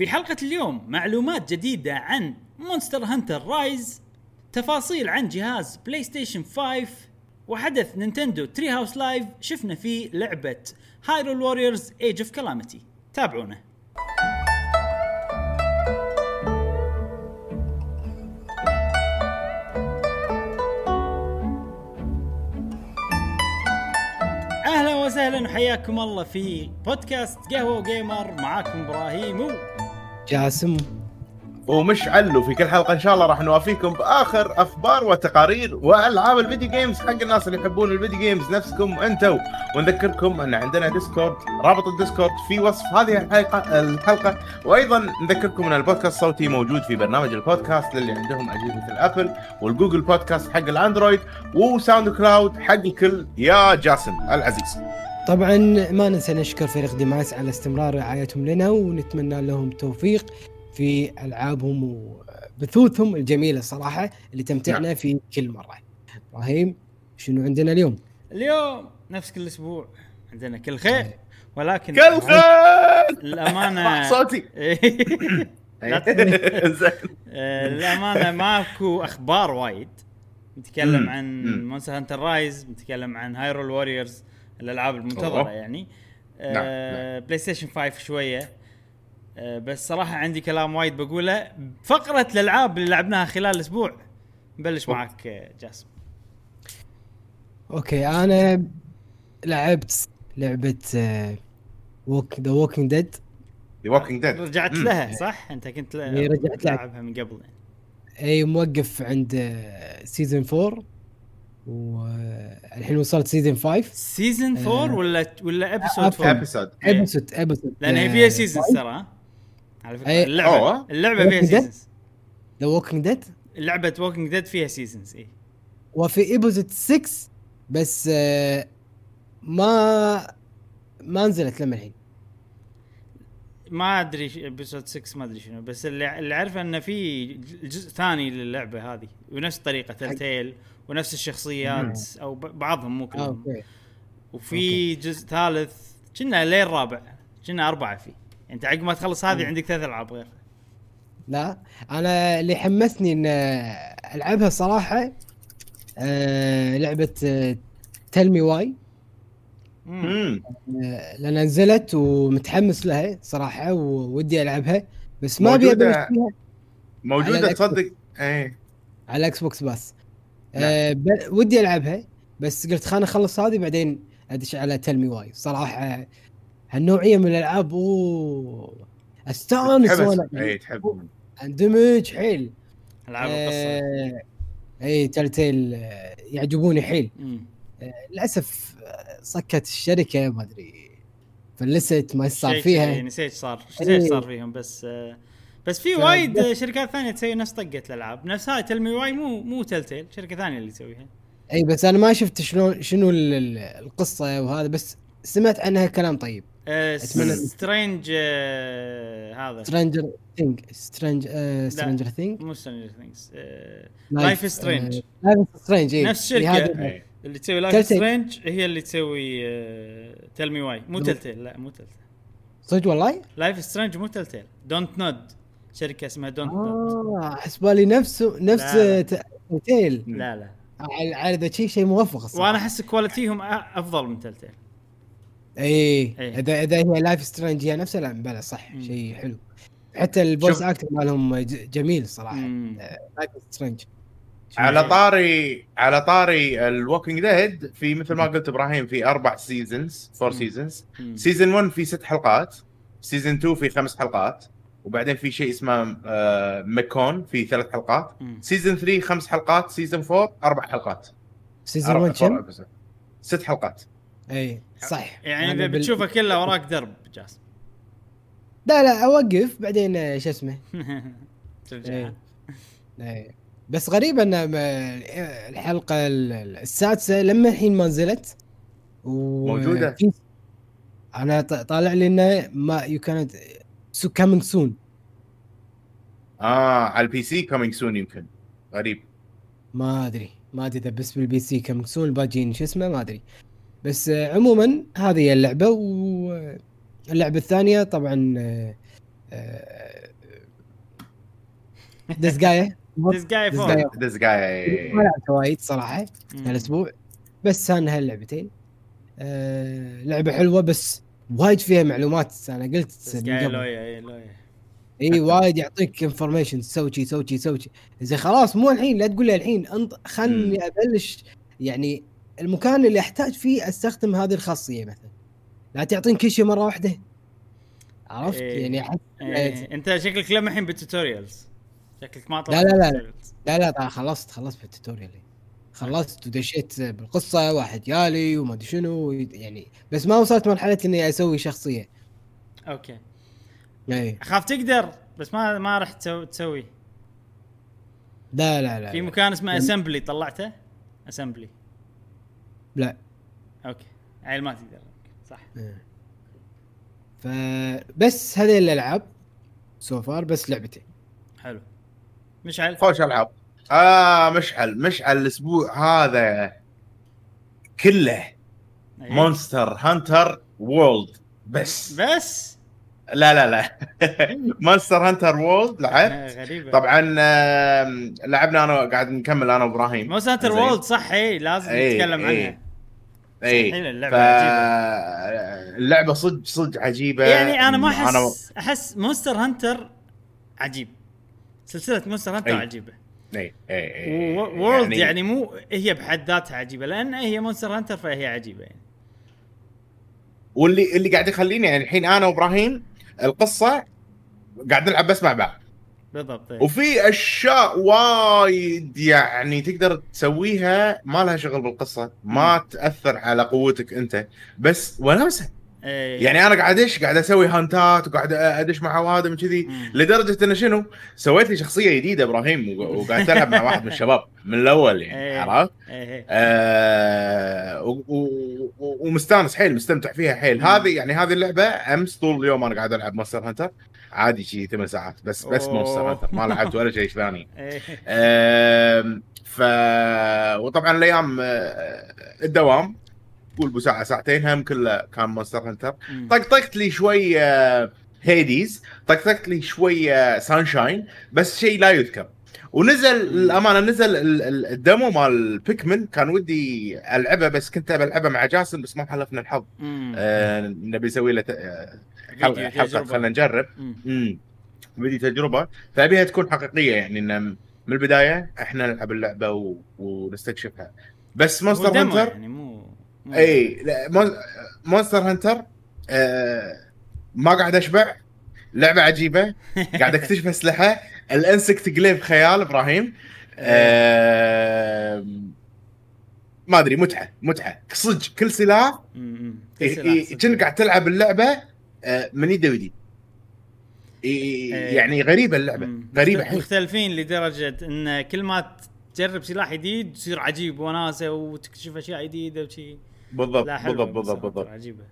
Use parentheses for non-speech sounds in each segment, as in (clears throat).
في حلقة اليوم معلومات جديدة عن Monster Hunter Rise تفاصيل عن جهاز PlayStation 5 وحدث Nintendo Treehouse Live شفنا فيه لعبة Hyrule Warriors Age of Calamity تابعونا. أهلا وسهلا وحياكم الله في بودكاست قهوة gamer معاكم إبراهيم. جاسم. ومشعل وفي كل حلقة إن شاء الله راح نوافيكم بآخر أخبار وتقارير وألعاب ال video games حق الناس اللي يحبون ال video games نفسكم أنتم ونذكركم إن عندنا Discord رابط ال Discord في وصف هذه الحلقة الحلقة. وأيضا نذكركم إن البودكاست الصوتي موجود في برنامج البودكاست للي عندهم أجهزة ال Apple وال Google Podcast حق ال Android و SoundCloud حق الكل. يا جاسم العزيز. طبعا ما ننسى نشكر فريق ديماس على استمرار رعايتهم لنا ونتمنى لهم توفيق في ألعابهم وبثوثهم الجميلة صراحة اللي تمتعنا في كل مرة. إبراهيم شنو عندنا اليوم؟ اليوم نفس كل أسبوع عندنا كل خير ولكن كل خير الامانه صوتي (laughs) (laughs) آه، الأمانة ماكو أخبار وايد نتكلم. عن. Monster Hunter Rise نتكلم عن Hyrule Warriors الألعاب المنتظرة أوه. يعني. نعم، آه، PlayStation 5 شوية. آه، بس صراحة عندي كلام وايد بقوله. فقرة الألعاب اللي لعبناها خلال الأسبوع نبلش. معك آه، جاسم. okay أنا لعبت لعبة Walk The Walking Dead The Walking Dead رجعت لها صح؟ أنت كنت رجعت لها. لاعبها من قبل. يعني. إي موقف عند season 4 والحين وصلت season 5 season 4 آه. ولا ولا episode ep- 4 episode. episode episode لأن هي فيها seasons ترى ها؟ على فكرة إيه. اللعبه أوه. اللعبة فيها Walking Dead؟ seasons The Walking Dead لعبة Walking Dead فيها seasons اي وفي episode 6 بس آه، ما ما نزلت لما الحين ما أدري episode 6 ما أدري شنو بس اللي اللي أعرفه إنه في جزء ثاني للعبة هذه ونفس طريقة تلتيل ونفس الشخصيات أو بعضهم مو آه، كلهم وفي جزء ثالث كنا لين رابع كنا أربعة فيه. أنت عقب ما تخلص هذه. عندك ثلاث ألعاب غير. لا أنا اللي حمسني ان ألعبها صراحة آه لعبة تلمي واي مم. امم لأن نزلت ومتحمس لها صراحة وودي ألعبها بس ما أبي موجوده تصدق. إيه. على ال Xbox بس نعم. آه ب... ودي ألعبها بس قلت خليني أخلص هذه بعدين أدش على Tell Me Why صراحة هالنوعية من الألعاب أوه أستأنس وأنا اي تحب. اندمج حيل. ألعاب القصة. آه، اي Telltale آه، يعجبوني حيل. للأسف آه، سكت الشركة ما أدري. فلست ما صار فيها. نسيت صار إيه. نسيت صار فيهم بس آه، بس في وايد آه، شركات ثانية تسوي نفس طقة الألعاب. نفس هاي Tell Me Why مو مو Telltale شركة ثانية اللي تسويها. اي بس أنا ما شفت شلون شنو ال- ال- القصة وهذا بس سمعت عنها كلام طيب. أتمنى- Strange آه، هذا. Stranger Thing Strange Stranger Thing مو Strange Things Life is Strange Life is Strange نفس الشركة. اللي تسوي Life is. Strange هي اللي تسوي Tell Me Why مو Telltale لا مو Telltale صدق والله؟ Life is Strange مو Telltale Dontnod شركة اسمها Dontnod آه حسبالي نفسه نفس لا، لا. تيل لا لا. على على ذا شيء شيء موفق الصراحة. وأنا أحس quality هم أفضل من Telltale اي إيه. اذا إذا هي Life is Strange هي نفسها لا بلا صح. شيء حلو. حتى ال voice. actor مالهم ج- جميل صراحة. Life is Strange على طاري على طاري ال Walking Dead في مثل ما قلت إبراهيم في أربع seasons four. seasons. season 1 في ست حلقات season 2 في خمس حلقات وبعدين في شيء اسمه آه، Michonne في ثلاث حلقات. season 3 خمس حلقات season 4 أربع حلقات. season أربع- 1 كم؟ ست حلقات. إي صح يعني إذا بال- بتشوفه كله وراك درب جاسم لا لا أوقف بعدين آه، شو اسمه؟ (laughs) ترجع. إيه. بس غريب إن الحلقة ال- السادسة لما الحين ما نزلت. و- موجودة. في- أنا طالع لي إنه ما يو كانت سو كامينج سون آه على البي سي كومينج سون يمكن. غريب. ما أدري. ما أدري إذا بس بالبي سي كامينج سون الباجين شو اسمه ما أدري. بس عموما هذه هي اللعبة. واللعبه الثانية طبعا آه، guy دزقاية. فوق. ذس جاي ما لعبت وايد صراحة مم. هالاسبوع بس أنا هاللعبتين آه لعبة حلوة بس وايد فيها معلومات. أنا قلت. لويا اي لويا. إي وايد يعطيك information سوي شي سوي شي سوي شي. زين خلاص مو الحين لا تقول لي الحين. انط خلني أبلش. يعني المكان اللي أحتاج فيه أستخدم هذه الخاصية مثلا. لا تعطيني كل شيء مرة واحدة. عرفت؟ إيه. يعني إيه. أنت شكلك لما الحين بال tutorials شكلك ما لا، طلعت لا، لا. لا. لا طبعا خلصت خلصت بال tutorial خلصت ودشيت بالقصة واحد جالي وما أدري شنو يعني بس ما وصلت مرحلة إني أسوي شخصية. okay. اي أخاف تقدر بس ما ما راح تسوي. لا لا لا في. مكان اسمه assembly طلعته؟ assembly لا. أوكي. عيل ما تقدر. صح. فبس هذه الألعاب so far بس لعبتين. حلو. مشعل؟ خوش ألعاب. آه مشعل. مشعل الأسبوع هذا كله إيه. Monster Hunter World بس. بس؟ لا لا لا. Monster Hunter World لعبت. آه، غريبة. طبعا لعبنا أنا قاعد نكمل أنا وإبراهيم. Monster Hunter زين. World صح اي لازم إيه، نتكلم إيه. عنها. اي صحيح، اللعبة ف... عجيبة. اللعبة صدق صدق عجيبة. يعني أنا ما أنا... أحس أحس Monster Hunter عجيب. سلسلة Monster Hunter أي. عجيبة أي أي World يعني, يعني مو هي بحد ذاتها عجيبة لأن هي Monster Hunter فهي عجيبة يعني واللي اللي قاعد يخليني يعني الحين أنا وإبراهيم القصة قاعد نلعب بس مع بعض بالضبط إيه. وفي أشياء وايد يعني تقدر تسويها ما لها شغل بالقصة ما تأثر على قوتك أنت بس وناسه. يعني أنا قاعد ادش قاعد أسوي hunt ات وقاعد أدش مع اوادم كذي. لدرجة إنه شنو سويت لي شخصية جديدة إبراهيم وق- وقاعد ألعب مع واحد من الشباب من الأول يعني إيه. عرفت؟ إيه، إيه. آه ومستانس حيل مستمتع فيها حيل. هذه يعني هذه اللعبة أمس طول اليوم أنا قاعد ألعب Monster Hunter عادي شي ثمان ساعات بس بس. Monster Hunter ما لعبت ولا شيء ثاني (laughs) إيه. آم، ف وطبعا الأيام آه، الدوام قول بو ساعه ساعتين هم كله كان Monster Hunter. مم. طقطقت لي شوي آه، Hades طقطقت لي شوي آه، Sunshine بس شيء لا يذكر. ونزل الأمانة نزل ال- ال- ال demo مال Pikmin. كان ودي ألعبه بس كنت بلعبه مع جاسم بس ما حالفنا الحظ. آه نبي نسوي له آه، حلقه تجربة. خلينا نجرب. بدي تجربة. فابيها تكون حقيقية يعني إن من البداية إحنا نلعب اللعبة و... ونستكشفها. بس Monster Hunter يعني أي Monster Hunter آه ما قاعد أشبع لعبة عجيبة قاعد أكتشف أسلحة ال Insect Glaive خيال إبراهيم آه ما أدري متعة متعة صدق كل سلاح. كأنك قاعد تلعب اللعبة آه، من يديد ويديد. يعني غريبة اللعبة. غريبة حيل مختلفين لدرجة إن كل ما تجرب سلاح جديد تصير عجيب وناسة وتكتشف أشياء جديدة وشي بالضبط لا حلوة بالضبط بالضبط بالضبط. عجيبة.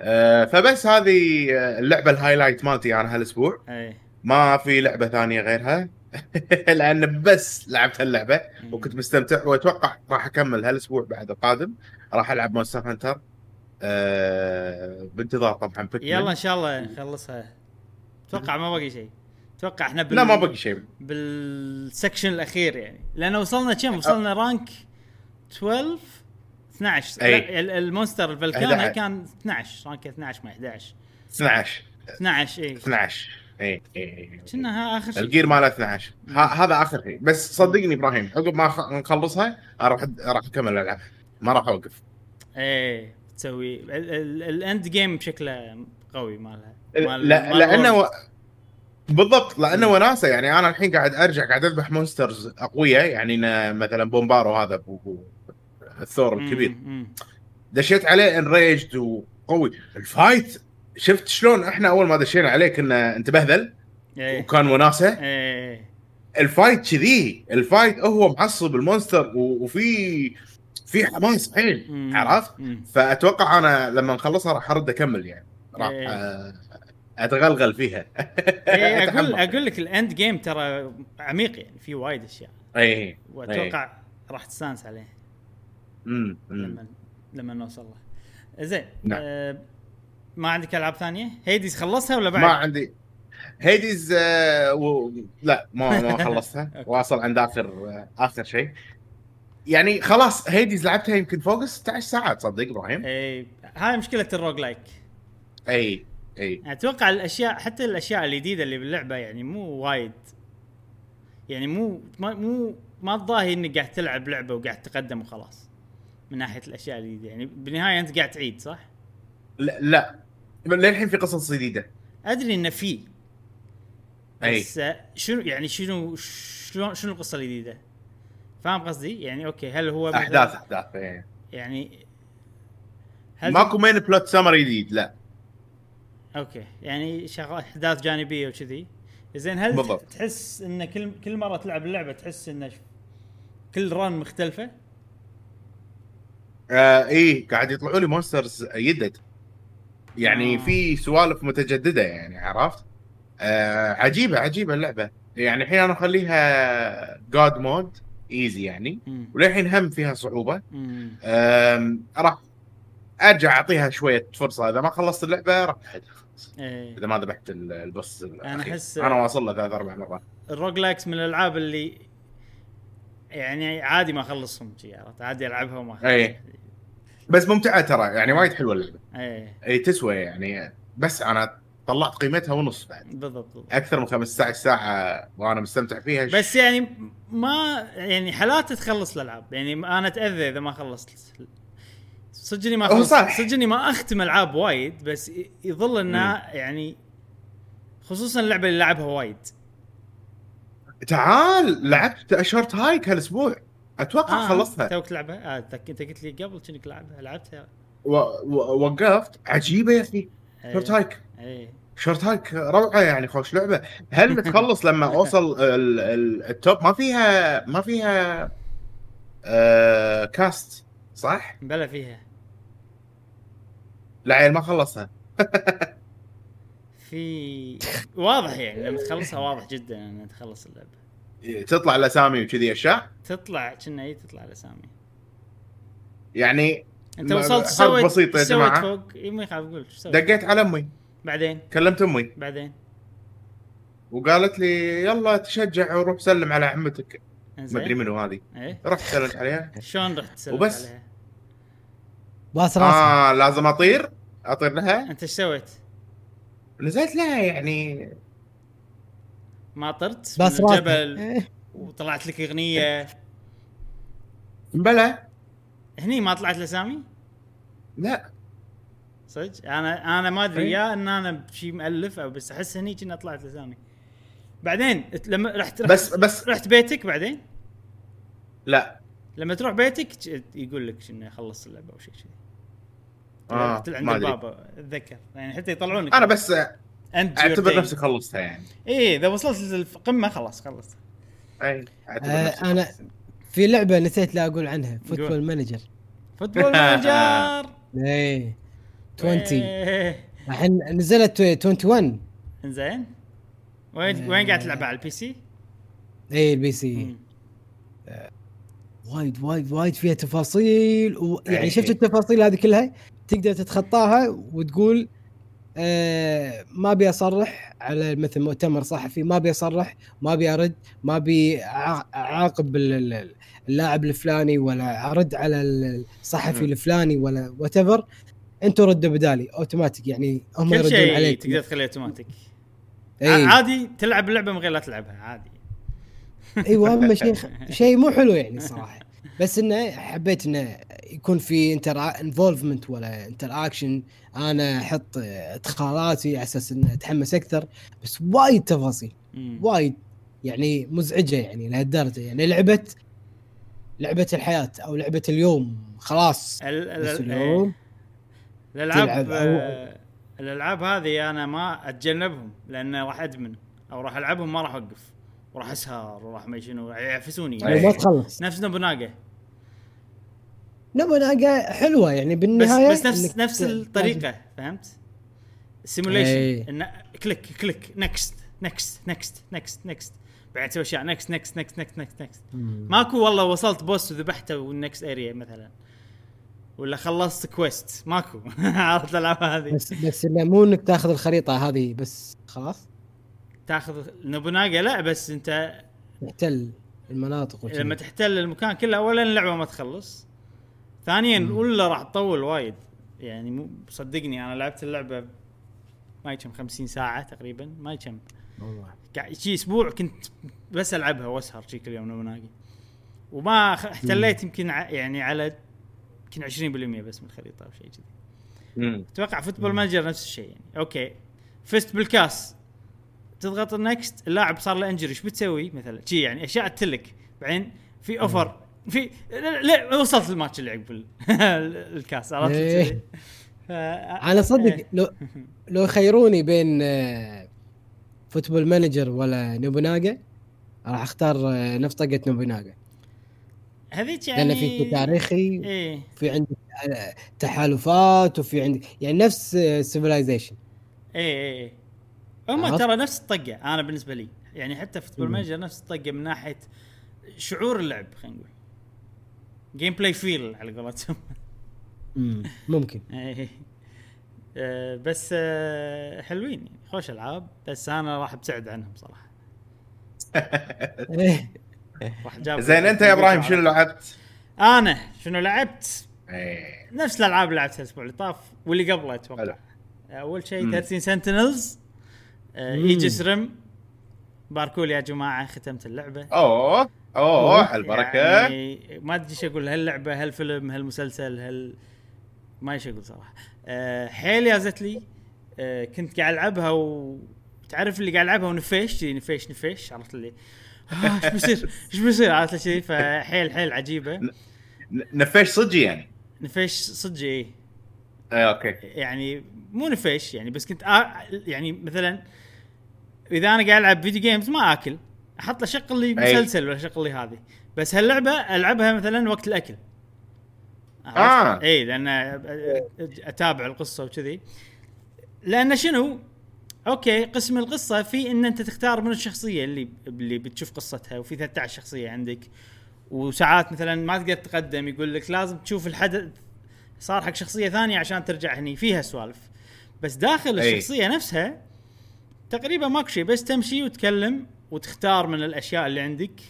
آه، فبس هذه اللعبة ال highlight مالتي أنا هالأسبوع. إي. ما في لعبة ثانية غيرها. (laughs) لأن بس لعبت هاللعبة وكنت مستمتع وأتوقع راح أكمل هالأسبوع بعد القادم. راح ألعب Monster Hunter آه بانتظار طبعا بيكمن يلا إن شاء الله نخلصها. أتوقع ما باقي شيء. أتوقع إحنا بال... لا ما بقي شيء. بال section الأخير يعني. لأن وصلنا كم؟ وصلنا rank 12 12 أي. ال monster الفلكانا 11. كان 12 rank 12 ما 11 12 12 اي 12 اي اي كنا آخر شيء. ال gear ماله 12 ه- هذا آخر شيء. بس صدقني إبراهيم عقب ما نخلصها راح راح أكمل الالعاب ما راح أوقف. إيه تسوي ال- ال- ال end game بشكله قوي مالها. مال- لا مال لأنه. و... بالضبط لأنه وناسة. يعني أنا الحين قاعد أرجع قاعد أذبح monsters أقوياء. يعني مثلا Banbaro هذا الثور الكبير. دشيت عليه enraged وقوي. ال fight شفت شلون إحنا أول ما دشينا عليه كنا نتبهذل إيه. وكان وناسة. إيه ال fight كذي. ال fight هو معصب ال monster وفي في حماس حيل. عرفت؟ فأتوقع أنا لما نخلصها راح أرد أكمل يعني. راح إيه. آه، أتغلغل فيها. إيه (laughs) أقول. أقول لك ال end game ترى عميق يعني في وايد أشياء. اي وأتوقع راح تستانس عليه. امم. لما لما نوصل له زين نعم. آه ما عندك ألعاب ثانية؟ Hades خلصتها ولا بعد؟ ما عندي Hades آه و... لا ما ما (laughs) خلصتها. واصل عند آخر آه آخر شيء يعني خلاص Hades لعبتها يمكن فوق 16 ساعه تصدق إبراهيم إي هاي مشكلة ال roguelike إي إي أتوقع الأشياء حتى الأشياء الجديدة اللي باللعبة يعني مو وايد يعني مو ما مو ما تضاهي إنك قاعد تلعب لعبة وقاعد تقدم وخلاص من ناحية الأشياء الجديده يعني بالنهاية أنت قاعد تعيد صح؟ لا, لا. للحين في قصص جديدة أدري إنه في أي بس شنو يعني شنو شلون شنو القصة الجديدة؟ فاهم قصدي؟ يعني أوكي هل هو أحداث أحداث إيه. يعني هل ماكو main plot summary جديد لا أوكي يعني شغلات أحداث جانبية وكذي زين هل بالضبط. تحس إن كل كل مرة تلعب اللعبة تحس إن كل run مختلفة؟ آه إيه قاعد يطلعوا لي monsters يدد. يعني آه. في سوالف متجددة يعني عرفت؟ آه عجيبة عجيبة اللعبة. يعني الحين أنا أخليها God mode easy يعني. وللحين هم فيها صعوبة. راح أرجع أعطيها شوية فرصة. إذا ما خلصت اللعبة راح أهدها إيه. إذا ما ذبحت ال- ال boss الأخير. أحس- أنا واصل له ثلاث أربع مرات. ال roguelikes من الألعاب اللي يعني عادي ما اخلصهم عرفت؟ عادي العبها وما. إيه. بس ممتعة ترى يعني وايد حلوة اللعبة. إيه. اي تسوى يعني. بس أنا طلعت قيمتها ونص بعد. بالضبط. أكثر من 15 ساعة وأنا مستمتع فيها. بس يعني ما يعني حالات تخلص الألعاب. يعني أنا أتأذى إذا ما خلصت. صدق اني ما خلصت. صح. صدق اني ما أختم ألعاب وايد بس يظل إنها يعني خصوصا اللعبة اللي لعبها وايد. تعال لعبت Short Hike هالاسبوع أتوقع آه خلصتها. توك تلعبها آه أنت قلت لي قبل كأنك لعبها لعبتها. و... و... وقفت. عجيبة يا أخي. إيه. Short Hike. إيه. Short Hike روعة يعني خوش لعبة. هل (laughs) بتخلص لما أوصل ال... ال... ال top ما فيها ما فيها آه... cast صح؟ بلا فيها. لا عيل ما خلصها. (laughs) في واضح يعني لما تخلصها واضح جدا انها تخلص اللعبة. تطلع الاسامي وكذي أشياء؟ تطلع كنا اي تطلع الاسامي يعني أنت وصلت سويت بسيطة يا سويت جماعة. فوق. اي ما يخالف قول إيش سويت؟ دقيت على أمي. بعدين؟ كلمت أمي. بعدين؟ وقالت لي يلا تشجع وروح سلم على عمتك. ما أدري منو هذه. إيه؟ رحت سلمت عليها. شلون رحت تسلم وبس. عليها؟ باس راسها آه لازم أطير. أطير لها. أنت إيش سويت؟ نزلت لها يعني ما طرت باس من الجبل إيه. وطلعت لك أغنية. بلا هني ما طلعت الاسامي؟ لا. صدق؟ أنا أنا ما أدري إيه. يا إن أنا بشي مؤلف أو بس أحس هني كنا طلعت الاسامي بعدين لما رحت, رحت بس بس رحت بيتك بعدين؟ لا. لما تروح بيتك يقول لك انه خلص اللعبة أو شيء كذي. آه عند الباب اتذكر. يعني حتى يطلعونك. أنا بس أنت أعتبر نفسي خلصتها يعني. إيه إذا وصلت للقمة خلاص خلص أي أعتبر آه، نفسي أنا خلصتها. في لعبة نسيت لا أقول عنها. فوتبول مانجر. فوتبول (laughs) مانجر. إيه 20 إيه. الحين نزلت 21 إنزين. وين وين قاعد تلعبها على ال PC؟ اي ال PC مم. وايد وايد وايد فيها تفاصيل و... يعني إيه. شفت التفاصيل هذه كلها؟ تقدر تتخطاها وتقول آه ما أبي أصرح على مثل مؤتمر صحفي ما أبي أصرح ما أبي أرد ما أبي أعاقب ال- ال- اللاعب الفلاني ولا أرد على الصحفي. الفلاني ولا whatever أنتوا ردوا بدالي اوتوماتيك يعني هم كل يردون شيء عليك. تقدر تخليه اوتوماتيك إي. عادي تلعب اللعبة من غير لا تلعبها عادي. أيوه شيء (laughs) شيء مو حلو يعني صراحة. بس إنه حبيت إنه يكون في inter- involvement ولا interaction أنا أحط ادخالاتي على أساس انه أتحمس أكثر. بس وايد تفاصيل. وايد. يعني مزعجة يعني لهالدرجة. يعني لعبه لعبة الحياة أو لعبة اليوم. خلاص. ال- ال- بس ال- اليوم الألعاب آه، الألعاب هذه أنا ما أتجنبهم لأن راح أدمن. أو راح ألعبهم ما راح أوقف. وراح أسهر وراح ما شنو. يعفسوني. أي. ما تخلص. نفس نوبوناغا نوبوناغا حلوة يعني بس بالنهاية بس نفس إنك نفس ت- الطريقة فهمت؟ انه click click next next next next next بعدين تسوي أشياء next next next next next next. ماكو والله وصلت boss وذبحته وال next area مثلا. ولا خلصت كويست ماكو. (laughs) عرفت الألعاب هذه؟ بس بس إنه مو إنك تاخذ الخريطة هذه بس خلاص؟ تاخذ نوبوناغا لا بس أنت يحتل المناطق وكذا. لما تحتل المكان كله اولا اللعبة ما تخلص. ثانيا ولا راح تطول وايد. يعني مو صدقني أنا لعبت اللعبة ما يكم 50 ساعة تقريبا ما يكم والله. شي أسبوع كنت بس ألعبها وأسهر شي كل يوم نوبوناغي وما احتليت يمكن ع- يعني على يمكن 20% بس من الخريطة أو شيء كذي. أتوقع Football Manager نفس الشيء يعني. أوكي. فزت بالكاس. تضغط ال next اللاعب صار له injury إيش بتسوي؟ مثلا شي يعني أشياء تلك. بعدين في over في لا, وصلت الماتش اللي عقب ال- (laughs) الكاس عرفت إيه. أنا صدق إيه. لو لو يخيروني بين آه، Football Manager ولا نوبوناغا راح أختار آه، نفطقة نوبوناغا هذيك يعني لأن في تاريخي إيه في عندك آه، تحالفات وفي عندك يعني نفس Civilization إيه إيه هم؟ ترى نفس الطقة أنا بالنسبة لي يعني حتى Football. Manager نفس الطقة من ناحية شعور اللعب خلينا نقول gameplay feel على قولتهم ممكن (laughs) إيه. آه، بس آه، حلوين يعني خوش ألعاب بس أنا راح أبتعد عنهم صراحة إيه. راح جاب زين أنت يا إبراهيم شنو لعبت؟ أنا شنو لعبت؟ إيه. نفس الألعاب اللي لعبتها الأسبوع اللي طاف واللي قبله. أتوقع أول شيء مم. 13 Sentinels. Aegis Rim باركوا لي يا جماعة ختمت اللعبة أوه أوه البركه يعني ما أدري إيش أقول هاللعبة هالفيلم هالمسلسل هال ما إيش أقول صراحة. أه حيل يازت لي أه كنت قاعد ألعبها و تعرف اللي قاعد ألعبها ونفيش نفيش نفيش عرفت اللي. آه، إيش بيصير؟ (laughs) إيش بيصير؟ عرفت شيء فحيل حيل عجيبة. نفيش صدق يعني؟ نفيش صدق إيه إيه أوكي. يعني مو نفيش يعني بس كنت آ... يعني مثلا إذا أنا قاعد ألعب video games ما آكل. أحط له شغل لي. مسلسل ولا شغل لي هذه. بس هاللعبة ألعبها مثلا وقت الأكل. آه. إي لأن أتابع القصة وكذي. لأن شنو؟ أوكي قسم القصة في إن أنت تختار من الشخصية اللي اللي بتشوف قصتها وفي 13 شخصية عندك. وساعات مثلا ما تقدر تقدم يقول لك لازم تشوف الحدث صار حق شخصية ثانية عشان ترجع هني. فيها سوالف. بس داخل أي. الشخصية نفسها تقريبا ماكو شيء بس تمشي وتكلم. وتختار من الأشياء اللي عندك.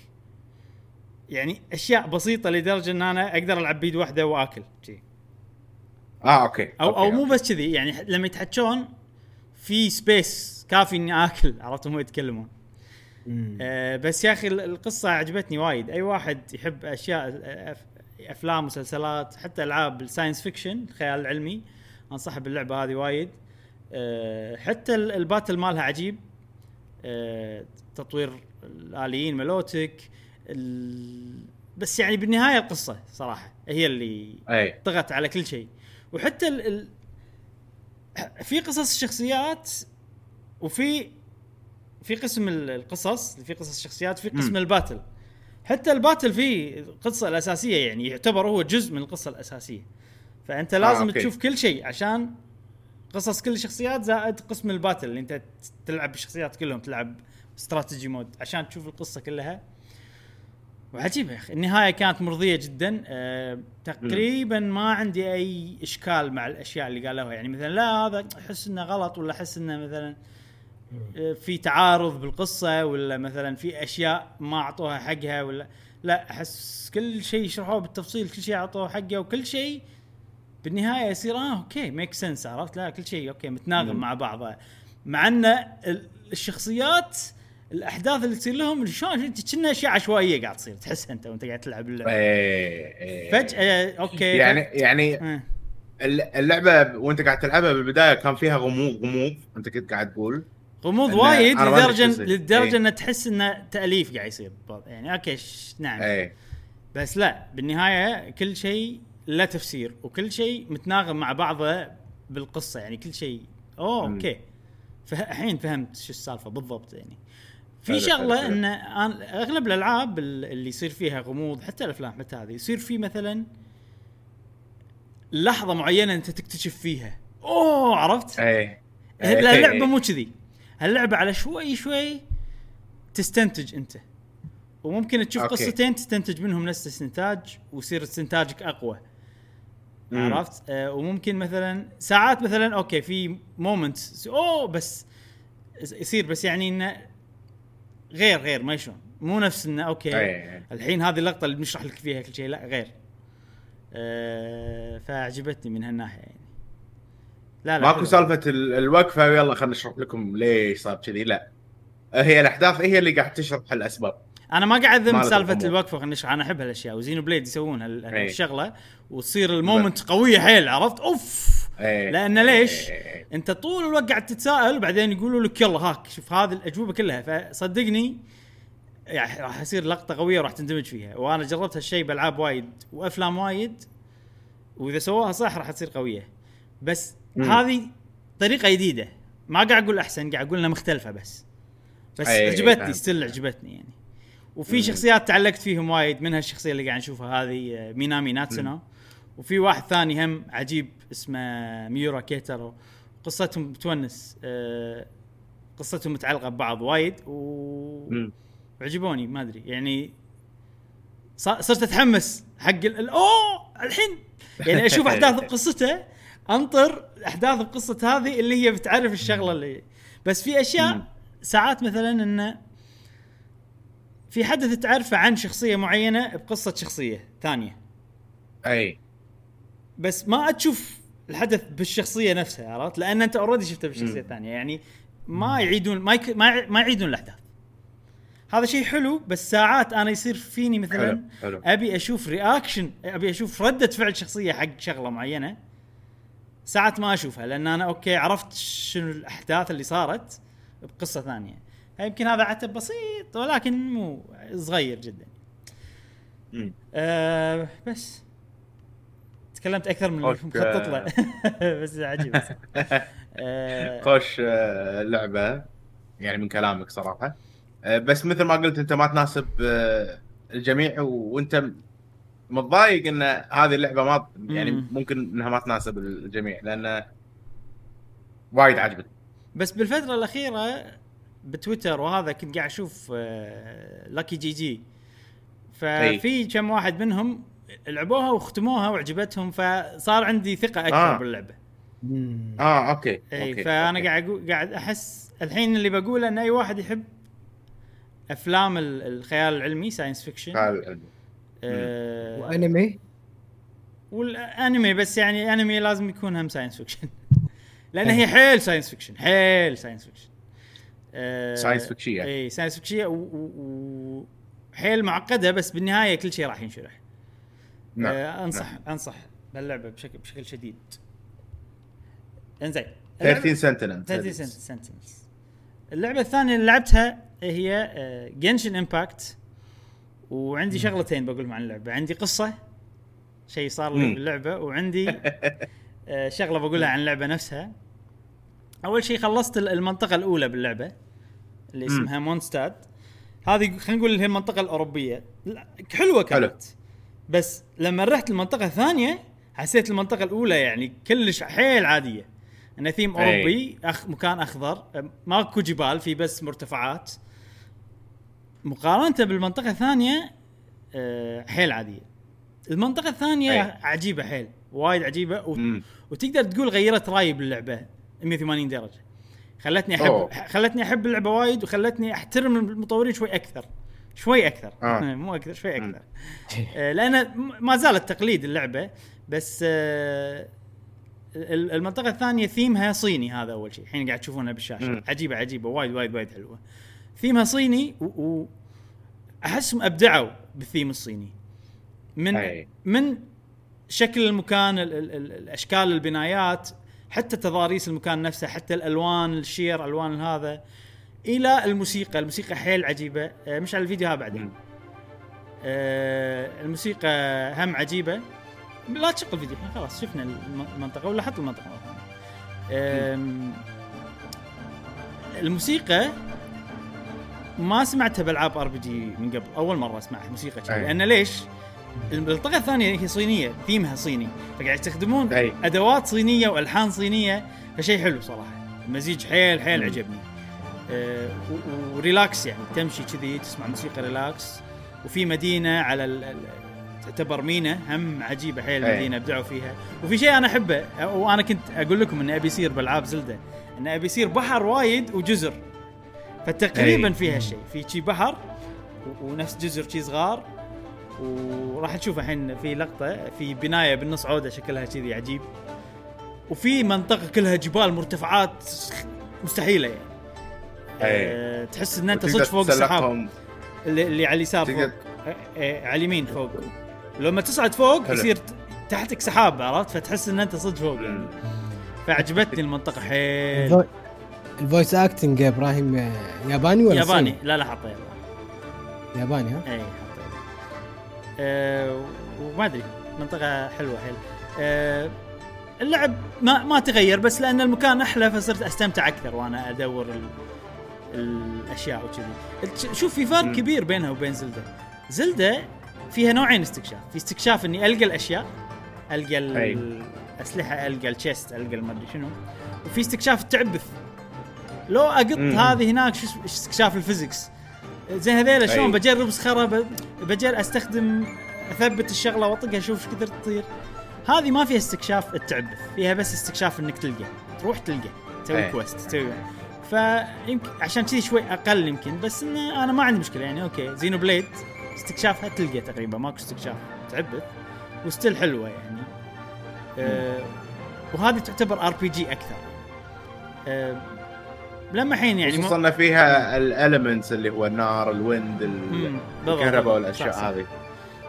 يعني أشياء بسيطة لدرجة إن أنا أقدر ألعب بيد واحدة وآكل. شي. آه أوكي. أو أوكي، أو مو. بس كذي يعني لما يتحركون في space كافي إني آكل عرفت هم يتكلمون. آه بس يا أخي ال- القصة عجبتني وايد. أي واحد يحب أشياء أفلام مسلسلات حتى ألعاب ال science fiction الخيال العلمي انصح باللعبة هذه وايد. آه حتى ال- ال battle مالها عجيب. آه تطوير الآليين ملوتك ال... بس يعني بالنهاية القصة صراحة هي اللي أي طغت على كل شيء وحتى ال... ال... في قصص الشخصيات وفي في قسم ال- القصص في قصص الشخصيات في قسم مم. ال battle حتى ال battle فيه القصة الأساسية يعني يعتبر هو جزء من القصة الأساسية فأنت لازم أوكي. تشوف كل شيء عشان قصص كل الشخصيات زائد قسم ال battle اللي أنت تلعب بالشخصيات كلهم تلعب strategy mode عشان تشوف القصة كلها. وعجيبة يا أخي. النهاية كانت مرضية جدا. أه تقريبا ما عندي أي إشكال مع الأشياء اللي قالوها. يعني مثلا لا هذا أحس إنه غلط ولا أحس إنه مثلا آه، في تعارض بالقصة ولا مثلا في أشياء ما أعطوها حقها ولا لا أحس كل شيء شرحوه بالتفصيل كل شيء أعطوه حقه وكل شيء بالنهاية يصير آه أوكي make sense عرفت؟ لا كل شيء أوكي متناغم مم. مع بعضه مع إن ال- الشخصيات الأحداث اللي تصير لهم شلون كنا أشياء عشوائية قاعد تصير تحسها أنت وأنت قاعد تلعب اللعبة إيه إيه. فجأة أوكي يعني يعني آه. الل- اللعبة وأنت قاعد تلعبها بالبداية كان فيها غموض غموض أنت كنت قاعد تقول غموض وايد لدرجة. لدرجة إيه. ان تحس إنه تأليف قاعد يصير يعني أوكي نعم إيه بس لا بالنهاية كل شيء له تفسير وكل شيء متناغم مع بعضه بالقصة يعني كل شيء أوه. أوكي فه- الحين فهمت شو السالفة بالضبط يعني في شغلة. إن أغلب الألعاب ال- اللي يصير فيها غموض حتى الأفلام حتى هذه يصير في مثلا لحظة معينة أنت تكتشف فيها أوه عرفت؟ إيه اللعبة مو كذي اللعبه على شوي شوي تستنتج أنت وممكن تشوف أوكي. قصتين تستنتج منهم نفس الاستنتاج ويصير استنتاجك أقوى مم. عرفت آه وممكن مثلا ساعات مثلا أوكي في moment أوه بس يصير بس يعني انه غير غير ما شلون مو نفس إنه أوكي أي. الحين هذه اللقطة اللي بنشرح لك فيها كل شيء لا غير أه فعجبتني من هالناحية يعني لا لا ماكو. سالفة ال- الوقفة ويلا خلينا نشرح لكم ليش صار كذي لا هي الأحداث هي اللي قاعد تشرح الأسباب أنا ما قاعد أذم سالفة. الوقفة خلينا نشرح أنا أحب هالأشياء و Xenoblade يسوون. هالشغلة وتصير ال moment قوية حيل عرفت أوف. لأن ليش؟ إيه. أنت طول الوقت قاعد تتساءل وبعدين يقولوا لك يلا هاك شوف هذه الأجوبة كلها فصدقني يعني راح يصير لقطة قوية وراح تندمج فيها وأنا جربت هالشيء بألعاب وايد وأفلام وايد وإذا سووها صح راح تصير قوية بس. هذه طريقة جديدة ما قاعد أقول أحسن قاعد أقول إنها مختلفة بس بس أي، عجبتني. still عجبتني يعني وفي. شخصيات تعلقت فيهم وايد منها الشخصيه اللي قاعد نشوفها هذه مينامي ناتسونا وفي واحد ثاني هم عجيب اسمه ميورا كيترو قصتهم تونس آه، قصتهم متعلقة ببعض وايد و... وعجبوني ما أدري يعني صرت أتحمس حق أوه! الحين يعني أشوف (laughs) أحداث بقصته أنطر أحداث بقصه هذه اللي هي بتعرف الشغلة اللي بس في أشياء. ساعات مثلا انه في حدث تعرفه عن شخصية معينة بقصة شخصية ثانية. أي. بس ما تشوف الحدث بالشخصية نفسها عرفت؟ لأن أنت already شفته بالشخصية. الثانية. يعني ما يعيدون ما يك... ما, يع... ما يعيدون الأحداث. هذا شيء حلو بس ساعات أنا يصير فيني مثلا حلو حلو. أبي أشوف reaction أبي أشوف ردة فعل شخصية حق شغلة معينة ساعات ما أشوفها لأن أنا okay عرفت شنو الأحداث اللي صارت بقصة ثانية. يمكن هذا عتب بسيط ولكن مو صغير جدا. أه بس. تكلمت أكثر من اللي okay. مخطط له. (laughs) بس عجيب. أه (laughs) خوش آه، لعبة. يعني من كلامك صراحة. آه، بس مثل ما قلت أنت ما تناسب آه، الجميع وأنت متضايق إن هذه اللعبة ما يعني مم. ممكن إنها ما تناسب الجميع لأن وايد عجبتني. بس بالفترة الأخيرة بتويتر وهذا كنت قاعد أشوف آه، لاكي جي جي ففي كم واحد منهم لعبوها وختموها وعجبتهم فصار عندي ثقة أكثر آه. باللعبة. آه okay إي okay. فأنا okay. قاعد قاعد أحس الحين اللي بقوله إن أي واحد يحب أفلام ال- الخيال العلمي science fiction تعال. آه وأنمي والأنمي بس يعني أنمي لازم يكون هم science fiction (laughs) لأن هي حيل science fiction حيل science fiction آه science فيكشية. إي science فيكشية و- و- و- حيل معقدة بس بالنهاية كل شيء راح ينشرح نعم. آه أنصح نعم. أنصح باللعبة بشكل بشكل شديد إنزين 13 Sentinels 13 Sentinels اللعبة الثانية اللي لعبتها هي Genshin Impact وعندي شغلتين بقولهم عن اللعبة عندي قصة شيء صار لي. باللعبة وعندي (laughs) آه، شغلة بقولها عن اللعبة نفسها أول شيء خلصت ال- المنطقة الأولى باللعبة اللي. اسمها مونستاد هذه خلينا نقول هي المنطقة الأوروبية لا، حلوة كانت حلو. بس لما رحت المنطقة الثانية حسيت المنطقة الأولى يعني كلش حيل عادية انه ثيم. اوروبي أخ مكان أخضر ماكو جبال في بس مرتفعات مقارنة بالمنطقة الثانية أه، حيل عادية المنطقة الثانية أي. عجيبة حيل وايد عجيبة و... مم. وتقدر تقول غيرت رأيي باللعبة 180 درجة خلتني احب أوه. خلتني أحب اللعبة وايد وخلتني أحترم المطورين شوي أكثر شوي أكثر آه. (laughs) مو أكثر شوي. أكثر (laughs) آه، لأن م- ما زالت تقليد اللعبة بس آه، ال- المنطقة الثانية ثيمها صيني هذا أول شيء الحين قاعد تشوفونها بالشاشة مم. عجيبة عجيبة وايد وايد وايد حلوة ثيمها صيني و, و أحسهم أبدعوا بالثيم الصيني من أي. من شكل المكان ال ال ال الأشكال البنايات حتى تضاريس المكان نفسه حتى الألوان الشير ألوان هذا إلى الموسيقى الموسيقى حيل عجيبة آه، مش على الفيديو ها بعدين. آه، الموسيقى هم عجيبة لا تشغل الفيديو خلاص شفنا الم- المنطقة ولا حط المنطقة ثانية. آم، الموسيقى ما سمعتها بألعاب RPG من قبل أول مرة أسمعها موسيقى كذي. لأن ليش؟ المنطقة الثانية هي صينية ثيمها صيني فقاعد يستخدمون أي. أدوات صينية وألحان صينية فشيء حلو صراحة المزيج حيل حيل. عجبني آه، و relax يعني تمشي كذي تسمع موسيقى relax. وفي مدينة على تعتبر مينا هم عجيبة حيل أي. المدينة ابدعوا فيها. وفي شيء أنا أحبه وأنا كنت أقول لكم اني أبي يصير بالعاب Zelda إن أبي يصير بحر وايد وجزر. فتقريبا أي. فيها شيء في شي بحر ونفس جزر شي صغار. وراح نشوف الحين في لقطة في بناية بالنص عودة شكلها كذي عجيب. وفي منطقة كلها جبال مرتفعات مستحيلة يعني. أي. أه تحس إن أنت صدق فوق السحاب. اللي, اللي على اليسار فوق أه، أه، على اليمين فوق لما تصعد فوق حلو. يصير تحتك سحاب عرفت فتحس إن أنت صدق فوق يعني. فعجبتني المنطقة حيل الفو- ال voice acting يا إبراهيم آه، ياباني ولا ياباني صيني؟ لا لا حاطه ياباني ياباني ها؟ اي حاطه أه وما أدري منطقة حلوة حيل أه اللعب ما ما تغير بس لأن المكان أحلى فصرت أستمتع أكثر وأنا أدور ال... الأشياء وكذي شوف في فرق. كبير بينها وبين Zelda Zelda فيها نوعين استكشاف في استكشاف إني ألقى الأشياء ألقى. الأسلحة ألقى ال chest ألقى المدري شنو وفي استكشاف التعبث لو أقط. هذه هناك شو استكشاف ال physics زي هذيلا شلون. بجرب صخره بجرب أستخدم أثبت الشغلة وأطقها أشوف إيش كثر تطير هذه ما فيها استكشاف التعبث فيها بس استكشاف إنك تلقى تروح تلقى تسوي. quest تسوي فيمكن عشان كذي شوي أقل يمكن بس إنه أنا ما عندي مشكلة يعني okay. Xenoblade استكشافها تلقى تقريبا ماكو استكشاف تعبث و still حلوة يعني. آه وهذه تعتبر RPG أكثر. آه لما الحين يعني خصوصا ان فيها ال elements اللي هو النار ال wind. الكهرباء والأشياء. هذه.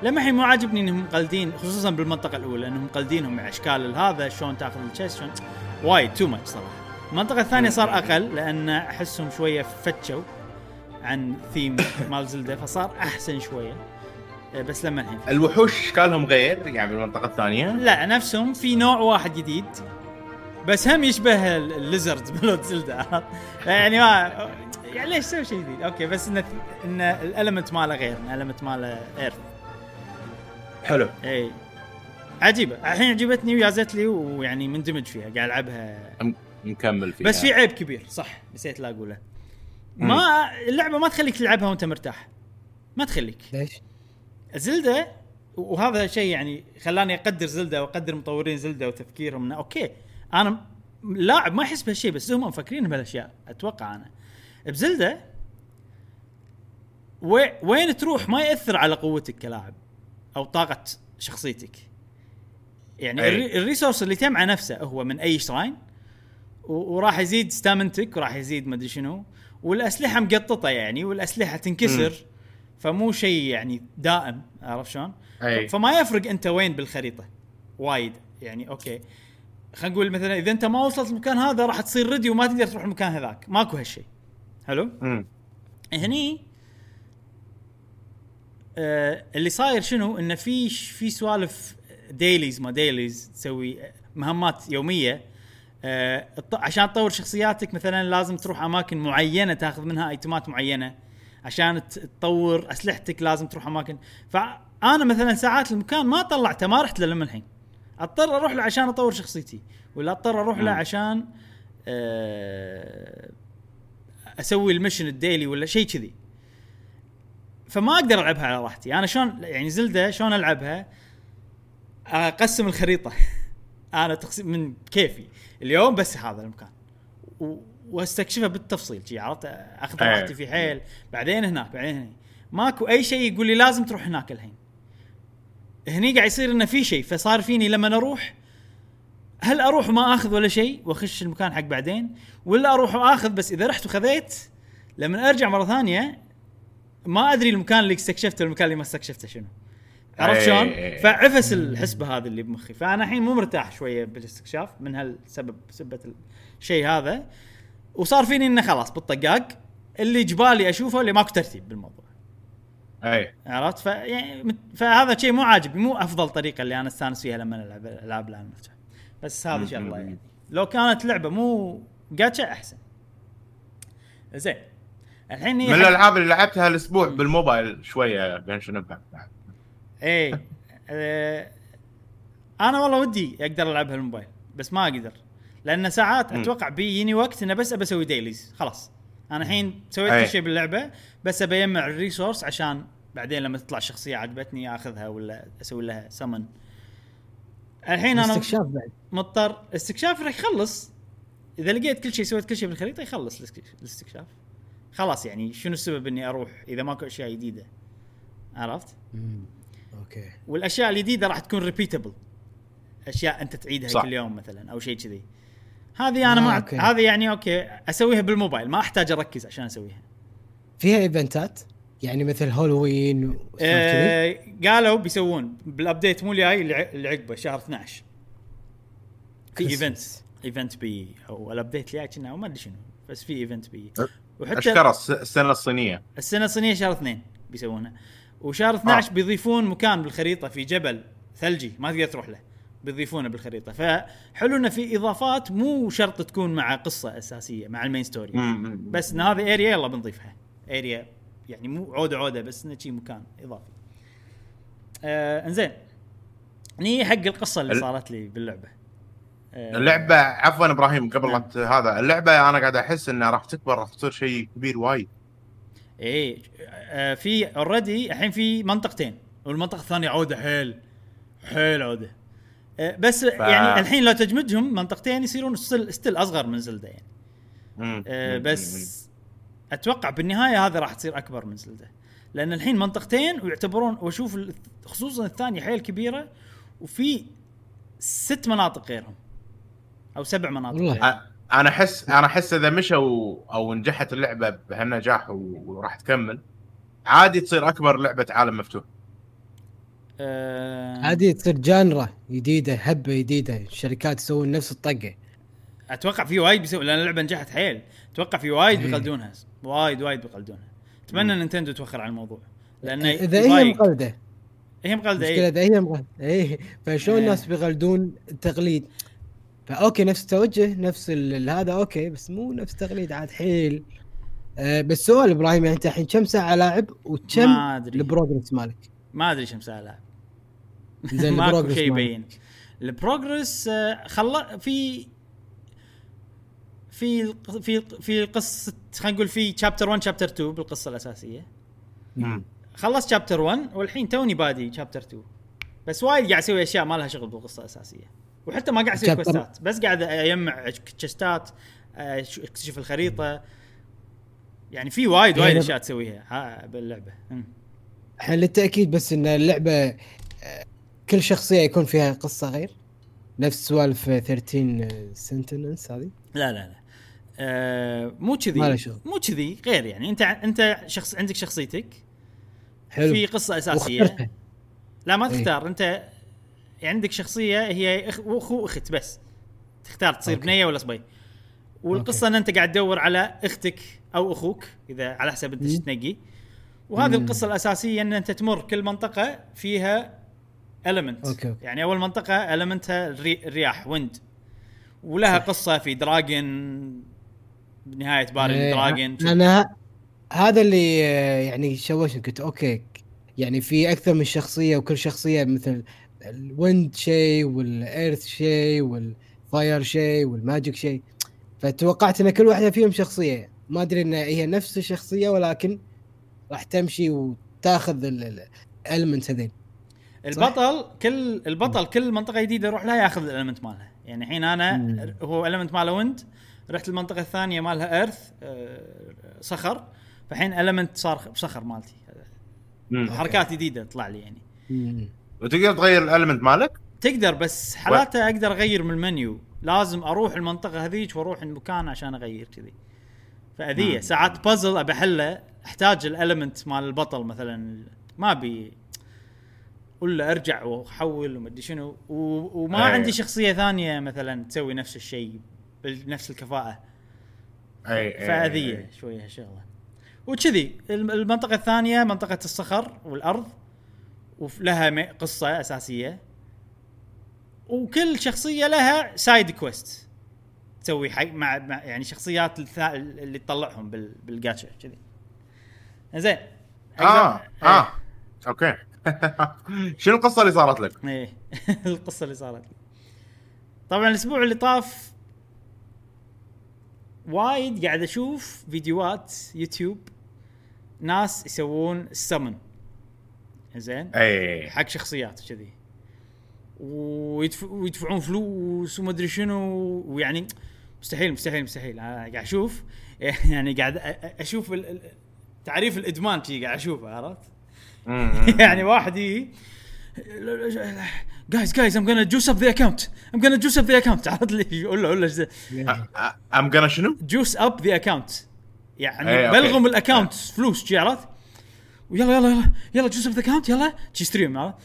لما الحين مو عاجبني إنهم مقلدين خصوصا بالمنطقة الأولى إنهم مقلدينهم مع أشكال هذا شلون تأخذ ال chest شلون؟ وايد too much صراحة. المنطقة الثانية صار أقل لأن أحسهم شوية فتشوا عن ثيم (coughs) مال Zelda فصار أحسن شوية. آه، بس لما الحين. الوحوش اشكالهم غير يعني بالمنطقة الثانية؟ لا نفسهم في نوع واحد جديد بس هم يشبه ال- ال lizard مالت Zelda؟ يعني ما يعني ليش سوي شيء جديد؟ okay بس انه إن ال element ماله غير ال element ماله earth حلو. اي عجيبة. الحين عجبتني ويازت لي ويعني مندمج فيها قاعد ألعبها. نكمل فيها. بس في عيب كبير صح نسيت لا أقوله. ما اللعبة ما تخليك تلعبها وأنت مرتاح. ما تخليك. ليش؟ Zelda وهذا شيء يعني خلاني أقدر Zelda وأقدر مطورين Zelda وتفكيرهم. انه okay. أنا لاعب ما يحس بهالشيء بس هم مفكرين بهالأشياء أتوقع أنا. ب Zelda وي وين تروح ما يأثر على قوتك كلاعب أو طاقة شخصيتك. يعني أي. ال resources اللي تجمعه نفسه هو من أي shrine وراح يزيد stamina تك وراح يزيد مدري شنو. والأسلحة مقططة يعني والأسلحة تنكسر فمو شيء يعني دائم عرفت شلون؟ فما يفرق أنت وين بالخريطة وايد. يعني okay. خلينا نقول مثلا إذا أنت ما وصلت المكان هذا راح تصير ردي وما تقدر تروح المكان هذاك. ماكو هالشيء. حلو؟ هني آه اللي صاير شنو؟ انه في في سوالف dailies ما dailies تسوي مهمات يومية عشان تطور شخصياتك مثلا لازم تروح أماكن معينة تاخذ منها item ات معينة. عشان تطور أسلحتك لازم تروح أماكن. فأنا مثلا ساعات المكان ما طلعته ما رحت له لما الحين. أضطر أروح له عشان أطور شخصيتي ولا أضطر أروح له. عشان آه أسوي المشن الديلي ولا شيء كذي. فما أقدر ألعبها على راحتي. أنا شلون يعني زلدة شلون ألعبها؟ أقسم الخريطة. (laughs) أنا تقسيم من كيفي. اليوم بس هذا المكان. و... واستكشفها بالتفصيل جي عرفت؟ أخذ أيه. راحتي في حيل بعدين هناك بعدين هنا ماكو أي شيء يقول لي لازم تروح هناك الحين. هني قاعد يصير إنه في شيء فصار فيني لما أروح هل أروح وما أخذ ولا شيء وأخش المكان حق بعدين؟ ولا أروح وأخذ بس إذا رحت وخذيت لما أرجع مرة ثانية ما أدري المكان اللي استكشفته والمكان اللي ما استكشفته شنو. عرفت أي. شلون؟ فعفس الحسبة هذه اللي بمخي. فأنا الحين مو مرتاح شوية بالاستكشاف من هالسبب سبة الشيء هذا. وصار فيني إنه خلاص بالطقاق اللي جبالي أشوفه اللي ماكو ترتيب بالموضوع. إي. عرفت؟ ف يعني فهذا شيء مو عاجبني مو أفضل طريقة اللي أنا أستانس فيها لما العب العاب المفتوح بس هذه مم. شغله يعني لو كانت لعبة مو جاتشا أحسن. زين. الحين من الألعاب اللي لعبتها الأسبوع بالموبايل شوية Genshin Impact إيه. آه، أنا والله ودي أقدر العبها الموبايل بس ما أقدر. لأن ساعات. أتوقع بيجيني وقت إنه بس ابى أسوي dailies خلاص. أنا الحين سويت كل أي. شيء باللعبة بس ابى أجمع ال resources عشان بعدين لما تطلع شخصية عجبتني أخذها ولا أسوي لها سمن الحين أنا استكشاف بعد. مضطر. استكشاف راح يخلص. إذا لقيت كل شيء سويت كل شيء بالخريطة يخلص الاستك- الاستكشاف. خلاص يعني شنو السبب إني أروح إذا ماكو أشياء جديدة؟ عرفت. okay. والأشياء الجديدة راح تكون repeatable أشياء أنت تعيدها صح. كل يوم مثلا أو شيء كذي. هذه أنا آه، ما. هذه يعني okay أسويها بالموبايل ما أحتاج أركز عشان أسويها. فيها event ات؟ يعني مثل هالوين و-؟ آه قالوا بيسوون بال update مو الجاي اللي عقبه شهر 12 في Christmas. event event بي أو ال update اللي جاي كنا ما أدري شنو بس في event بي. أه، وحتى اشكره الس- السنة الصينية. السنة الصينية شهر اثنين بيسوونها وشهر 12 آه. بيضيفون مكان بالخريطة في جبل ثلجي ما تقدر تروح له بيضيفونه بالخريطة. فحلو إنه في إضافات مو شرط تكون مع قصة أساسية مع ال main story. مم. بس إن هذه area يلا بنضيفها. area يعني مو عودة عودة بس انه شي مكان إضافي. آه إنزين. ني حق القصة اللي ال- صارت لي باللعبة. آه اللعبة عفوا إبراهيم قبل نعم. هذا اللعبة أنا قاعد أحس انها راح تكبر راح تصير شيء كبير وايد. إيه آه في already الحين في منطقتين والمنطقة الثانية عودة حيل حيل عودة آه بس ف... يعني الحين لو تجمدهم منطقتين يصيرون still still أصغر من Zelda يعني مم. آه. بس أتوقع بالنهاية هذه راح تصير أكبر من Zelda لأن الحين منطقتين ويعتبرون وأشوف خصوصا الثانية حيل كبيرة وفي ست مناطق غيرهم أو سبع مناطق والله. أنا أحس أنا أحس إذا مشوا أو نجحت اللعبة بهالنجاح وراح تكمل عادي تصير أكبر لعبة عالم مفتوح. آه عادي تصير جانرا جديدة هبة جديدة الشركات يسوون نفس الطقة. أتوقع في وايد بيسوي لأن اللعبة نجحت حيل. أتوقع في وايد إيه. بيقلدونها وايد وايد بيقلدونها. أتمنى Nintendo توخر عن الموضوع لأنه إذا هي. مقلدة. هي مقلدة المشكلة إيه إذا هي مقلدة. إيه. فشلون إيه. الناس بيقلدون التقليد ف okay نفس التوجه نفس هذا okay بس مو نفس التقليد عاد حيل. آه بس سؤال إبراهيم يعني أنت الحين كم ساعة لاعب وكم ال progress مالك؟ ما أدري كم ساعة لاعب. (laughs) زين (laughs) ماكو ال progress شيء. يبين. ال progress آه، خلا في في في في قصه خلينا نقول في شابتر 1 شابتر 2 بالقصة الأساسية. مم. خلصت شابتر 1 والحين توني بادي شابتر 2 بس وايد قاعد أسوي أشياء ما لها شغل بالقصة الأساسية. وحتى ما قاعد أسوي كوستات بس قاعد اجمع تشستات آه، اكتشف الخريطة. يعني في وايد وايد يعني- أشياء تسويها. ها، باللعبة. للتأكيد بس إن اللعبة آه، كل شخصية يكون فيها قصة غير؟ نفس سوالف 13 Sentinels هذه؟ لا لا لا. آه مو كذي. مو كذي غير يعني. أنت أنت شخص عندك شخصيتك. حلو. في قصة أساسية. واخترتها. لا ما إيه. تختار. أنت يعني عندك شخصية هي اخ واخو أخت بس تختار تصير okay. بنية ولا صبي والقصة أن أنت قاعد تدور على أختك أو أخوك إذا على حسب أنت. إيش تنقي وهذه مم. القصة الأساسية أن أنت تمر كل منطقة فيها element okay، okay. يعني أول منطقة element ها الري... الرياح wind ولها صح. قصة في dragon بنهايه باري إيه، dragon أنا هذا اللي آه، يعني شوشني قلت okay يعني في أكثر من شخصية وكل شخصية مثل ال wind شيء وال earth شيء وال fire شيء وال magic شيء. فتوقعت إن كل واحدة فيهم شخصية. ما أدري إن هي نفس الشخصية ولكن راح تمشي وتاخذ الالمنت هذين. البطل كل البطل كل منطقة جديدة يروح لها ياخذ الالمنت مالها. يعني الحين أنا مم. هو الالمنت ماله ويند رحت المنطقة الثانية مالها ايرث صخر. فالحين الالمنت صار صخر مالتي. حركات جديدة تطلع لي يعني. مم. وتقدر تغير الالمنت مالك؟ تقدر بس حالاته أقدر أغير من المنيو. لازم أروح المنطقة هذيك وأروح المكان عشان أغير كذي. فأذية. ساعات بازل أبي أحله أحتاج الالمنت مال البطل مثلا. ما أبي ولا أرجع وأحول وما أدري شنو. و- وما أيه. عندي شخصية ثانية مثلا تسوي نفس الشيء بنفس الكفاءة. أي فأذية أي- شوية هالشغلة. وكذي الم- المنطقة الثانية منطقة الصخر والأرض. ولها قصة أساسية. وكل شخصية لها سايد كويست تسوي حق مع, مع يعني شخصيات اللي تطلعهم بال بالجاتشا كذي. زين. آه إيه. آه. okay. (laughs) شنو القصة اللي صارت لك؟ إيه. (laughs) القصة اللي صارت لي. طبعا الأسبوع اللي طاف وايد قاعد أشوف فيديوهات يوتيوب ناس يسوون السمن زين؟ اي حق شخصيات كذي ويدف... ويدفعون فلوس وما أدري شنو ويعني مستحيل مستحيل مستحيل. قاعد أشوف (laughs) يعني قاعد أشوف تعريف الإدمان شي قاعد أشوفه عرفت؟ (laughs) يعني واحد يجي guys guys I'm gonna juice up the account. I'm gonna juice up the account. (laughs) عرفت لي يقول له يقول له I'm gonna شنو؟ juice up the account يعني إيه،. بلغم ال account فلوس عرفت؟ ويلا يلا يلا يلا اب ذا اكونت يلا. شي ستريم عرفت؟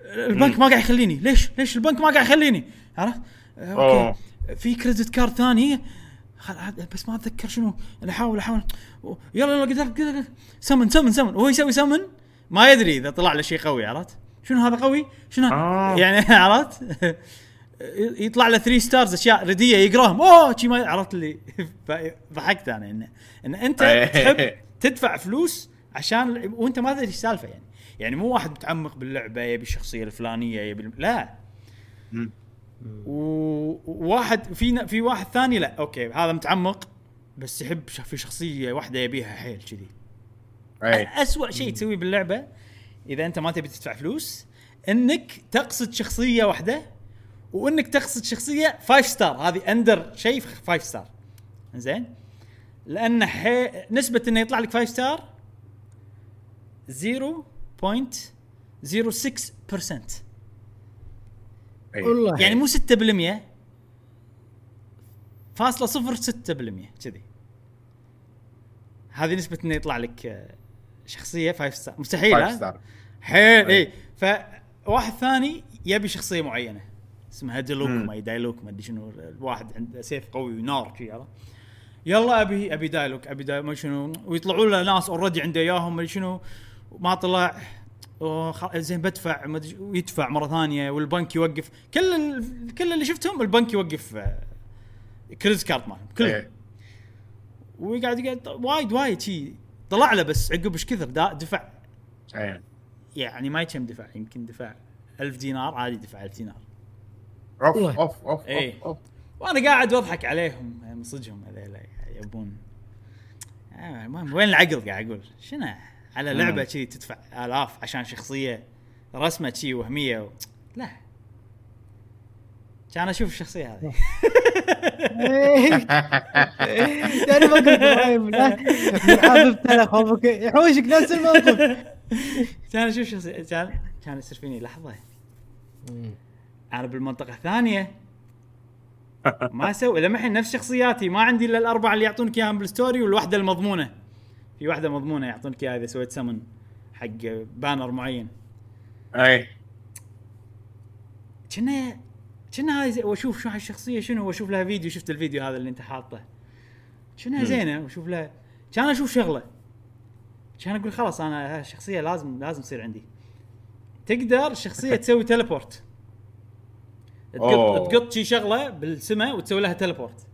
البنك ما قاعد يخليني. ليش؟ ليش البنك ما قاعد يخليني؟ عرفت؟ آه،. أوكي. في كريدت كارد ثاني. بس ما أتذكر شنو. أنا أحاول أحاول. يلا يلا قدر قدر سمن سمن سمن. وهو يسوي سمن؟ ما يدري إذا طلع له شيء قوي عرفت؟ شنو هذا قوي؟ شنو؟ آه. يعني (laughs) عرفت؟ (laughs) يطلع له 3 ستارز أشياء ردية يقراهم. أوه شي ما عرفت اللي (laughs) ضحكت أنا. انه إن أنت. تحب تدفع فلوس عشان وانت ما تدري إيش السالفه يعني. يعني مو واحد متعمق باللعبة يبي الشخصية الفلانية يبي لا. وواحد في في واحد ثاني لا أوكي هذا متعمق بس يحب ش- في شخصية واحدة يبيها حيل كذي. اسوء شيء تسويه باللعبة إذا أنت ما تبي تدفع فلوس إنك تقصد شخصية واحدة وإنك تقصد شخصية 5 star هذه أندر شيء 5 star زين لأن حي... نسبة إنه يطلع لك 5 star 0.06% أي. والله. يعني مو 6% فاصلة صفر ستة بالمية كذي. هذه نسبة انه يطلع لك آه، شخصية 5 star مستحيل five ها؟ star حيل أي. فواحد ثاني يبي شخصية معينة اسمها ديلوك. ما دايلوك ما أدري شنو الواحد عنده سيف قوي ونار عرفت يلا. أبي أبي دايلوك أبي دايلوك ما شنو. ويطلعوا له ناس already عنده إياهم ما شنو. ما طلع زين بدفع ويدفع مرة ثانية والبنك يوقف. كل ال... كل اللي شفتهم البنك يوقف آه، credit card مالهم كلهم. إيه. ويقعد يقعد وايد وايد شي. طلع له بس عقب إيش كثر؟ دا- دفع. إيه. يعني ما كم دفع يمكن دفع ألف دينار عادي دفع ألف دينار. أوف والله. أوف أوف إيه. أوف. اوف وأنا قاعد واضحك عليهم من صدقهم هذيلا يبون. آه، المهم وين العقل قاعد أقول شنو؟ على لعبة شي تدفع آلاف عشان شخصية رسمة شي وهمية و... لا. كان أشوف الشخصية هذه. يعني ما ترى خوفك يحوشك نفس الموقف كان أشوف شخصيه كان كان يصير فيني لحظة. أنا بالمنطقة الثانية. (laughs) ما أسوي لما الحين نفس شخصياتي ما عندي إلا الأربعة اللي يعطونك إياهم بال story والواحدة المضمونة. في واحدة مضمونة يعطونك إياها إذا سويت سمن حق banner معين. أي. كنا كنا هاي زي- وأشوف شو هالشخصيه شنو وأشوف لها فيديو شفت الفيديو هذا اللي أنت حاطه. كنا زينة وأشوف لها كان أشوف شغلة. كان أقول خلاص أنا هالشخصيه لازم لازم تصير عندي. تقدر الشخصية (laughs) تسوي teleport تقط. تقط شي شغلة بالسماء وتسوي لها teleport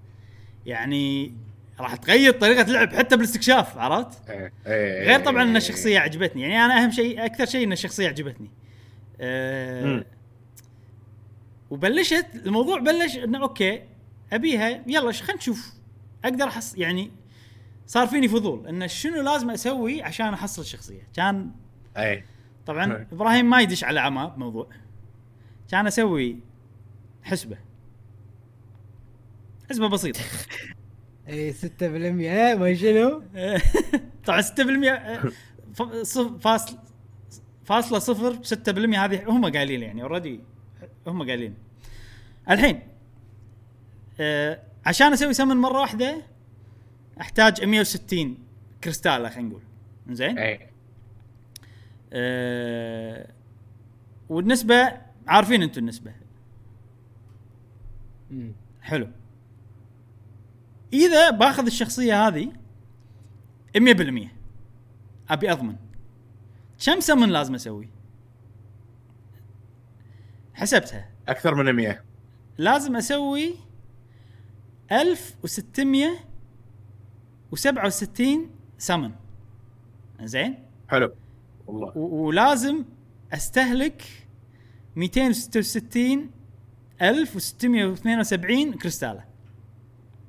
يعني راح تغير طريقة اللعب حتى بالاستكشاف عرفت؟ إيه. إيه. غير طبعا إن الشخصية عجبتني يعني أنا أهم شيء أكثر شيء إن الشخصية عجبتني أه. وبلشت الموضوع بلش إنه أوكي أبيها يلا خلينا نشوف أقدر احص يعني صار فيني فضول انه شنو لازم أسوي عشان أحصل الشخصية كان اي طبعا نعم. إبراهيم ما يدش على عمى بموضوع كان أسوي حسبة حسبة بسيطة (laughs) اي 6% ما شنو؟ (laughs) طبعا 6% آه، ف- صف- فاصل فاصلة صفر 6% هذه هم قايلين يعني اوريدي هم قايلين. الحين آه عشان أسوي سمن مرة واحدة أحتاج 160 كريستاله خلينا نقول. زين اي آه والنسبة عارفين أنتم النسبة. حلو. إذا بأخذ الشخصية هذه 100% أبي أضمن. كم سمن لازم أسوي؟ حسبتها. أكثر من 100 لازم أسوي 1667 سمن. زين؟ حلو. والله. و- ولازم أستهلك 266 1672 كريستاله.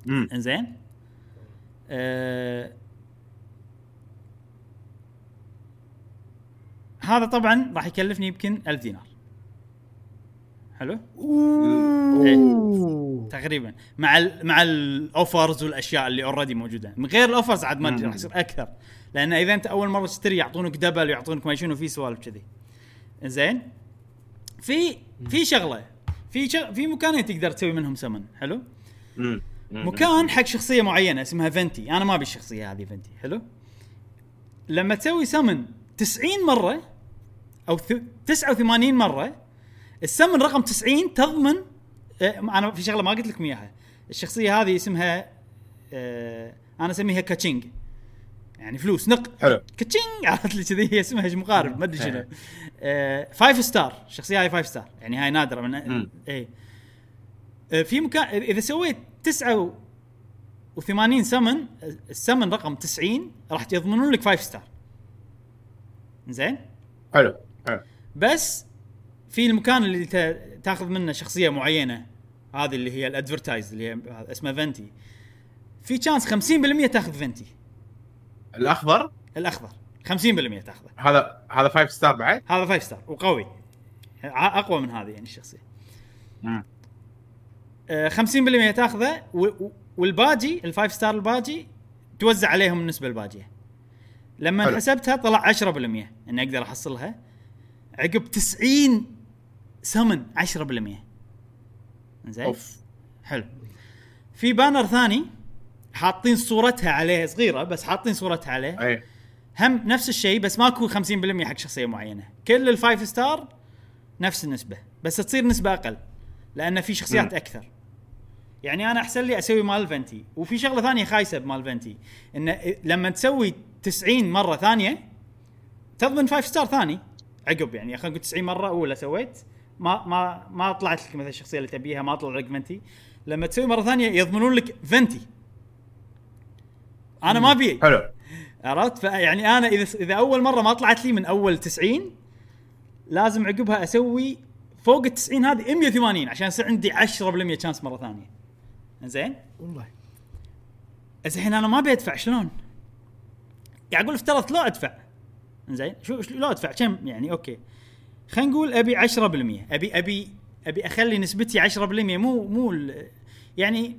انزين. آه هذا طبعا راح يكلفني يمكن 1000 دينار. حلو؟ أوه. تقريبا. مع ال مع ال offers والأشياء اللي already موجودة. من غير ال offers عاد ما راح يصير أكثر. لأن إذا أنت أول مرة تشتري يعطونك double ويعطونك ما شنو في سوالف كذي. زين في في شغلة. في شغ... في مكانين تقدر تسوي منهم سمن حلو؟ مم. مكان حق شخصية معينة اسمها فنتي. أنا ما أبي الشخصية هذه فنتي. حلو؟ لما تسوي سمن 90 مرة أو ث- 89 مرة السمن رقم 90 تضمن آه، أنا في شغلة ما قلت لكم إياها. الشخصية هذه اسمها آه، أنا أسميها كاتشينج يعني فلوس نق حلو. كاتشينج عرفت لي كذي؟ هي اسمها مقارب ما أدري شنو. آه، فايف ستار الشخصية هاي فايف ستار يعني هاي نادرة من. اي آه، في مكان إذا سويت 89 سمن السمن رقم 90 راح يضمنون لك 5 ستار زين؟ حلو حلو. بس في المكان اللي تاخذ منه شخصية معينة هذه اللي هي الادفرتايز اللي هي اسمها فنتي في chance 50% تاخذ فنتي الأخضر؟ الأخضر. 50% تاخذه. هذا هذا five star بعد؟ هذا 5 star وقوي. أقوى من هذه يعني الشخصية. مم. آه، 50% تاخذه و- و- والباجي ال five star الباجي توزع عليهم النسبة الباجية. لما حلو. حسبتها طلع 10% إني أقدر أحصلها عقب 90 سمن 10% زين أوف. حلو. في banner ثاني حاطين صورتها عليه صغيرة بس حاطين صورتها عليه. أي. هم نفس الشيء بس ماكو 50% حق شخصية معينة. كل ال five star نفس النسبة بس تصير نسبة أقل لأن في شخصيات مم. أكثر. يعني أنا أحسن لي أسوي مال فنتي. وفي شغلة ثانية خايسة بمال فنتي. انه لما تسوي 90 مرة ثانية تضمن 5 star ثاني. عقب يعني خلينا نقول 90 مرة أولى سويت. ما ما ما طلعت لك مثلا الشخصية اللي تبيها ما طلع لك فنتي. لما تسوي مرة ثانية يضمنون لك فنتي. أنا ما أبي. حلو. عرفت؟ فيعني أنا إذا إذا أول مرة ما طلعت لي من أول 90 لازم عقبها أسوي فوق ال 90 هذه 180 عشان يصير عندي 10% تشانس مرة ثانية. زين؟ والله. زين أنا ما ابي ادفع شلون؟ قاعد أقول افترضت لو أدفع. زين؟ شو لو أدفع كم؟ يعني أوكي. خلينا نقول أبي 10% ابي ابي أبي أخلي نسبتي 10% مو مو ال- يعني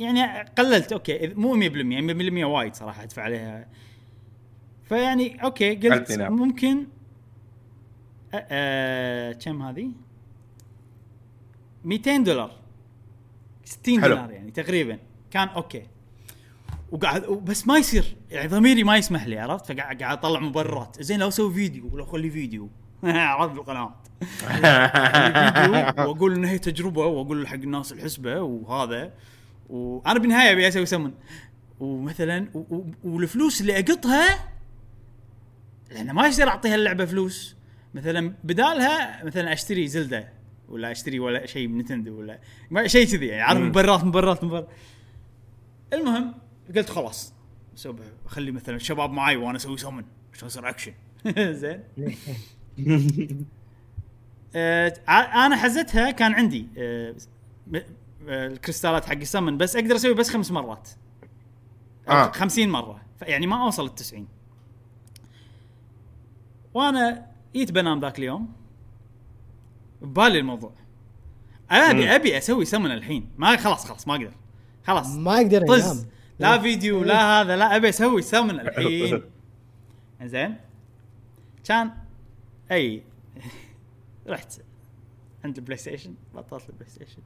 يعني قللت أوكي. مو 100% 100% وايد صراحة أدفع عليها. فيعني أوكي قلت دينار. ممكن أ- أه كم هذه؟ 200 دولار. 60 حلو. دولار يعني تقريبا. كان أوكي. وقاعد بس ما يصير. يعني ضميري ما يسمح لي عرفت؟ فقاعد قاعد أطلع مبررات. زين لو أسوي فيديو ولا اخلي فيديو. (laughs) عرفت فيديو وأقول إن هي تجربة وأقول حق الناس الحسبة وهذا. وأنا بالنهاية أبي أسوي سمن. ومثلا والفلوس اللي أقطها لأن ما يصير أعطيها اللعبة فلوس. مثلا بدالها مثلا أشتري زلدة. ولا أشتري ولا شيء من نتندو ولا ما شيء كذي يعني. عارف. مبررات مبررات مبررات. المهم قلت خلاص أسوي أخلي مثلا الشباب معاي وأنا أسوي سمن عشان يصير اكشن زين. (laughs) آه، أنا حزتها كان عندي آه، آه، الكريستالات حق السمن بس أقدر أسوي بس خمس مرات. آه. آه. 50 مرة. يعني ما أوصل ال 90 وأنا جيت بنام ذاك اليوم. ببالي الموضوع. أنا مم. أبي ابي أسوي سمن الحين. ما خلاص خلاص ما أقدر. خلاص. ما يقدر ينام طز لا فيديو لا هذا لا أبي أسوي سمن الحين. زين كان أي. (laughs) رحت. عند البلاي ستيشن بطلت البلاي ستيشن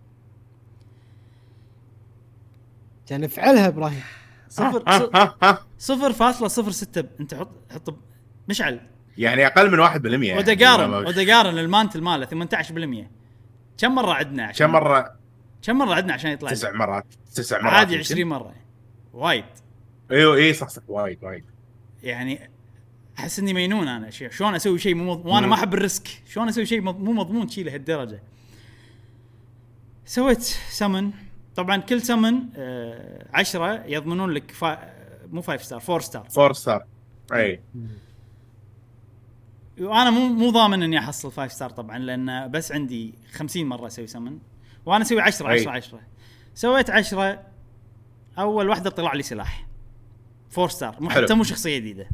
كان افعلها إبراهيم. (laughs) صفر صفر فاصلة صفر ستة. أنت حط حط مشعل. يعني أقل من 1% يعني ودقارن المانتل ماله 18% كم مرة عدنا عشان كم مرة؟ كم مرة عدنا عشان يطلع؟ تسع مرات. تسع مرات عادي يمكن. 20 مرة. وايد. أيوه اي صح صح. وايد وايد. يعني أحس إني مجنون أنا شلون أسوي شيء مو مض... وأنا. ما أحب الريسك. شلون أسوي شيء مو مضمون شي لهالدرجة. سويت سمن. طبعا كل سمن آه عشرة يضمنون لك فا... مو 5 star 4 star four star اي وأنا مو مو ضامن إني أحصل 5 star طبعا لأن بس عندي 50 مرة أسوي سمن وأنا أسوي 10 أي. 10 10 سويت 10 أول واحدة طلع لي سلاح. 4 star مو. حتى مو شخصية جديدة.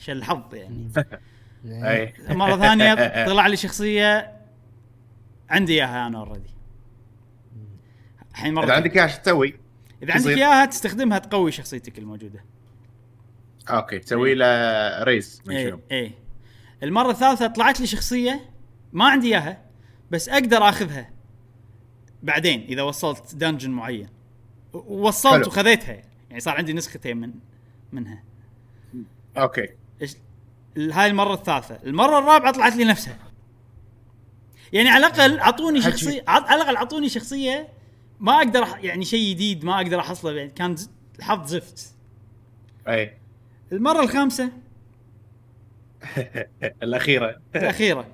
عشان الحظ يعني. (laughs) أي. مرة ثانية (laughs) طلع لي شخصية عندي إياها أنا already الحين مرة إذا عندك إياها شو تسوي؟ إذا عندك. إياها تستخدمها تقوي شخصيتك الموجودة. okay تسوي له raise من إيه شنو؟ إيه. المرة الثالثة طلعت لي شخصية ما عندي إياها بس أقدر آخذها بعدين إذا وصلت dungeon معين. وصلت حلو. وخذيتها يعني صار عندي نسختين من منها. okay. هاي المرة الثالثة. المرة الرابعة طلعت لي نفسها. يعني على الأقل أعطوني. شخصيه على الأقل أعطوني شخصية ما أقدر أح- يعني شيء جديد ما أقدر أحصله يعني كان الحظ زفت. أي. المرة الخامسة (laughs) الاخيرة. الأخيرة.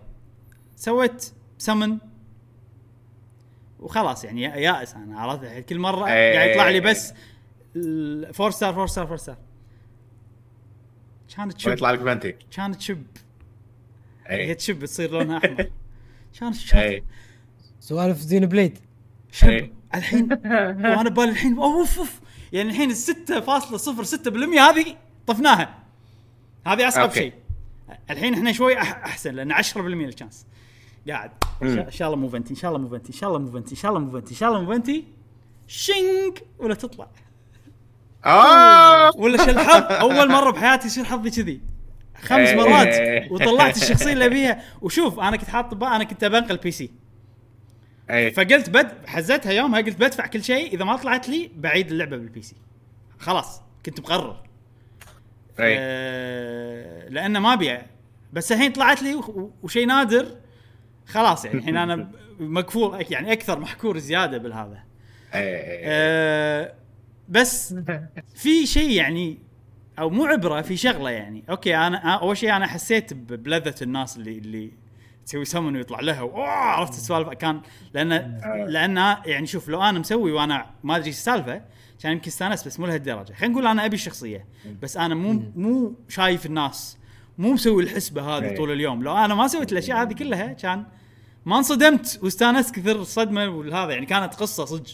سويت سمن وخلاص يعني يا- يائس أنا عرفت؟ الحين كل مرة إيه. قاعد يطلع لي بس فور ستار فور ستار فور ستار كانت تشب. ويطلع لك بنتي. كانت تشب. هي اي تشب تصير لونها أحمر. كانت تشب. سوالف زين بليد. شب. إيه. الحين وأنا ببالي الحين أوف أوف. يعني الحين ال 6.06% هذه طفناها. هذه أصعب. شيء. الحين إحنا شوي احسن لأن 10% الشانس. قاعد. إن شاء الله موفنتي إن شاء الله موفنتي إن شاء الله موفنتي إن شاء الله موفنتي إن شاء الله موفنتي شينج ولا تطلع. آه! ولا شو الحظ أول مرة بحياتي يصير حظي كذي. خمس إيه. مرات. وطلعت الشخصية اللي أبيها. وشوف أنا كنت حاط أنا كنت بنقل PC. اي فقلت بد حزتها يومها قلت بدفع كل شيء. إذا ما طلعت لي بعيد اللعبة بال PC. خلاص كنت مقرر. آه لأنه ما ابي بس الحين طلعت لي وشيء نادر خلاص يعني الحين أنا (laughs) مقفول يعني أكثر محكور زيادة بالهذا. آه بس في شيء يعني أو مو عبرة في شغلة يعني. okay أنا أول شيء أنا حسيت بلذة الناس اللي اللي تسوي سمن ويطلع لها عرفت السوالف؟ كان لأن لأن يعني شوف لو أنا مسوي وأنا ما أدري السالفة كان يمكن استانس بس مو لهالدرجة. خلينا نقول أنا أبي الشخصيه بس أنا مو مو شايف الناس مو مسوي الحسبة هذه إيه. طول اليوم. لو أنا ما سويت الأشياء هذه كلها كان ما انصدمت واستانست كثر الصدمة والهذا. يعني كانت قصة صدق.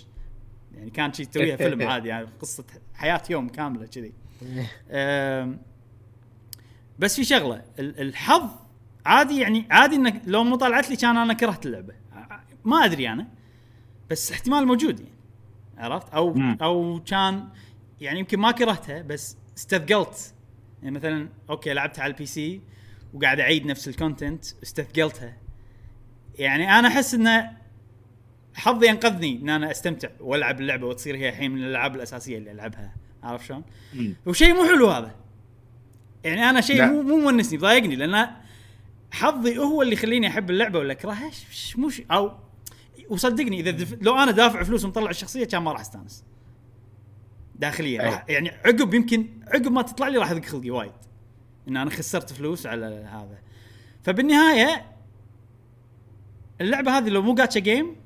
يعني كان شي تسويها فيلم عادي يعني قصة حياة يوم كاملة كذي. بس في شغلة ال- الحظ عادي يعني عادي إنك لو مو طلعت لي كان أنا كرهت اللعبة. ما أدري أنا بس احتمال موجود يعني. عرفت؟ أو مم. أو كان يعني يمكن ما كرهتها بس استثقلت. يعني مثلا okay لعبتها على ال PC وقاعد أعيد نفس ال content استثقلتها. يعني أنا أحس إنه حظي أنقذني إن أنا أستمتع وألعب اللعبة وتصير هي الحين من الألعاب الأساسية اللي ألعبها. عارف شلون؟ وشيء مو حلو هذا. يعني أنا شيء. مو مو مونسني ضايقني لأن حظي هو اللي يخليني أحب اللعبة ولا أكرهها. مو أو وصدقني إذا دف... لو أنا دافع فلوس ومطلع الشخصية كان ما راح أستانس داخليا. راح يعني عقب يمكن عقب ما تطلع لي راح يضيق خلقي وايد إن أنا خسرت فلوس على هذا فبالنهاية اللعبة هذه لو مو جاتشا جيم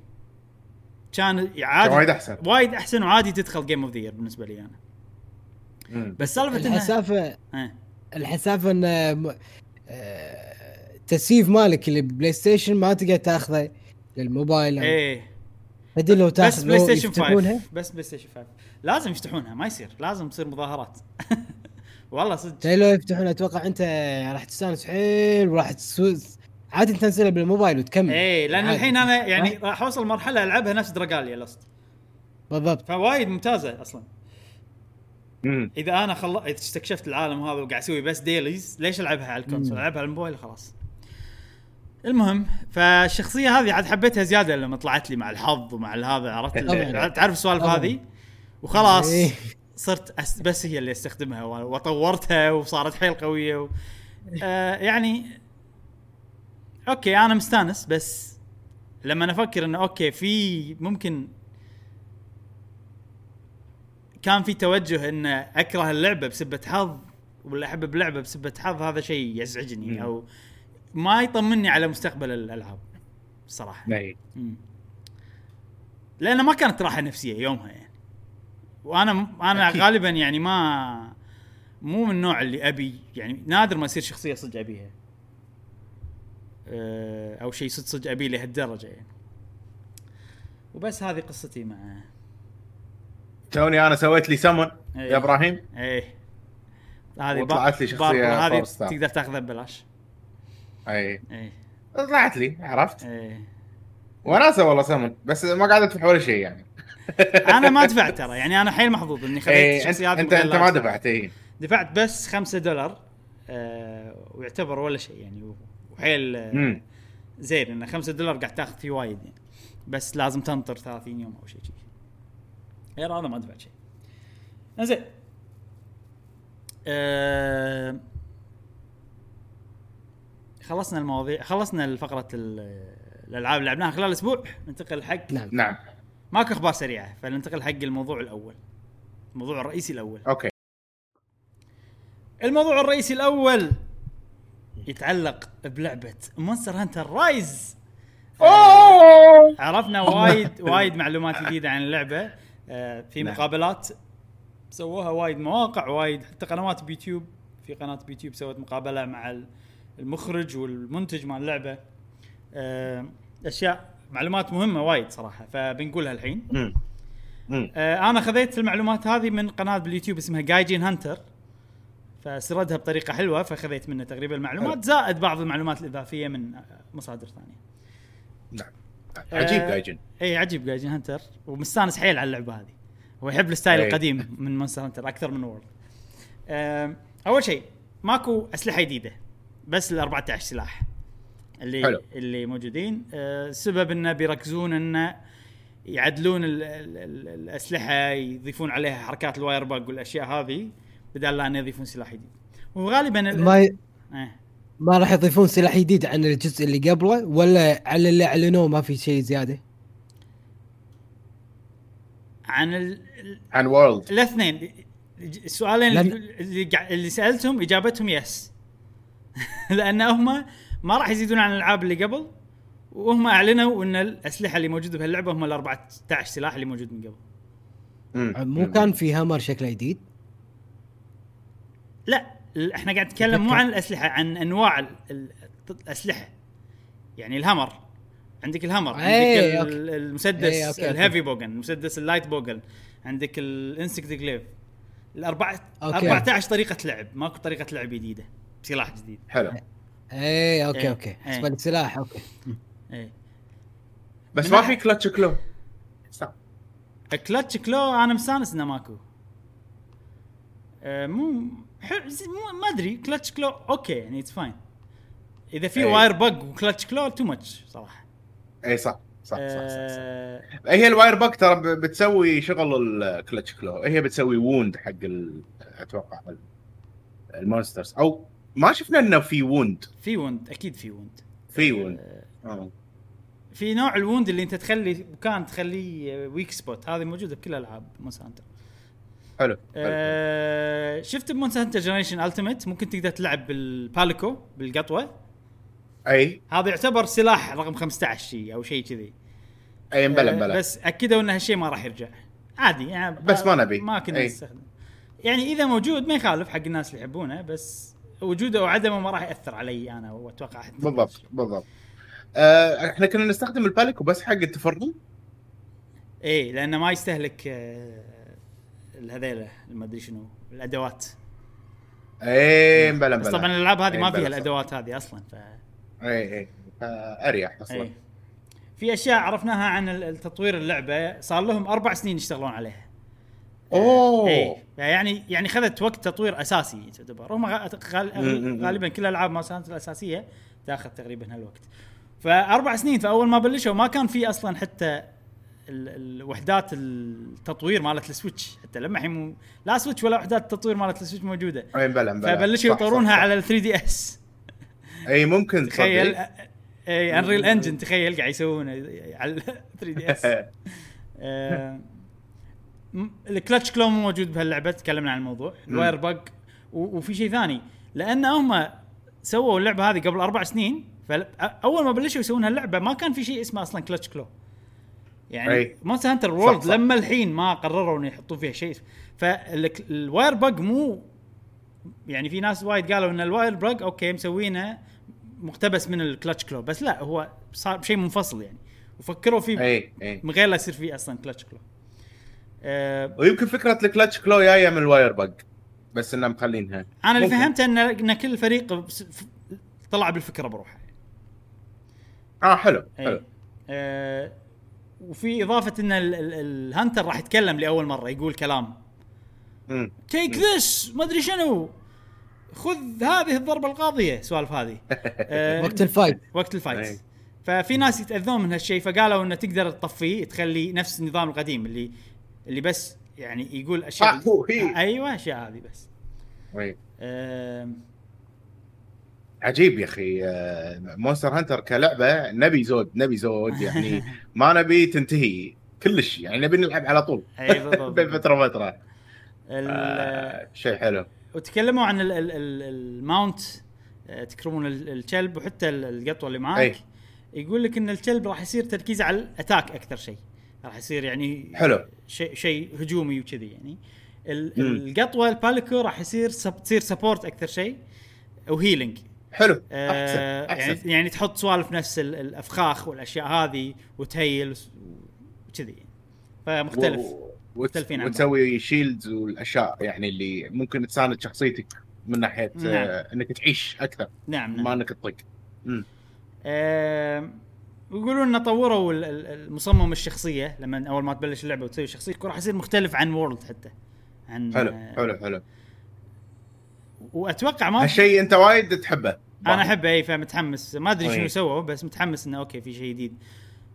كان عادي وايد أحسن. وايد أحسن وعادي تدخل game of the بالنسبة لي أنا مم. بس سالفة الحسافه آه. الحسافة ان آه، تسييف مالك اللي PlayStation ما تقدر تاخذه للموبايل. إيه. تدري لو بس تاخذ بلاي لو ستيشن يفتحونها. 5 بس PlayStation 5 لازم يفتحونها ما يصير. لازم تصير مظاهرات. (laughs) والله صدق. لو يفتحونها أتوقع أنت راح تستانس حيل وراح تسوس عادي تنزلها بالموبايل وتكمل. إيه لأن عادي. الحين أنا يعني راح أوصل مرحلة ألعبها نفس Dragalia Lost بالضبط. فوايد ممتازة أصلا. مم. إذا أنا خل... استكشفت العالم هذا وقاعد أسوي بس dailies ليش ألعبها على ال console؟ ألعبها على الموبايل خلاص المهم فالشخصية هذه عاد حبيتها زيادة لما طلعت لي مع الحظ ومع هذا عرفت تعرف السوالف. هذه وخلاص إيه. صرت. بس هي اللي استخدمها وطورتها وصارت حيل قوية و... آه يعني okay أنا مستانس بس لما أفكر إنه okay في ممكن كان في توجه ان أكره اللعبة بسبة حظ ولا احب اللعبه بسبة حظ هذا شيء يزعجني. أو ما يطمني على مستقبل الألعاب الصراحه. لأن ما كانت راحة نفسية يومها يعني وأنا أنا أكيد. غالبا يعني ما مو من النوع اللي أبي يعني نادر ما يصير شخصية صدق أبيها أه، أو شيء صدق صدق أبيه لهالدرجة يعني وبس هذه قصتي مع توني أنا سويت لي سمن إيه. يا إبراهيم إيه هذه وطلعت لي باربرا هذه. تقدر تاخذها ببلاش اي. إيه. طلعت لي عرفت؟ إيه. وناسة والله سمن بس ما قاعد ادفع ولا شيء يعني. (laughs) أنا ما (laughs) دفعت ترى يعني أنا حيل محظوظ إني خذيت إيه، انت شخصيات انت, ما دفعت اي دفعت بس 5 دولار آه ويعتبر ولا شيء يعني وحيل آه زين انه 5 دولار قاعد تاخذ فيه وايد يعني. بس لازم تنطر 30 يوم أو شيء شيء غير هذا ما دفعت شيء. زين آه خلصنا المواضيع خلصنا الفقرة ال- الألعاب اللي لعبناها خلال الأسبوع ننتقل حق نعم. نعم. ماكو أخبار سريعة فننتقل حق الموضوع الأول. الموضوع الرئيسي الأول. okay. الموضوع الرئيسي الأول يتعلق بلعبة Monster Hunter Rise أوه! عرفنا وايد وايد معلومات جديدة عن اللعبة آه، في نعم. مقابلات سووها وايد مواقع وايد حتى قنوات بيوتيوب في قناة بيوتيوب سوت مقابلة مع المخرج والمنتج مال اللعبة آه، أشياء معلومات مهمة وايد صراحة فبنقولها الحين. آه، أنا خذيت المعلومات هذه من قناة باليوتيوب اسمها Gaijin Hunter فسردها بطريقة حلوة فخذيت منه تقريبا المعلومات. زائد بعض المعلومات الإضافية من آه، مصادر ثانية. نعم. عجيب آه، جايجن إي عجيب جايجين Hunter ومستانس حيل على اللعبة هذه هو يحب ال style أي. القديم من Monster Hunter أكثر من World أول شيء ماكو أسلحة جديدة. بس ال 14 سلاح اللي حلو. اللي موجودين. آه، السبب إنه بيركزون إنه يعدلون ال ال ال الأسلحة يضيفون عليها حركات ال wire bug والأشياء هذه بدل لا ان يضيفون سلاح جديد. وغالبا ال- ما ي... آه. ما راح يضيفون سلاح جديد عن الجزء اللي قبله ولا على اللي أعلنوه ما في شيء زيادة؟ عن ال- عن وورلد الاثنين. السؤالين لأن- اللي اللي سألتهم إجابتهم يس (laughs) لأن هم ما راح يزيدون عن الألعاب اللي قبل وهم أعلنوا إن الأسلحة اللي موجودة بهاللعبه هم ال 14 سلاح اللي موجود من قبل. مو كان في hammer شكله جديد؟ لا إحنا قاعد نتكلم مو عن الأسلحة عن أنواع ال- ال- الأسلحة. يعني ال hammer. عندك الهامر إيه، عندك المسدس إيه، okay، okay. ال heavy bowgun المسدس ال light bowgun عندك ال insect glaive الأربعة okay. 14 طريقة لعب ماكو طريقة لعب جديدة. بسلاح جديد. حلو. اي okay إيه، أوكي. إيه. بالنسبة للسلاح okay. إيه. بس ما في clutch claw. صح. clutch claw أنا مستانس إنه ماكو. آه مو مو ما أدري. clutch claw okay يعني it's fine إذا في إيه. wire bug و clutch claw too much صراحة. اي صح صح صح, صح, صح. آه هي ال wire bug ترى بتسوي شغل ال clutch claw. هي بتسوي wound حق ال... أتوقع ال- monsters أو ما شفنا إنه في wound في wound أكيد في wound في wound آه. في نوع ال wound اللي أنت تخلي مكان تخليه weak spot هذه موجودة بكل ألعاب Monster Hunter حلو, حلو. آه شفت ب Monster Hunter Generations Ultimate ممكن تقدر تلعب بال Palico بالقطوة. أي. هذا يعتبر سلاح رقم 15 شيء أو شيء كذي. أي مبلا آه، مبلا بس اكدوا ان هالشيء ما راح يرجع. عادي يعني بس ما نبي. ما كنا. نستخدم يعني إذا موجود ما يخالف حق الناس اللي يحبونه بس وجوده أو عدمه ما راح يأثر علي أنا وأتوقع أحد بالضبط بالضبط. آه إحنا كنا نستخدم الباليكو بس حق التفرم إيه لأنه ما يستهلك آه، هذيله ما أدري شنو الأدوات. اي مبلا بس مبلا طبعا الألعاب هذه إيه، ما فيها. الأدوات هذه أصلا ف اي اي اريح أصلا. إيه. في أشياء عرفناها عن التطوير اللعبة صار لهم أربع سنين يشتغلون عليها. أوه. إيه. يعني يعني خذت وقت تطوير أساسي تعتبر هم. غالبا كل الألعاب Monster الأساسية تاخذ تقريبا هالوقت. فأربع سنين فاول ما بلشوا ما كان في أصلا حتى ال- الوحدات التطوير مالت ال Switch. حتى لما الحين لا Switch ولا وحدات التطوير مالت ال Switch موجودة. إي مبلا مبلا فبلشوا يطورونها. على ال 3DS. إي ممكن تخيل. إي Unreal Engine تخيل قاعد يسوون على 3DS. (laughs) آه، ال clutch claw مو موجود بهاللعبة تكلمنا عن الموضوع ال wire bug وفي شيء ثاني لأن هم سووا اللعبة هذه قبل أربع سنين فاول ما بلشوا يسوون هاللعبة ما كان في شيء اسمه أصلا clutch claw يعني. Monster Hunter World. لما الحين ما قرروا إنه يحطون فيها شيء فال wire bug مو يعني في ناس وايد قالوا إن ال wire bug okay مسوينه مقتبس من ال clutch claw بس لا هو صار شيء منفصل يعني. وفكروا فيه من غير لا يصير فيه أصلا clutch claw آه ويمكن فكرة ال clutch claw جاية من ال wire bug بس انهم مخلينها. أنا اللي. فهمته ان إن كل فريق طلع بالفكرة بروحه. آه حلو أي. حلو. آه وفي إضافة إن ال- ال- hunter راح يتكلم لأول مرة يقول كلام. take this ما أدري شنو. خذ هذه الضربة القاضية سوالف هذه. (laughs) آه، وقت ال fight. وقت ال fight. أي. ففي ناس يتأذون من هالشيء فقالوا إنه تقدر تطفيه تخلي نفس النظام القديم اللي اللي بس يعني يقول أشياء آه، هو هي. أيوه أشياء هذه بس. آم، عجيب يا أخي آه، Monster Hunter كلعبة نبي زود نبي زود يعني (laughs) ما نبي تنتهي كلش يعني نبي نلعب على طول. اي بالضبط (laughs) بين فتره وفتره ال- آه، شيء حلو. وتكلموا عن ال- ال- ال- mount آه، تكرمون ال- الكلب وحتى ال- القطوة اللي معاك. أي. يقول لك إن الكلب راح يصير تركيزه على ال attack أكثر شيء. راح يصير يعني حلو. شيء شيء هجومي وكذي يعني. القطوة ال Palico راح يصير sup تصير support أكثر شيء و healing حلو آه أحسن يعني أحسن يعني تحط سوالف نفس ال- الأفخاخ والأشياء هذه وت heal وكذي فمختلف و- مختلفين عن. وتسوي shields والأشياء يعني اللي ممكن تساند شخصيتك من ناحية نعم. آه، إنك تعيش أكثر نعم نعم ما إنك تطق مم. ويقولون إنه طوروا ال- ال- المصمم الشخصية لما أول ما تبلش اللعبة وتسوي شخصيتك راح يصير مختلف عن World حتى. عن حلو آه، حلو حلو. وأتوقع ما هالشيء أنت وايد تحبه. أنا أحبه إي فمتحمس. ما أدري شنو أي. سووا بس متحمس إنه okay في شيء جديد.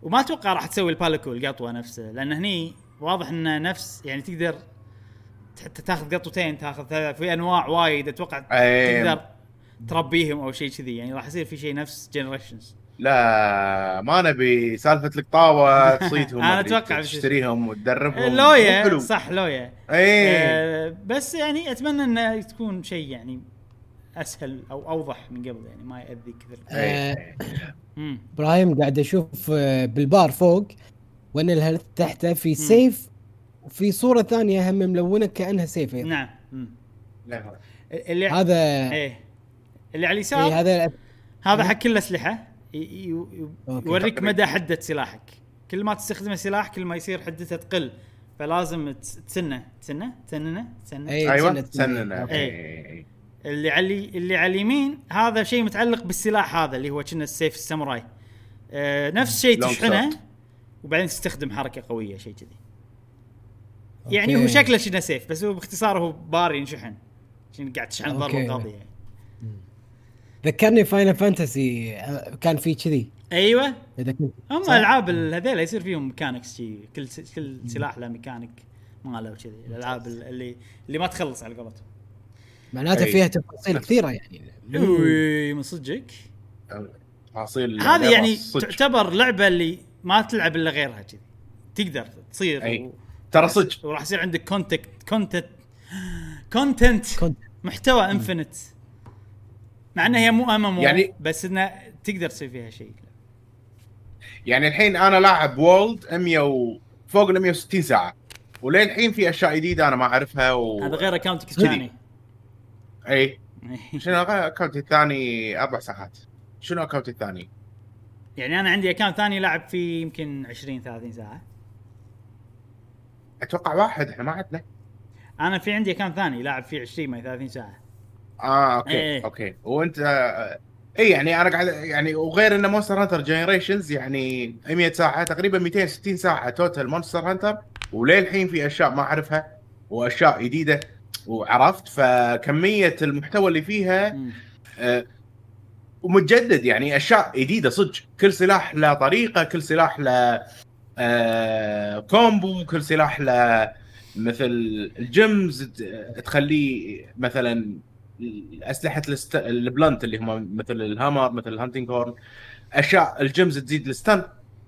وما أتوقع راح تسوي ال Palico القطوة نفسه لأن هني واضح إنه نفس يعني تقدر حتى تاخذ قطوتين تاخذ ثلاث في أنواع وايد أتوقع أي. تقدر تربيهم أو شيء كذي. يعني راح يصير في شيء نفس Generations لا ما نبي سالفة القطاوة (laughs) تصيدهم أتوقع بس- تشتريهم وتدربهم. لويا حلو. صح لويا اي آه بس يعني أتمنى إنه تكون شيء يعني أسهل أو أوضح من قبل يعني ما يأذي كثر آه، إبراهيم قاعد أشوف آه، بالبار فوق وأن ال health تحته في سيف وفي صورة ثانية هم ملونه كأنها سيف أيضاً. نعم. اللي هذا إيه. اللي على إيه اليسار هذا هذا حق كل الاسلحه. يوريك مدى حدة سلاحك. كل ما تستخدم السلاح كل ما يصير حدته تقل. فلازم تس- تسنه. تسنه؟ تسننه تسنه؟ أي. أيوه سنة- سننا إيه. إي. اللي على اللي على اليمين هذا شيء متعلق بالسلاح هذا اللي هو كنا السيف الساموراي. آه نفس الشيء تشحنه. وبعدين تستخدم حركة قوية شيء كذي. يعني هو شكله شنه سيف بس هو باختصار هو بار ينشحن. قاعد تشحن ضربة. قاضية. ذكرني Final Fantasy آه، كان في كذي. أيوه. إذا كنت هم صح؟ الألعاب ال- هذيلا يصير فيهم mechanics شي كل س- كل سلاح له ميكانيك ماله وكذي. الألعاب ال- اللي اللي ما تخلص على قولتهم. معناته. فيها تفاصيل كثيرة يعني. أوي من صدقك؟ تفاصيل هذه يعني صدق. تعتبر لعبة اللي ما تلعب إلا غيرها كذي. تقدر تصير أي. و... ترى صدق. وراح يصير عندك content content content محتوى infinite مع إنها هي مو أم يعني- بس انه تقدر تسوي فيها شيء. يعني الحين أنا لاعب وولد 100 و... فوق ال 160 ساعة. وللحين في أشياء جديدة أنا ما أعرفها و... هذا غير اكونتك. الثاني. إي. (laughs) شنو account ي الثاني؟ أربع ساعات. شنو account ي الثاني؟ يعني أنا عندي account ثاني لاعب فيه يمكن 20 30 ساعة. أتوقع واحد إحنا ما عندنا أنا في عندي account ثاني لاعب فيه 20 ما 30 ساعة. آه okay إيه. okay وأنت آه، اي يعني أنا قاعد يعني وغير إن Monster Hunter Generations يعني 100 ساعة تقريبا 260 ساعة total Monster Hunter وللحين في أشياء ما أعرفها وأشياء جديدة وعرفت فكمية المحتوى اللي فيها. آه، ومتجدد يعني أشياء جديدة صدق كل سلاح له طريقة كل سلاح له آه combo كل سلاح له مثل ال gems ت- تخليه مثلا اسلحه ال set... ال blunt اللي هم مثل ال hammer مثل ال hunting horn أشياء ال gems تزيد ال stun.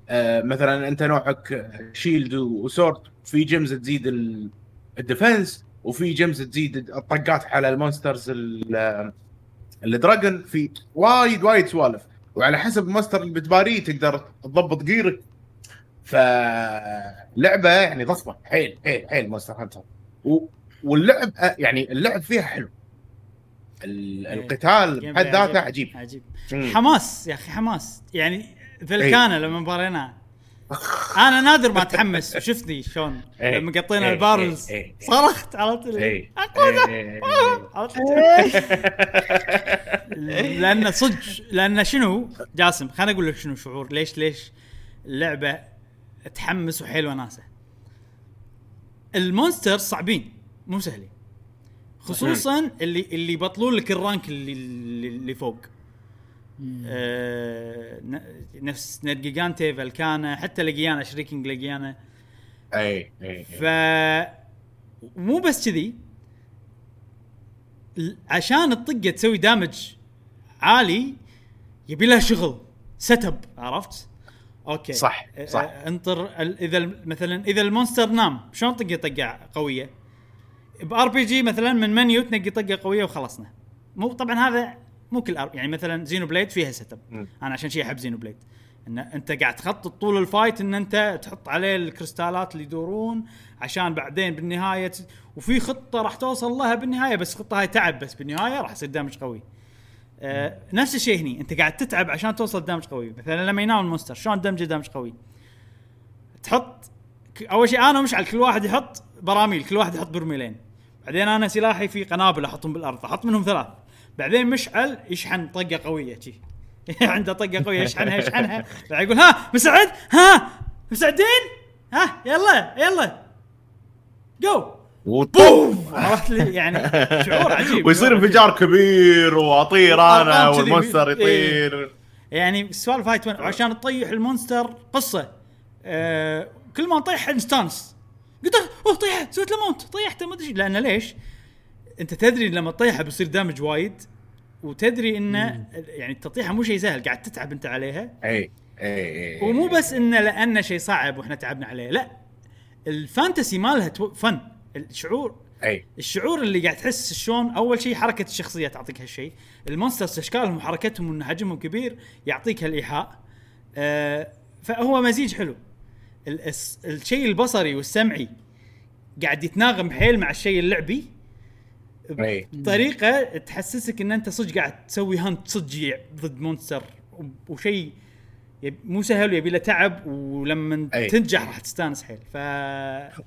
آه مثلا أنت نوعك shield و sword في gems تزيد ال- ال defense وفي gems تزيد الطقات على ال monsters ال- ال dragon. في وايد وايد سوالف. وعلى حسب ال monster اللي بتباريه تقدر تضبط gear ك. فلعبة يعني ضخمة. حيل حيل حيل Monster Hunter. واللعب يعني اللعب فيها حلو. القتال جيم بحد ذاته عجيب. عجيب عجيب مم. حماس يا أخي حماس يعني فلكانه لما مبارينا (laughs) أنا نادر ما أتحمس وشفتني شلون إيه. لما قطينا إيه. البارلز إيه. إيه. صرخت عرفت إيه. اللي إيه. (laughs) عرفت؟ (laughs) لأن صدق لأن شنو جاسم خليني أقول لك شنو شعور ليش ليش اللعبة اتحمس وحيل وناسه المونستر صعبين مو سهلين خصوصا اللي اللي يبطلون لك الرانك اللي اللي فوق. آه نفس نرجيجانتي فالكانا حتى لقيانا شريكينج لقيانا اي اي ف مو بس كذي. عشان الطقة تسوي دامج عالي يبي لها شغل setup عرفت؟ okay. صح، أ- صح. أ- انطر إذا مثلا إذا ال monster نام شلون طقة طقة قوية؟ ب RPG مثلا من منيو تنقي طقة قوية وخلصنا. مو طبعا هذا مو كل. يعني مثلا Xenoblade فيها setup. أنا عشان شي أحب Xenoblade إن أنت قاعد تخطط طول ال fight إن أنت تحط عليه الكريستالات اللي يدورون عشان بعدين بالنهاية ت... وفي خطة راح توصل لها بالنهاية بس الخطه هاي تعب بس بالنهاية راح يصير damage قوي. آه نفس الشيء هني أنت قاعد تتعب عشان توصل دامج قوي. مثلا لما ينام المونستر شلون دمجه دامج قوي؟ تحط أول شيء أنا ومشعل كل واحد يحط براميل كل واحد يحط برميلين. بعدين أنا سلاحي في قنابل أحطهم بالأرض أحط منهم ثلاث بعدين مشعل يشحن طقة قوية شي. (laughs) عنده طقة قوية يشحنها يشحنها. (laughs) بعدين يقول ها مسعد ها مسعدين ها يلا يلا. جو وطوف عرفت لي؟ يعني شعور عجيب. (laughs) ويصير انفجار كبير وأطير أنا. وال monster إيه. يطير. يعني السوالف هاي عشان تطيح ال monster قصة. آه كل ما نطيح نستانس قلت أوه طيح سويت له mount طيحته ما أدري. لأن ليش؟ أنت تدري لما تطيحه بيصير damage وايد وتدري انه يعني التطيحه مو شيء سهل قاعد تتعب أنت عليها. أي أي ومو بس انه لأنه شيء صعب وإحنا تعبنا عليه لا. ال fantasy مالها تو- فن. الشعور أي. الشعور اللي قاعد تحس شلون أول شيء حركة الشخصيه تعطيك هالشيء. ال monsters أشكالهم وحركتهم وان حجمهم كبير يعطيك هالإيحاء. آه فهو مزيج حلو. الشيء البصري والسمعي قاعد يتناغم حيل مع الشيء اللعبي اي بطريقة تحسسك إن أنت صدق قاعد تسوي hunt صجي ضد monster. وشيء مو سهل ويبي له تعب ولما أي. تنجح راح تستانس حيل. ف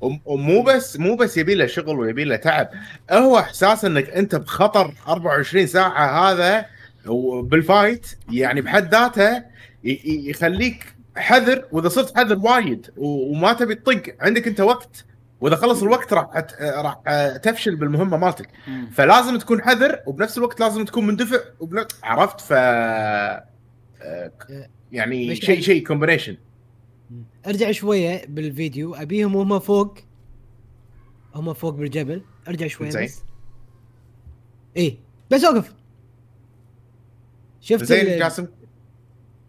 وم- ومو بس مو بس يبي له شغل ويبي له تعب. هو إحساس إنك أنت بخطر 24 ساعة هذا بال fight يعني بحد ذاته يخليك حذر وإذا صرت حذر وايد وما تبي تطق عندك أنت وقت. وإذا خلص الوقت راح أت- راح تفشل بالمهمة مالتك. فلازم تكون حذر وبنفس الوقت لازم تكون مندفع وبن... عرفت؟ ف يعني شيء شيء combination أرجع شوية بالفيديو. أبيهم وهم فوق. هم فوق بالجبل. أرجع شوية زين. بس. إيه. بس أوقف. شفت زين اللي جاسم؟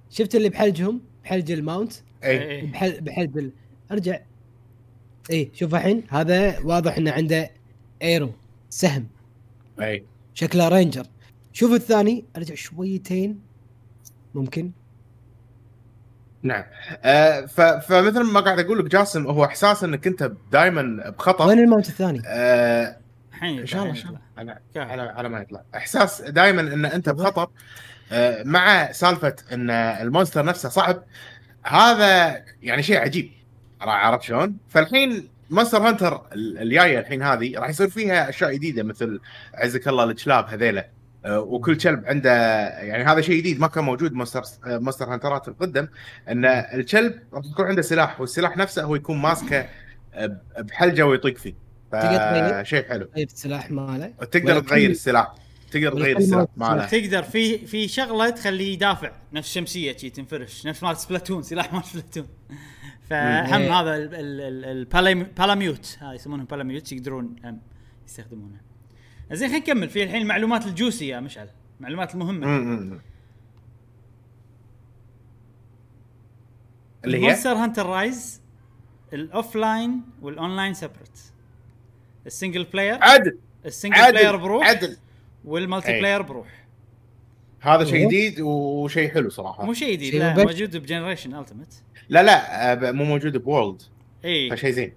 شفت اللي بحلجهم؟ بحلج ال mount. إي. بحل بحلج ال... ارجع. إيه شوف الحين هذا واضح إنه عنده arrow سهم. إي. شكله ranger شوف الثاني ارجع شويتين. ممكن؟ نعم. آه ف... فمثل ما قاعد أقول لك جاسم هو إحساس إنك أنت دائما بخطر وين ال mount الثاني؟ آه الحين إن شاء الله إن الحين شاء الله. على. على, على ما يطلع. إحساس دائما إن أنت بخطر مع سالفة إن ال monster نفسه صعب هذا يعني شيء عجيب. عرفت شلون؟ فالحين Monster Hunter ال- الجاية الحين هذه راح يصير فيها أشياء جديدة مثل عزك الله الكلاب هذيلا آه، وكل كلب عنده يعني هذا شيء جديد ما كان موجود Monster آه، Monster Hunter ات القدم إن الكلب راح يكون عنده سلاح والسلاح نفسه هو يكون ماسكه آه، بحلجة ويطيق فيه. تقدر تغير؟ فشيء حلو. طيب السلاح ماله؟ تقدر تغير السلاح. تقدر تغير السلاح ما- ماله تقدر في في شغلة تخليه يدافع نفس شمسيه شي تنفرش. نفس مال Splatoon سلاح مال Splatoon. فهم. هذا ال- ال- ال- ال Palam- Palamute هاي يسمونهم Palamute يقدرون هم يستخدمونه. زين خلينا نكمل. في الحين المعلومات ال juicy يا مشعل. المعلومات المهمة. اللي هي؟ Monster Hunter Rise ال offline وال online separate ال single player عدل ال single player عدل بروح. عدل. وال multi أي. player بروح. هذا شيء. جديد وشيء حلو صراحة. مو شيء جديد لا. موجود ب Generation Ultimate لا لا آه، ب- مو موجود ب World اي فشيء زين.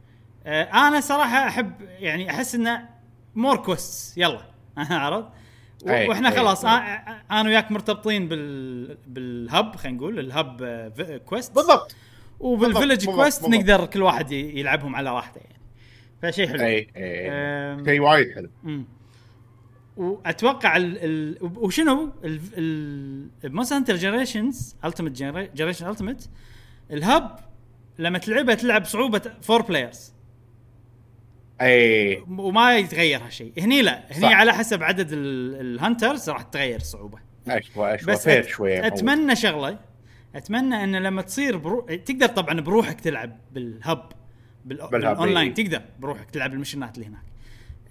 آه، أنا صراحة أحب يعني أحس إنه more quest يلا. (laughs) عرفت؟ أي، وإحنا أي، خلاص أي. أنا وياك مرتبطين بال بال hub خلينا نقول ال hub آه، في- quest بالضبط. وبال village quest بالضبط. نقدر كل واحد ي- يلعبهم على راحته يعني. فشيء حلو. اي اي شيء وايد حلو. مم. وأتوقع ال ال وشنو؟ Monster Hunter Generations Ultimate Generation Ultimate ال hub لما تلعبها تلعب صعوبة four players أي. وما يتغير هالشيء. هني لا. هني صح. على حسب عدد ال- ال hunters راح تتغير الصعوبه أشوى أشوى. بس فير أت- معود. أتمنى شغلة. أتمنى إن لما تصير برو... تقدر طبعا بروحك تلعب بال hub بال... بالاونلاين. تقدر بروحك تلعب ال mission ات اللي هناك.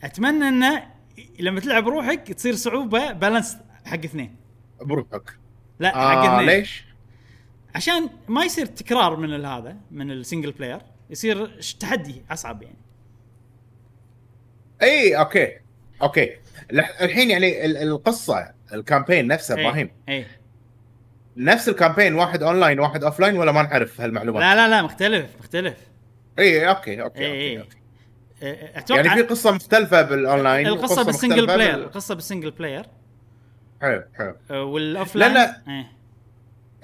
أتمنى انه لما تلعب بروحك تصير صعوبة balance حق اثنين. بروحك. لا حق آه اثنين. ليش؟ عشان ما يصير تكرار من هذا من ال single player يصير تحدي أصعب يعني. إي okay. okay. لح- الحين يعني ال- القصة ال campaign نفسه إبراهيم إي. نفس ال campaign واحد اونلاين واحد offline ولا ما نعرف هالمعلومات؟ لا لا لا مختلف مختلف. إي okay okay, okay, okay. أتوقع يعني في قصة مختلفة بالأونلاين القصة بال single player القصة بال single player حلو حلو آه، وال off لا، لا. إيه.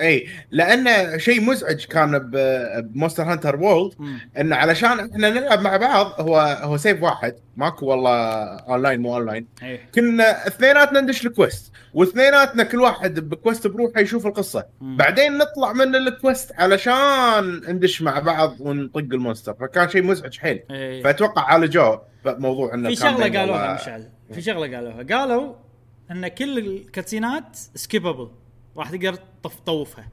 اي لأن شيء مزعج كان ب Monster Hunter World. انه علشان إحنا نلعب مع بعض هو هو save واحد ماكو والله اونلاين مو اونلاين كنا اثنيناتنا ندش ال quest واثنيناتنا كل واحد ب quest بروحه يشوف القصة. مم. بعدين نطلع من ال quest علشان ندش مع بعض ونطق ال monster. فكان شيء مزعج حيل. إيه. فأتوقع عالجوه بموضوع إنه في شغلة قالوها مشعل. في شغلة قالوها. قالوا إن كل ال cutscene ات skippable راح تقدر تطف طوفها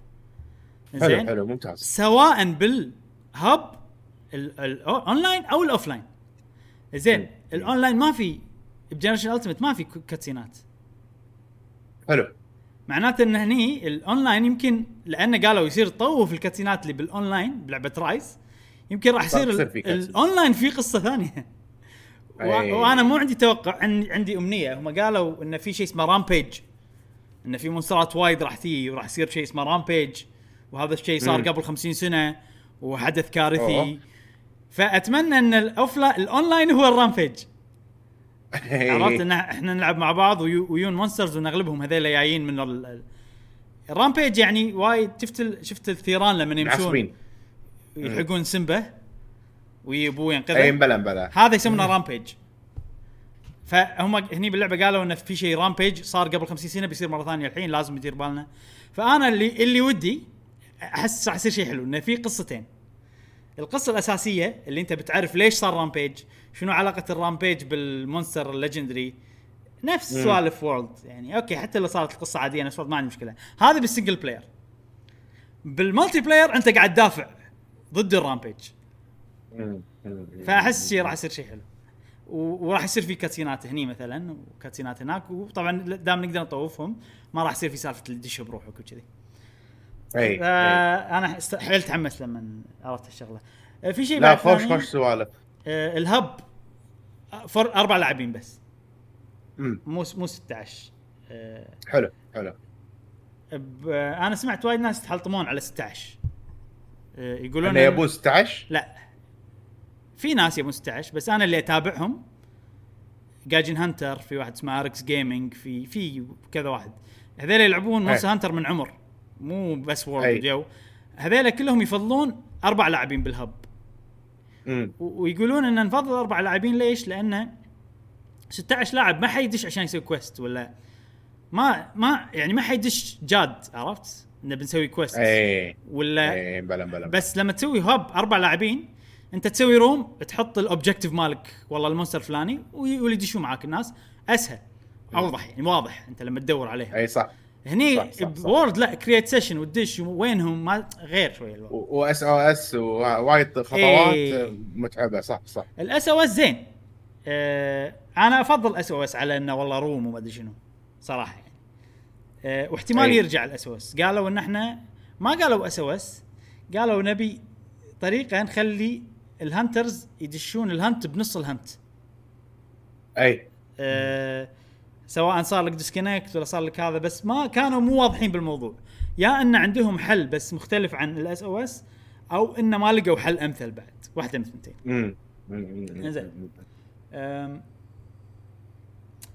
حلو زين؟ حلو ممتاز. سواء بال hub ال- ال- الاونلاين أو ال offline زين. الاونلاين ما في ب Generation Ultimate ما في cutscene ات. حلو معناته إن هني الأونلاين يمكن لأنه قالوا يصير تطوف ال cutscene ات اللي بالأونلاين بلعبة Rise يمكن راح يصير. الأونلاين في قصة ثانية أي. وأنا مو عندي توقع عندي, عندي أمنية هم قالوا إن في شيء اسمه rampage إن في monster ات وايد راح تيجي وراح يصير شيء اسمه rampage وهذا الشيء صار مم. قبل 50 سنة وحدث كارثي أوه. فأتمنى إن ال offli- ال online هو ال rampage (laughs) عرفت إن إحنا نلعب مع بعض ويو- ويون monsters ونغلبهم هذول جايين من ال- ال- ال rampage يعني وايد شفت ال- شفت الثيران لما يمشون؟ يلحقون سمبا وأبوه ايي ينقذه مبلا مبلا هذا يسمونه rampage فهم هني باللعبه قالوا انه في شيء rampage صار قبل 50 سنه بيصير مرة ثانية الحين لازم ندير بالنا. فأنا اللي اللي ودي أحس راح يصير شيء حلو انه في قصتين. القصة الأساسية اللي أنت بتعرف ليش صار rampage شنو علاقة ال rampage بال monster ال legendary؟ نفس. سوالف World يعني okay حتى لو صارت القصة عادية نفس ما عندي مشكلة. هذا بال single player بال multiplayer أنت قاعد تدافع ضد ال rampage. فأحس شيء راح يصير شيء حلو. وراح يصير في cutscene ات هني مثلا و cutscene ات هناك وطبعا دام نقدر نطوفهم ما راح يصير في سالفة اللي تدش بروحك وكذي. إي است- حيل تحمس لما عرفت الشغلة. آه، في شيء لا خوش خوش سوالف. آه، ال hub for أربع لاعبين بس. مو مو 16 آه، حلو حلو. أنا سمعت وايد ناس يتحلطمون على 16 آه، يقولون إنه يبون 16 لا. في ناس يبون 16 بس أنا اللي أتابعهم Gaijin Hunter في واحد اسمه Arekkz Gaming في في كذا واحد. هذول يلعبون أي. Monster Hunter من عمر. مو بس أي. World جو هذول كلهم يفضلون أربع لاعبين بال hub. مم. ويقولون إن نفضل أربع لاعبين ليش؟ لأنه 16 لاعب ما حيدش عشان يسوي quest ولا ما ما يعني ما حيدش جاد عرفت؟ انه بنسوي quest أي. ولا أي بلا بلا. بس لما تسوي hub أربع لاعبين أنت تسوي room تحط ال objective مالك والله ال monster الفلاني وي- واللي يدشون معاك الناس أسهل. اوضح يعني واضح أنت لما تدور عليها. أي صح. هني. ب World لا create session وتدش وينهم ما غير شوي الوضع و SOS ووايد خطوات إيه. متعبة. صح صح. ال SOS زين. آه أنا أفضل SOS على إنه والله room وما أدري شنو صراحة يعني. آه واحتمال أي. يرجع ال SOS قالوا إن إحنا ما قالوا SOS قالوا نبي طريقة نخلي ال hunters يدشون ال hunt بنص ال hunt. أي. آه سواء صار لك disconnect ولا صار لك هذا بس ما كانوا مو واضحين بالموضوع يا إن عندهم حل بس مختلف عن ال SOS أو إن ما لقوا حل أمثل بعد واحدة من الثنتين. مم. زين.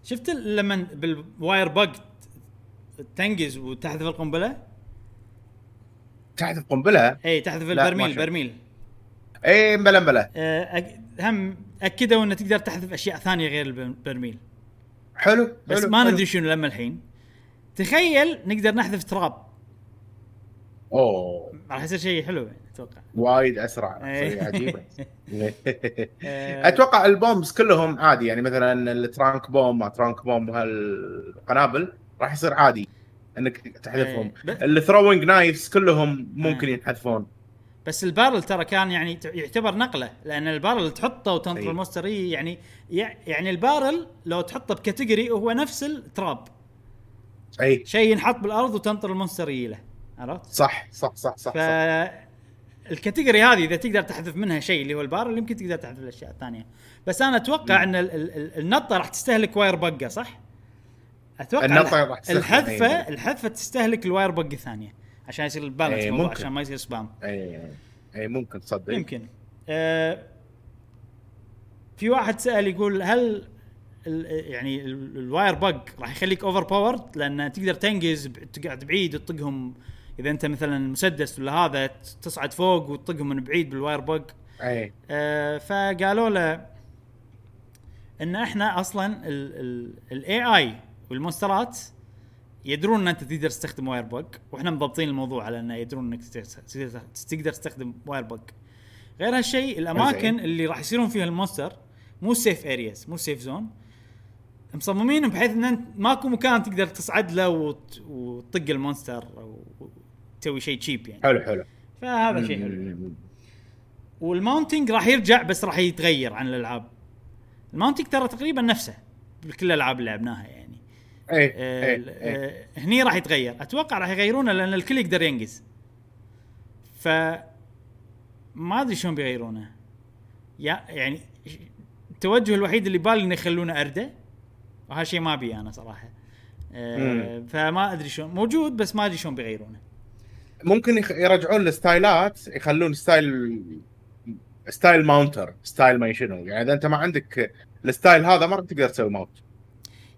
شفت لما بالواير بق تنقز وتحذف القنبلة؟ تحت القنبله اي تحذف البرميل. برميل اي بلا بلا أه، أك- هم أكدوا انه تقدر تحذف أشياء ثانية غير البرميل حلو بس حلو، ما حلو. ندري شنو لما الحين. تخيل نقدر نحذف تراب. أوه. راح يصير شيء حلو يعني أتوقع. وايد أسرع. إيه. عجيبه (laughs) (laughs) آه، أتوقع ال bombs كلهم عادي يعني مثلا ال tranq bomb ما tranq bomb وهالقنابل راح يصير عادي إنك تحذفهم. إيه، ال throwing knives كلهم ممكن آه. ينحذفون. بس ال barrel ترى كان يعني يعتبر نقلة لأن ال barrel تحطه وتنطر أي. ال monster يعني يع- يعني ال barrel لو تحطه ب category هو نفس ال trap أي شيء ينحط بالأرض وتنطر ال monster يله عرفت؟ صح صح صح صح, ف صح. ال category هذه إذا تقدر تحذف منها شيء اللي هو ال barrel يمكن تقدر تحذف الأشياء الثانية بس أنا أتوقع إن ال- ال- ال- النطة راح تستهلك wirebug ه صح؟ أتوقع النطة الح- راح تستهلك- الحذفه أي. الحذفة تستهلك ال wirebug ه الثانية عشان يصير ال balance موضوع ممكن. عشان ما يصير spam اي اي ممكن تصدق. يمكن. آه في واحد سأل يقول هل ال- يعني ال- ال wirebug راح يخليك overpowered لأن تقدر تنقز تقعد بعيد وتطقهم. إذا أنت مثلا مسدس ولا هذا تصعد فوق وتطقهم من بعيد بال wirebug. اي آه فقالوا له إن إحنا أصلا ال AI وال monster ات يدرون إن أنت تقدر تستخدم wirebug وإحنا مضبطين الموضوع على إنه يدرون إنك تقدر- تستخدم wirebug غير هالشيء الأماكن. اللي راح يصيرون فيها ال monster مو safe areas مو safe zone مصممين بحيث إن انت ماكو مكان تقدر تصعد له وت- وتطق ال monster أو تسوي شيء cheap يعني. حلو حلو. فهذا شيء حلو. وال mounting راح يرجع بس راح يتغير عن الألعاب. ال mounting ترى تقريبا نفسه بكل الالعاب اللي لعبناها يعني. اي آه اي آه هني راح يتغير. أتوقع راح يغيرونه لأن الكل يقدر ينقز. ف ما أدري شلون بيغيرونه. يا يعني التوجه الوحيد اللي بالي إنه يخلونه أرده وهالشيء ما أبي أنا صراحة. مم. فما أدري شلون. موجود بس ما أدري شلون بيغيرونه. ممكن يرجعون ال style ات يخلون style style mounter style ما شنو. يعني إذا أنت ما عندك ال style هذا ما راح تقدر تسوي mount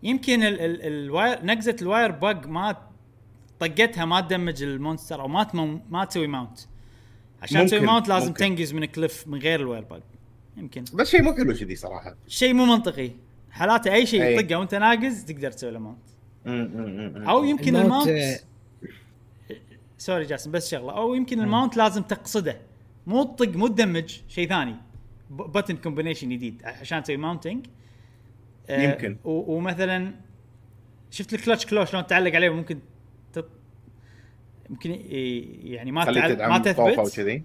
يمكن ال ال ال wire نقزة ال wirebug ما طقتها ما ت damage ال monster أو ما تمو ما تسوي ماونت عشان تسوي ماونت لازم ممكن. تنقز من cliff من غير ال wirebug. يمكن. بس شيء مو حلو كذي صراحة. شيء مو منطقي. حالاته أي شيء أي. وأنت ناقز تقدر تسوي له ماونت أو يمكن الماونت، الماونت آه، sorry جاسم بس شغلة. أو يمكن ال mount لازم تقصده. مو تطق مو ت damage شيء ثاني. button combination جديد عشان تسوي mounting يمكن. ومثلا شفت ال clutch claw شلون تعلق عليه ممكن تط... ممكن يعني ما تعل... ما تثبت.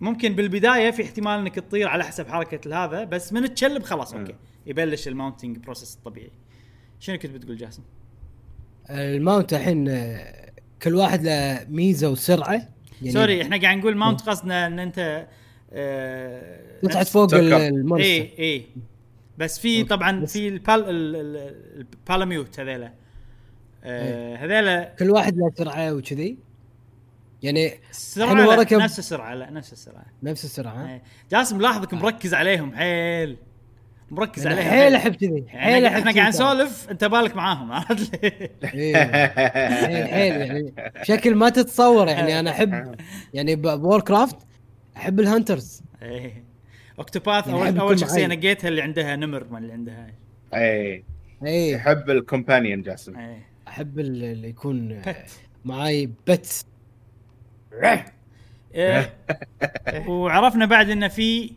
ممكن بالبداية في احتمال إنك تطير على حسب حركة هذا بس من تشلب خلاص okay. يبلش ال mounting process الطبيعي. شنو كنت بتقول جاسم؟ ال mount الحين آه، كل واحد له ميزة وسرعة. يعني sorry إحنا قاعد نقول mount قصدنا إن أنت آه تصعد نفس- فوق ال monster. اي اي بس في. طبعا في البال ال- ال- ال Palamute هذيلا آه هذيلا كل واحد له سرعة وكذي يعني السرعه الحين لا ورا كم- نفس السرعة لا نفس السرعة نفس السرعة إيه. جاسم لاحظك مركز عليهم حيل مركز أنا عليهم حيل أحب كذي حيل حيل أحب إحنا قاعد. نسولف أنت بالك معاهم عرفت؟ إيه. حيل يعني بشكل ما تتصور يعني أنا أحب يعني Warcraft أحب ال hunters إيه. Octopath يعني اول أول شخصية. نقيتها اللي عندها نمر ما اللي عندها اي اي يحب ال companion جاسم. إيه. أحب ال- اللي يكون. معاي pet إيه. وعرفنا بعد انه في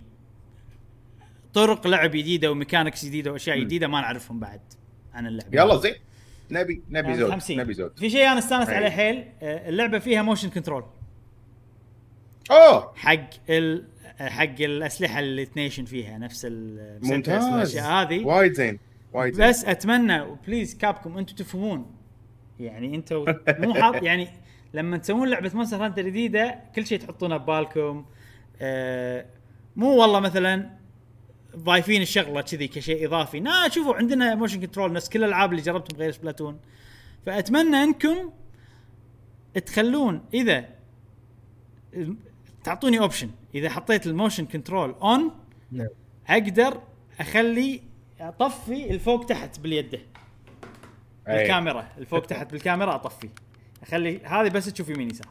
طرق لعب جديدة و mechanics جديدة وأشياء جديدة ما نعرفهم بعد عن اللعبه يلا زين. نبي نبي يعني زود. نبي زود. في شيء أنا استانس أي. عليه حيل؟ آه، اللعبة فيها motion control أوه. حق ال حق الأسلحة اللي تنيشن فيها نفس ممتاز. والاشياء هذه. وايد زين وايد زين. بس أتمنى please Capcom أنتم تفهمون. يعني أنتم مو حاط (laughs) يعني لما تسوون لعبة Monster Hunter جديدة كل شيء تحطونه ببالكم. آه مو والله مثلا ضايفين الشغلة كذي كشيء إضافي. لا شوفوا عندنا motion control نفس كل الألعاب اللي جربتم غير Splatoon فأتمنى أنكم تخلون إذا تعطوني option إذا حطيت ال motion control on نعم. أقدر أخلي أطفي الفوق تحت باليده. بالكاميرا الفوق تحت بالكاميرا أطفي. أخلي هذه بس تشوف يمين يسار.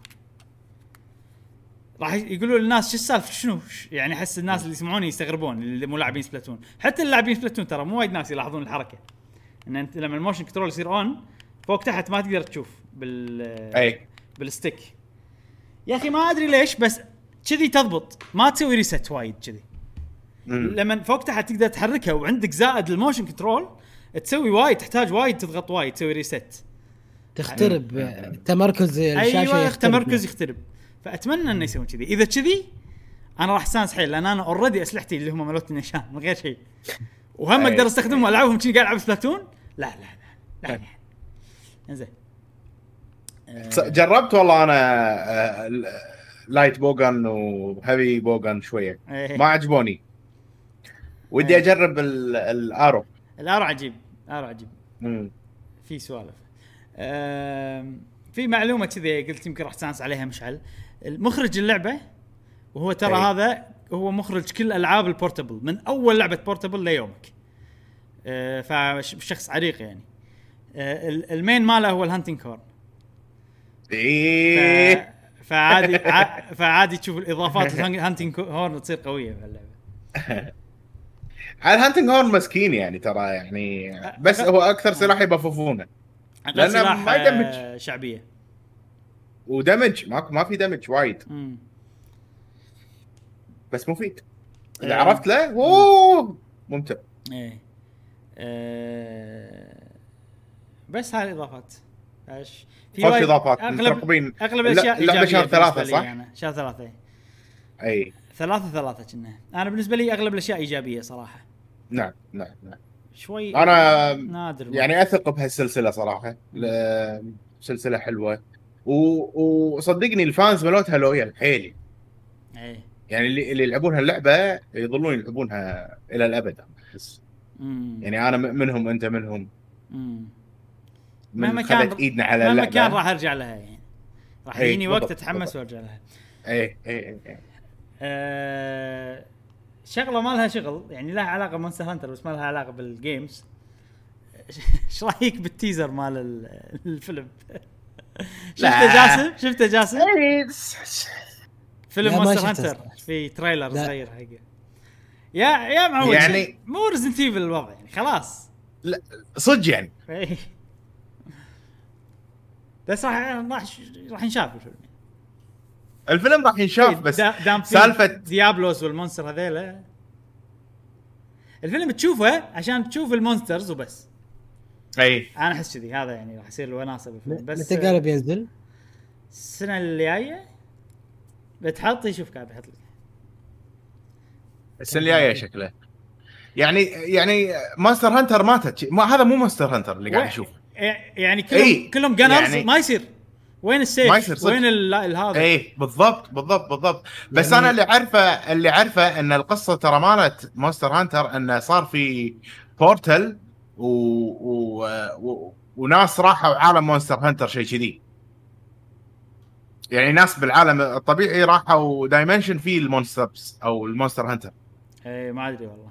راح يقولوا للناس شو السالفة؟ شنو؟ يعني أحس الناس اللي يسمعوني يستغربون اللي مو لاعبين Splatoon. حتى اللاعبين Splatoon ترى مو وايد ناس يلاحظون الحركة. إن أنت لما الـ motion control يصير on فوق تحت ما تقدر تشوف بال أي. بال stick. يا أخي ما أدري ليش بس كذي تضبط ما تسوي reset وايد كذي. لما فوق تحت تقدر تحركها وعندك زائد الـ motion control تسوي وايد تحتاج وايد تضغط وايد تسوي ريست تخترب آه، تمركز الشاشة أيوه يخترب. تمركز يخترب. فأتمنى إنه يسوون كذي. إذا كذي أنا راح أستانس حيل لأن أنا already أسلحتي اللي هم مالوت النشان من غير شيء. وهم. أقدر أستخدمهم والعبهم كذي قاعد ألعب سبلاتون؟ لا لا لا لا إنزين. س- جربت والله أنا آه، ال- light bowgun و heavy bowgun شوية. إيه. ما عجبوني. ودي إيه. أجرب ال- الارو الارو عجيب الارو عجيب. في سوالف. في معلومة كذي قلت يمكن راح تستانس عليها مشعل. مخرج اللعبة وهو ترى أي. هذا هو مخرج كل ألعاب ال portable. من أول لعبة portable ليومك. آه، فشخص عريق يعني. ال- ال main ماله هو الهانتنج هورن. إيه. فعادي ع- فعادي تشوف الإضافات ال hunting horn تصير قوية في اللعبة. على ال hunting horn مسكين يعني ترى يعني بس هو أكثر سلاح ي buff ونه. أقل لأنه سلاح، ما يدمج. آه، شعبية. ودمج ما ما في دمج وايد. بس مفيد. إذا عرفت له أوه ممتع. إيه. آه، بس هاي الإضافات. إيش في خوش أغلب مترقبين. أغلب لا- الاشياء إيجابية شهر لي صح؟ أنا. شهر ثلاثة إيه. أي ثلاثة ثلاثة كنا أنا بالنسبة لي أغلب الأشياء إيجابية صراحة نعم نعم نعم شوي أنا نادر يعني أثق بهالسلسلة صراحة سلسلة حلوة و- وصدقني ال fans مالتها loyal حيل إيه يعني اللي اللي يلعبون هاللعبة يظلون يلعبونها إلى الأبد احس. يعني أنا منهم أنت منهم مم. مهما كان- إيدنا على مهما كان راح أرجع لها يعني راح إيه، يجيني وقت أتحمس. وأرجع لها إيه إيه إيه آه، شغلة ما لها شغل يعني لها علاقة بمونستر هانتر بس ما لها علاقة بال games (laughs) إيش رأيك بال teaser مال ال- الفيلم؟ (laughs) شفته لا. جاسم؟ شفته جاسم؟ إيه. فيلم لا، مونستر هانتر. في trailer لا. صغير حقه يا يا معود يعني- مو ريزنت ايفل الوضع يعني خلاص صدق يعني إيه. بس راح راح راح ينشاف الفيلم. الفيلم راح ينشاف بس دا- دام في سالفة ديابلوس وال monster هذيلا الفيلم تشوفه عشان تشوف ال monsters وبس. أي. أنا أحس كذي هذا يعني راح يصير الوناسة بالفيلم. بس متى قال بينزل؟ السنة الجاية. بتحط يشوف قاعد بحط لك السنة الجاية شكله. يعني يعني مونستر هانتر ماتت. ما هذا مو مونستر هانتر اللي قاعد اشوفه يعني كلهم إيه، كلهم جنرز يعني- ما يصير وين السيف؟ ما يصير صدق. وين هذا؟ إيه بالضبط بالضبط بالضبط بس يعني- أنا اللي عارفه اللي عارفه إن القصة ترى مالت مونستر هانتر انه صار في portal و... و... و... وناس راحوا عالم مونستر هانتر شيء كذي يعني ناس بالعالم الطبيعي راحوا dimension في ال monsters أو ال monster hunter إيه ما أدري والله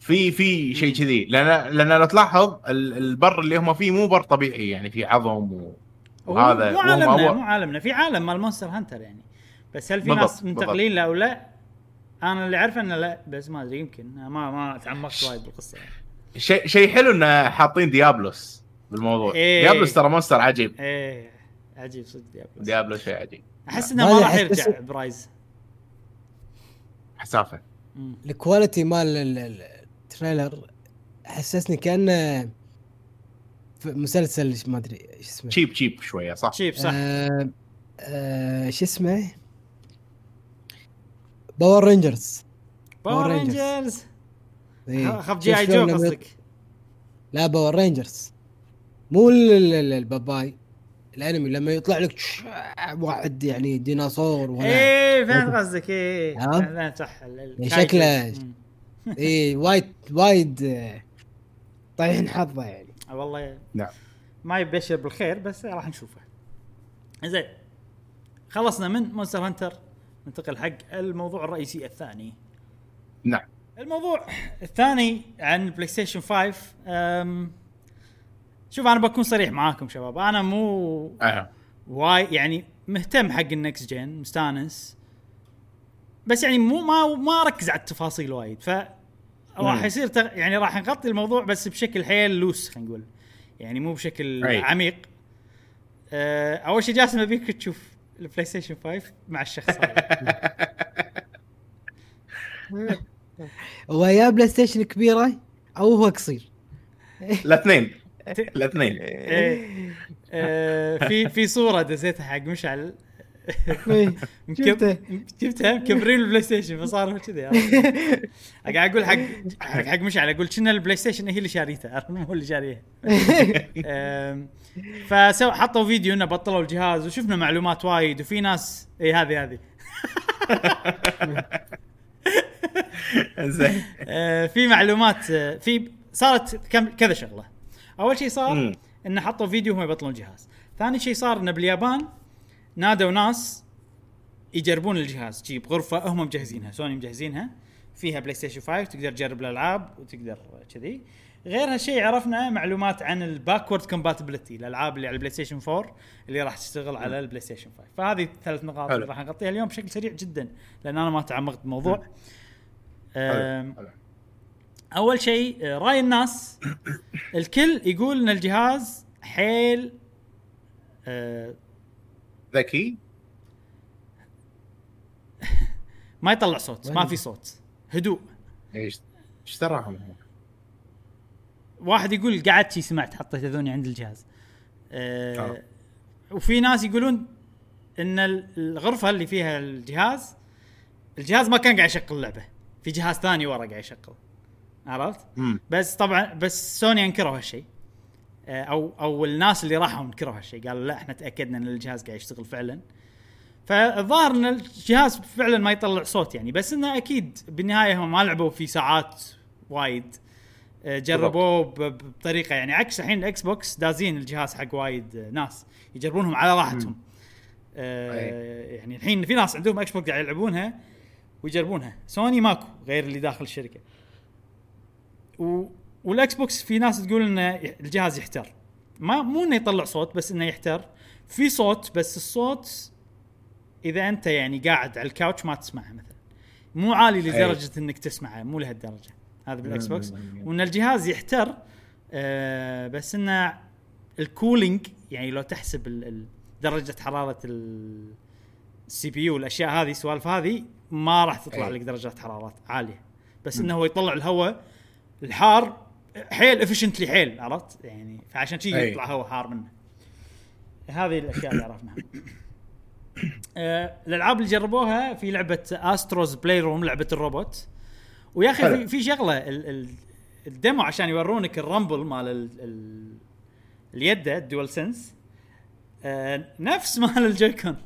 في في شيء كذي. لأن لأن لو تلاحظ ال- البر اللي هم فيه مو بر طبيعي يعني في عظم وهذا مو عالمنا هو- مو عالمنا. في عالم مال مونستر هانتر يعني. بس هل في بالضبط، ناس منتقلين له أو لا؟ أنا اللي أعرفه إنه لا بس ما أدري يمكن. أنا ما ما تعمقت وايد بالقصة يعني. شيء شيء حلو إنه حاطين ديابلوس بالموضوع. إيه. ديابلوس ترى monster عجيب. إيه عجيب صدق ديابلوس ديابلو شيء عجيب. أحس إنه ما راح يرجع prize. حسافة. ال quality مال ال trailer حسسني كانه في مسلسل ما أدري إيش اسمه؟ cheap cheap شوية صح؟ cheap صح. آه آه شو اسمه؟ باور رينجرز باور Power Rangers. رينجرز إيه. خاف G.I. Joe قصدك. لا باور رينجرز مو ال- ال- ال- الباباي الأنمي لما يطلع لك واحد يعني ديناصور ولا إيه فهمت قصدك. إيه؟ فهمت صح ال- ال- يعني شكله-. اي وايد وايد آه، طايحين حظه يعني. آه، والله نعم. ما يبشر بالخير بس راح نشوفه. زين. خلصنا من مونستر هانتر ننتقل حق الموضوع الرئيسي الثاني. نعم. الموضوع الثاني عن بلاي ستيشن 5 أم شوف أنا بكون صريح معاكم شباب. أنا مو آه. واي يعني مهتم حق ال next gen مستانس. بس يعني مو ما ما اركز على التفاصيل وايد ف راح. يصير تغ... يعني راح نغطي الموضوع بس بشكل حيل loose خلينا نقول يعني مو بشكل أي. عميق أه أول شيء جاسم أبيك تشوف البلاي ستيشن 5 مع الشخص هذا هو يا بلاي ستيشن كبيرة أو هو قصير الاثنين الاثنين (laughs) إيه. آه، في في صورة دزيتها حق مشعل إيه، (laughs) شفته. مكب- جبتها مكبرين البلاي ستيشن فصار كذي. (laughs) قاعد أقول حق حق حق مشعل أقول كنا البلاي ستيشن؟ هي اللي شاريته؟ (laughs) مو هو اللي شاريها ف so حطوا فيديو إنه بطلوا الجهاز وشفنا معلومات وايد وفي ناس إي هذه هذه. زين. أه، في معلومات في صارت كم كذا شغلة. أول شيء صار. إنه حطوا فيديو وهم يبطلون الجهاز. ثاني شيء صار إنه باليابان نادوا ناس يجربون الجهاز. جيب غرفة هم مجهزينها. سوني مجهزينها. فيها PlayStation 5 تقدر تجرب الألعاب وتقدر كذي. غير هالشيء عرفنا معلومات عن ال backward compatibility الألعاب اللي على ال PlayStation 4 اللي راح تشتغل على ال PlayStation 5 فهذه ثلاث نقاط. اللي راح نغطيها اليوم بشكل سريع جدا لأن أنا ما تعمقت بالموضوع. أول شيء رأي الناس. الكل يقول إن الجهاز حيل آه، ذكي؟ (laughs) ما يطلع صوت ما؟ في صوت. هدوء. إيش إيش تراهم واحد يقول قعدت شي سمعت حطيت اذوني عند الجهاز. آه آه. وفي ناس يقولون إن ال- الغرفة اللي فيها الجهاز الجهاز ما كان قاعد يشغل اللعبه في جهاز ثاني ورا قاعد يشغل. عرفت؟ امم بس طبعا بس سوني أنكروا هالشيء أو أو الناس اللي راحوا انكروا هالشيء. قالوا لا إحنا تأكدنا إن الجهاز قاعد يشتغل فعلا. فالظاهر إن الجهاز فعلا ما يطلع صوت يعني بس إنه أكيد بالنهاية هم ما لعبوا في ساعات وايد. آه، جربوه بطريقة يعني عكس الحين ال Xbox دازين الجهاز حق وايد آه، ناس يجربونهم على راحتهم. آه يعني الحين في ناس عندهم Xbox قاعد يلعبونها ويجربونها. سوني ماكو غير اللي داخل الشركة. و... وال Xbox في ناس تقول إنه الجهاز يحتر. ما مو إنه يطلع صوت بس إنه يحتر. في صوت بس الصوت إذا أنت يعني قاعد على ال couch ما تسمعه مثلا. مو عالي لدرجة إنك تسمعه مو لهالدرجة. هذا بال Xbox. وإن الجهاز يحتر آه بس إنه ال cooling يعني لو تحسب درجة حرارة ال CPU والأشياء هذه السوالف هذه ما راح تطلع أي. لك درجات حرارات عالية. بس إنه هو يطلع الهواء الحار حيل efficiently حيل عرفت؟ يعني فعشان شي. يطلع هواء حار منه. هذه الأشياء اللي عرفناها. (coughs) آه، الألعاب اللي جربوها في لعبة Astro's Playroom لعبة الروبوت. ويا أخي. في, في شغلة ال ال ال demo عشان يورونك ال rumble مال ال ال اليد ال DualSense آه نفس مال ال Joy-Con.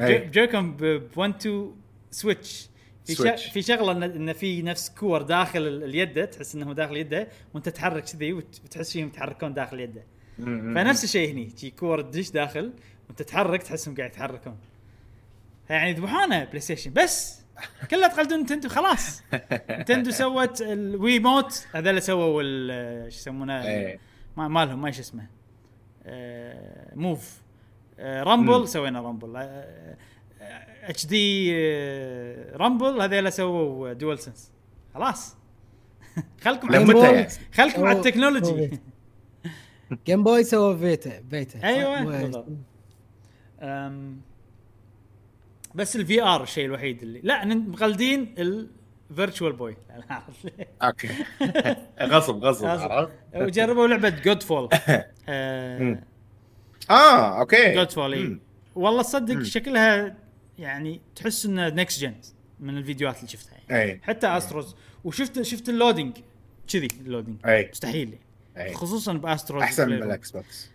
أي. Joy-Con ب 1 2 Switch. في Switch. في شغلة ان, إن في نفس كور داخل ال- اليد تحس إنه داخل يده وأنت تحرك كذي وت- وتحس فيهم يتحركون داخل يده. فنفس الشيء هني شي كور تدش داخل وأنت تتحرك تحسهم قاعد يتحركون. يعني ذبحانة PlayStation بس كلها تقلدون Nintendo خلاص. (laughs) Nintendo سوت ال Wiimote هذول سووا شو يسمونه إيه. ما مالهم ما إيش اسمه. آه Move آه rumble مم. سوينا rumble HD rumble هذول سووا DualSense خلاص (laughs) خلكم على. يعني؟ خلكم على ال technology. Game Boy سوى Vita Vita. أم، بس ال VR الشيء الوحيد اللي لا مقلدين ال Virtual Boy (laughs) okay (laughs) غصب غصب غصب. عرفت؟ وجربوا لعبة Godfall مم. آه okay Godfall. والله تصدق. شكلها يعني تحس إنه next gen من الفيديوهات اللي شفتها يعني. أي. حتى Astro's وشفت شفت ال loading. كذي ال loading. أي. مستحيل. أي. خصوصا ب Astro's أحسن من. ال Xbox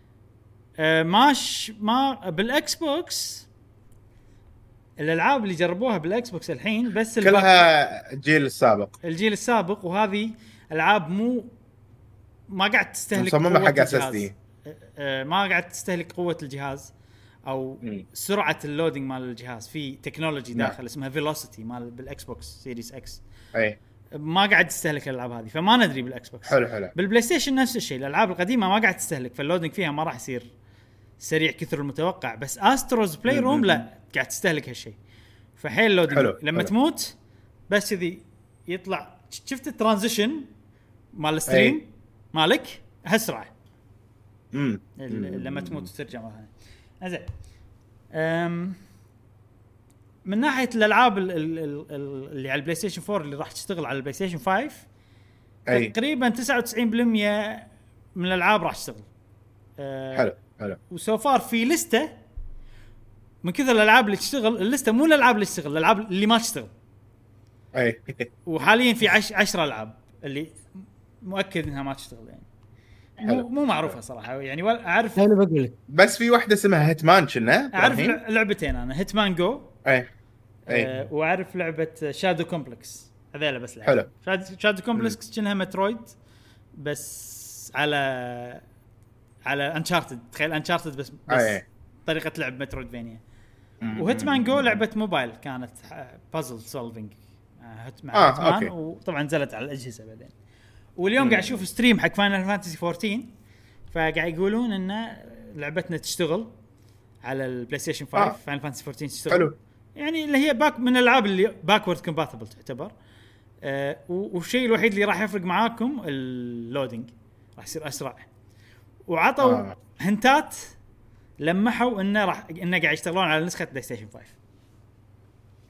آه، ماش ما بال Xbox الألعاب اللي جربوها بال Xbox الحين بس كلها الجيل السابق. الجيل السابق وهذه ألعاب مو ما قاعد تستهلك مصممة قوة حق الجهاز. SSD. آه، آه، ما قاعد تستهلك قوة الجهاز. أو مم. سرعة ال loading مال الجهاز. في technology نعم. داخل اسمها Velocity مال بال Xbox Series X اي ما قاعد تستهلك الألعاب هذه فما ندري بال Xbox حلو حلو. بال PlayStation نفس الشيء الألعاب القديمة ما قاعد تستهلك فال loading فيها ما راح يصير سريع كثر المتوقع. بس Astro's Playroom مم. لا قاعد تستهلك هالشيء. فحيل loading حلو، لما حلو. تموت بس كذي يطلع. شفت ال transition مال ال stream أي. مالك؟ امم ال- لما تموت وترجع. مره ثانية زين. من ناحية الألعاب ال- ال- ال- ال- اللي على ال PlayStation 4 اللي راح تشتغل على ال PlayStation 5 أي. تقريبا 99% من الألعاب راح تشتغل. أه، حلو حلو. و so far في لستة من كثر الألعاب اللي تشتغل اللستة مو الألعاب اللي تشتغل الألعاب اللي ما تشتغل. أي. وحاليا في عش 10 ألعاب اللي مؤكد إنها ما تشتغل يعني. مو. مو معروفة صراحة. يعني ولا اعرف أنا بقول لك. بس في واحدة اسمها Hitman كنا أعرف لعبتين أنا Hitman Go اي اي آه وأعرف لعبة Shadow Complex هذيلا بس لعبة. حلو. Shad- Shadow Complex كأنها Metroid بس على على Uncharted تخيل Uncharted بس بس أي. طريقة لعب Metroidvania. و Hitman Go لعبة موبايل كانت puzzle solving مع آه، Hitman okay. وطبعا نزلت على الأجهزة بعدين. واليوم قاعد أشوف stream حق Final Fantasy 14 فقاعد يقولون إن لعبتنا تشتغل على ال PlayStation 5 آه. Final Fantasy 14 تشتغل. حلو. يعني اللي هي باك من الألعاب اللي backward compatible تعتبر. آه و- والشيء الوحيد اللي راح يفرق معاكم ال loading راح يصير أسرع. وعطوا آه. هنتات لمحوا إنه راح إنه قاعد يشتغلون على نسخة PlayStation 5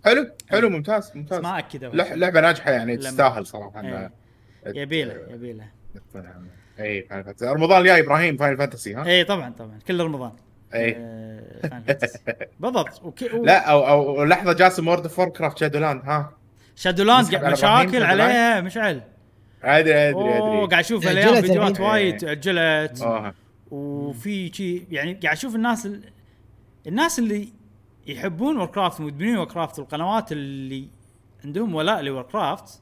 حلو حلو ممتاز ممتاز. بس ما لح- لعبة ناجحة يعني تستاهل صراحة إيه. يبيله يبيله اي Final Fantasy رمضان الجاي إبراهيم Final Fantasy ها؟ اي طبعا طبعا كل رمضان اي آه، Final Fantasy. (laughs) بالضبط. و... لا أو أو لحظة جاسم World of Warcraft Shadowland ها Shadowland مشاكل؟ عليها مشعل ادري ادري أوه ادري قاعد أشوف اليوم فيديوهات. وايد تاجلت آه. وفي شيء يعني قاعد أشوف الناس ال... الناس اللي يحبون Warcraft مدمنين Warcraft والقنوات اللي عندهم ولاء ل Warcraft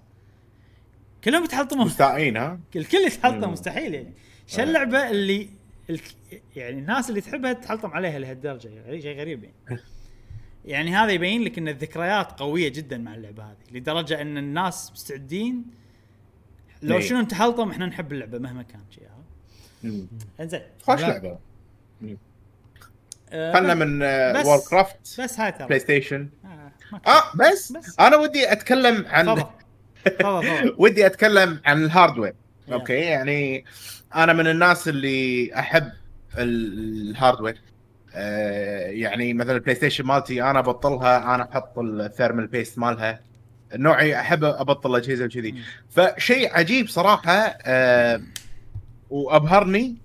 كلهم يتحلطمون مستائين ها (laughs) الكل يتحلطم مم. مستحيل يعني شو آه. اللعبة اللي الك... يعني الناس اللي تحبها تحلطم عليها لهالدرجة يعني شيء غريب يعني (laughs) يعني هذا يبين لك إن الذكريات قوية جدا مع اللعبة هذه لدرجة إن الناس مستعدين لو إيه. شنو تحلطم إحنا نحب اللعبة مهما كان شيء. إنزين خوش. لعبة آه، خلنا من Warcraft بس هاي ترى PlayStation آه،. آه بس, بس. أنا ودي أتكلم عن (laughs) ودي أتكلم عن ال hardware. Okay؟ يعني أنا من الناس اللي أحب ال- ال hardware آه يعني مثلا ال PlayStation مالتي أنا أبطلها أنا أحط ال thermal paste مالها. نوعي أحب أبطل اجهزه وكذي. فشيء عجيب صراحة آه وأبهرني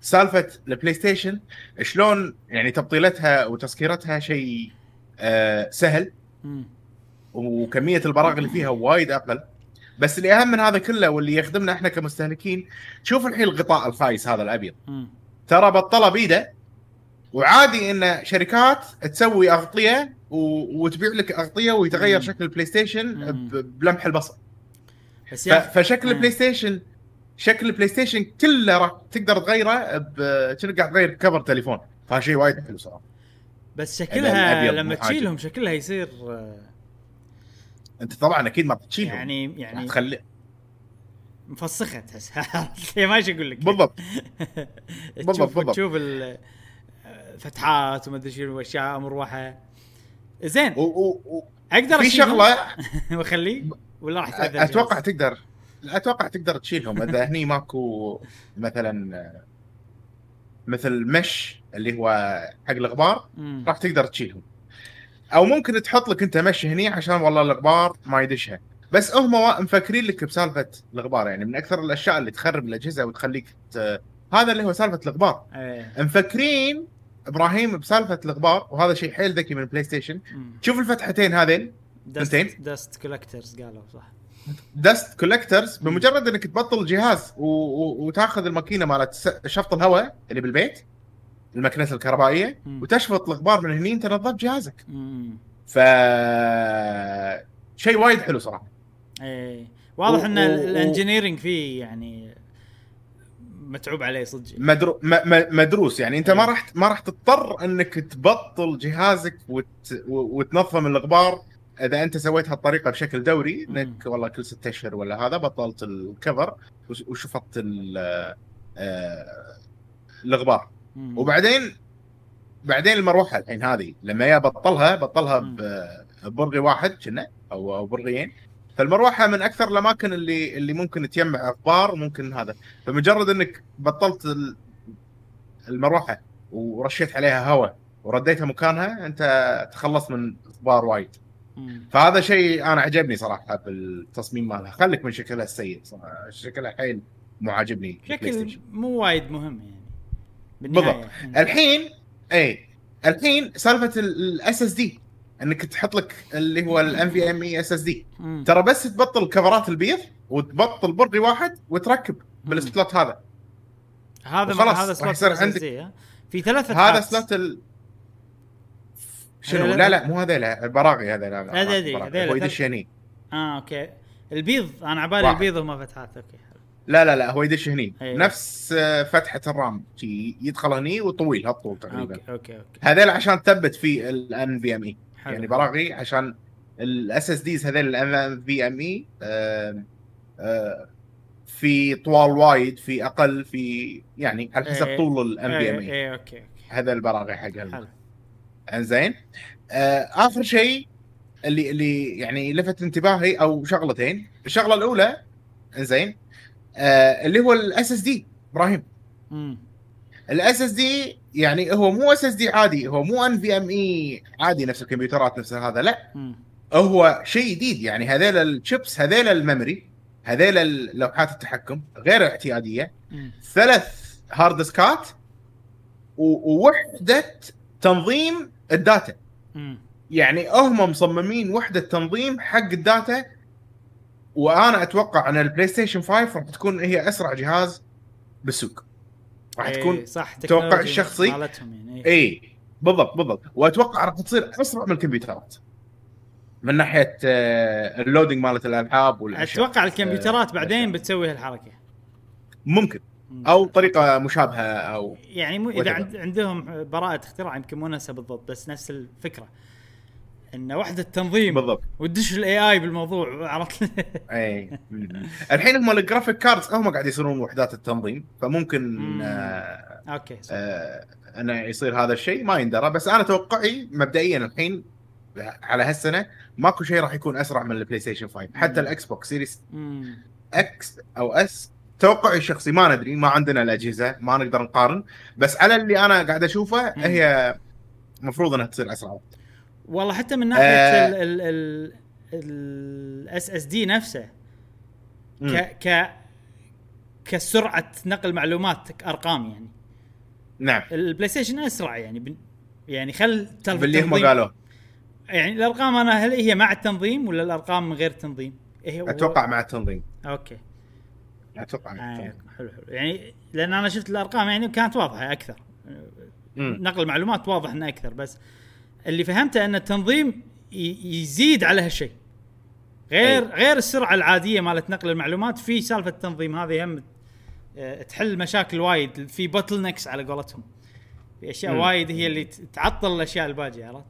سالفة ال PlayStation شلون يعني تبطيلتها وتسكيرتها شيء آه سهل. وكمية البراغي اللي فيها وايد أقل بس اللي أهم من هذا كله واللي يخدمنا إحنا كمستهلكين شوف الحين الغطاء الخايس هذا الأبيض. ترى بطله بيده وعادي إن شركات تسوي أغطية و... وتبيع لك أغطية ويتغير مم. شكل ال PlayStation. ب... بلمح البصر بس ف... فشكل. ال PlayStation شكل ال PlayStation كله راح تقدر تغيره ب كأنك قاعد تغير cover تليفون فهذا شيء وايد حلو صراحة بس شكلها لما. تشيلهم شكلها يصير آه، انت طبعا أكيد ما تشيلهم يعني يعني تخلي مفسخة. تحس ما إيش أقول لك. (laughs) بالضبط. تشوف بالضبط، بالضبط. تشوف الفتحات وما أدري شنو اشياء مروحه زين. و... و... و... أقدر في شغله (laughs) وأخليه؟ ولا راح أتوقع؟ تقدر أتوقع تقدر تشيلهم. إذا هني ماكو مثلا مثل mesh اللي هو حق الغبار. راح تقدر تشيلهم. أو ممكن تحط لك أنت mesh هني عشان والله الغبار ما يدشها بس هم مفكرين لك بسالفة الغبار يعني من أكثر الأشياء اللي تخرب الأجهزة وتخليك ت... هذا اللي هو سالفة الغبار. إيه. مفكرين إبراهيم بسالفة الغبار وهذا شيء حيل ذكي من ال PlayStation مم. شوف الفتحتين هذين Dust؟ Dust collectors قالوا صح. Dust collectors بمجرد إنك تبطل الجهاز و... و... وتاخذ الماكينة مالت شفط الهواء اللي بالبيت الماكينه الكهربائية. وتشفط الغبار من هني أنت نظفت جهازك. ف شيء وايد حلو صراحة إيه واضح و- إن ال engineering فيه يعني متعوب عليه صدق مدرو... م... م... مدروس يعني أنت ما إيه. راح ما راح تضطر إنك تبطل جهازك وت... وتنظف الغبار إذا أنت سويت هالطريقة بشكل دوري. إنك والله كل ستة أشهر ولا هذا بطلت ال cover وش- وشفطت ال... آه... الغبار. وبعدين بعدين المروحه الحين هذه لما يا بطلها بطلها ببرغي واحد كنا أو أو برغيين. فالمروحه من أكثر الأماكن اللي اللي ممكن تجمع غبار ممكن هذا. فمجرد إنك بطلت ال- المروحة ورشيت عليها هواء ورديتها مكانها أنت تخلصت من أخبار وايد. فهذا شيء أنا عجبني صراحة بالتصميم مالها. خليك من شكلها السيء صراحة. شكلها حيل مو عاجبني شكل. مو وايد مهم يعني. بالضبط. الحين اي الحين سالفة ال SSD إنك تحط لك اللي هو الام في ام اي اس اس دي. ترى بس تبطل الكفرات البيض وتبطل برغي واحد وتركب بال slot هذا هذا وخلاص، هذا slot يصير SSD، عندك-؟ في ثلاث هذا. slot ال... شنو هذا- لا لا مو هذيلا البراغي هذيلا لا، لا، لا، براغي. هذيلا هو يدش آه okay البيض أنا عبالي. البيض هم فتحات أوكي لا لا لا هو يدش هني. أيوة. نفس آه، فتحة ال RAM. يدخل هني وطويل هالطول تقريبا. Okay okay okay. هذيل عشان تثبت في ال NVMe. يعني براغي عشان ال SSDs هذيل ال NVMe آه، في طوال وايد في أقل في يعني على حسب إيه. طول ال NVMe اي أوكي هذا البراغي حق إنزين. آه آخر شيء اللي اللي يعني لفت انتباهي أو شغلتين. الشغلة الأولى إنزين آه اللي هو ال SSD إبراهيم. ال SSD يعني هو مو SSD عادي هو مو NVMe عادي نفس الكمبيوترات نفس هذا لا مم. هو شيء جديد يعني هذيل الشيبس هذيل ال memory هذيل لوحات التحكم غير اعتيادية مم. ثلاث hard disk ات ووحدة تنظيم ال data مم. يعني هم مصممين وحدة تنظيم حق ال data وأنا أتوقع أن ال PlayStation 5 راح تكون هي أسرع جهاز بالسوق راح إيه، تكون صح توقع الشخصي. يعني إيه. اي بالضبط بالضبط وأتوقع راح تصير أسرع من الكمبيوترات من ناحية آه، ال loading مالت الألعاب والأشياء أتوقع الكمبيوترات آه، بعدين. بتسوي هالحركة ممكن مم. أو طريقة مشابهة أو يعني مو إذا عندهم براءة اختراع يمكن مو نفسها بالضبط بس نفس الفكرة إن وحدة تنظيم بالضبط وتدش ال AI بالموضوع عرفت إي الحين هم ال graphic cards هم قاعد يصيرون وحدات التنظيم فممكن مم. آه okay. آه إنه يصير هذا الشيء ما يندرى بس أنا توقعي مبدئيا الحين على هالسنة ماكو شيء راح يكون أسرع من ال PlayStation 5 حتى. ال Xbox Series مم. X أو S توقعي الشخصي ما ندري ما عندنا الأجهزة ما نقدر نقارن بس على اللي أنا قاعد أشوفه. هي المفروض إنها تصير أسرع والله حتى من ناحية آه. ال ال ال ال SSD نفسه. ك ك كسرعة نقل معلومات ارقام يعني نعم ال PlayStation أسرع يعني بن يعني خل باللي هم قالوه يعني الأرقام أنا هل هي مع التنظيم ولا الأرقام من غير تنظيم؟ إيه هو- أتوقع مع التنظيم okay أتوقع مع آه التنظيم حلو حلو يعني لأن أنا شفت الأرقام يعني كانت واضحة أكثر مم. نقل معلومات واضح إنه أكثر بس اللي فهمته أن التنظيم يزيد على هالشيء غير أي. غير السرعة العادية مالت نقل المعلومات في سالفة التنظيم هذه هم آه، تحل مشاكل وايد في bottlenecks على قولتهم في أشياء مم. وايد هي اللي تعطل الأشياء الباقيه عرفت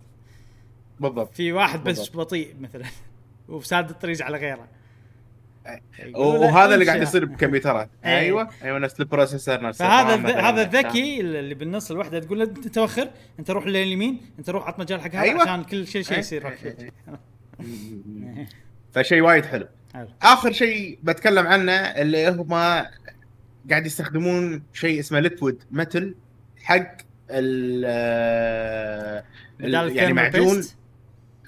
بالضبط في واحد بس. بطيء مثلا (laughs) وساد الطريق على غيره وهذا اللي. قاعد يصير بالكمبيوترات (laughs) أي. أيوه أيوه نفس ال processor نفس فهذا ال RAM الذ- مثلاً. هذا الذكي اللي بالنص الوحدة تقول له أنت توخر أنت روح لليمين أنت روح عط مجال حق هذا أيوة. عشان كل شيء شيء. يصير. (laughs) (laughs) فشيء وايد حلو. آخر شيء بتكلم عنه اللي هم قاعد يستخدمون شيء اسمه liquid metal حق ال يعني معجون.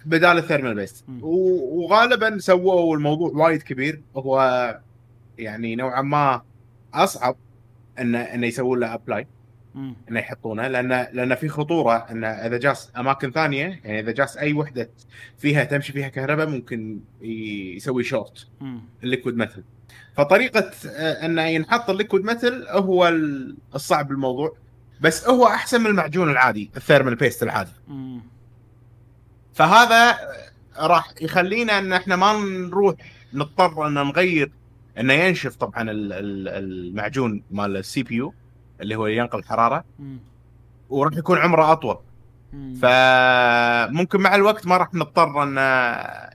بدال ال thermal paste. وغالبا سووا الموضوع وايد كبير. هو يعني نوعا ما أصعب انه انه يسوون له apply. انه يحطونه. لأن لأن في خطورة انه إذا جاس أماكن ثانية يعني إذا جاس أي وحدة فيها تمشي فيها كهرباء ممكن يسوي شورت. ال liquid metal فطريقة آه، إنه ينحط ال liquid metal هو ال- الصعب بالموضوع بس هو أحسن من المعجون العادي ال thermal paste العادي. فهذا راح يخلينا إن إحنا ما نروح نضطر إن نغير إنه ينشف طبعا ال- ال- المعجون مال ال CPU اللي هو ينقل الحراره. وراح يكون عمره أطول مم. فممكن مع الوقت ما راح نضطر إن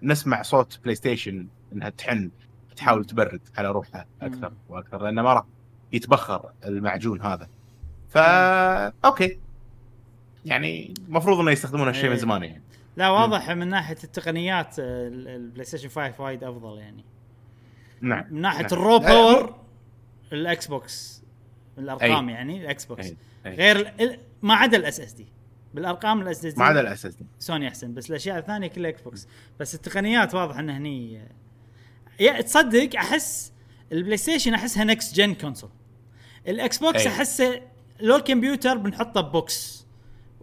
نسمع صوت بلاي ستيشن إنها تحن تحاول تبرد على روحها أكثر. وأكثر لأنه ما راح يتبخر المعجون هذا فا okay يعني المفروض إنه يستخدمون هالشيء من إيه. زمان يعني لا واضح من ناحية التقنيات آه، ال- البلاي ستيشن 5 وايد أفضل يعني نعم من ناحية نعم. ال raw لا، power الاكس بوكس الأرقام أي. يعني الاكس بوكس أي. أي. غير ال- ما عدا ال SSD بالأرقام ال SS ما عدا ال SSD سوني أحسن بس الأشياء الثانية كلها إكس بوكس بس التقنيات واضح انها هني يا تصدق أحس البلاي ستيشن أحسها next gen console الاكس بوكس. أحسه لو الكمبيوتر بنحطه ب box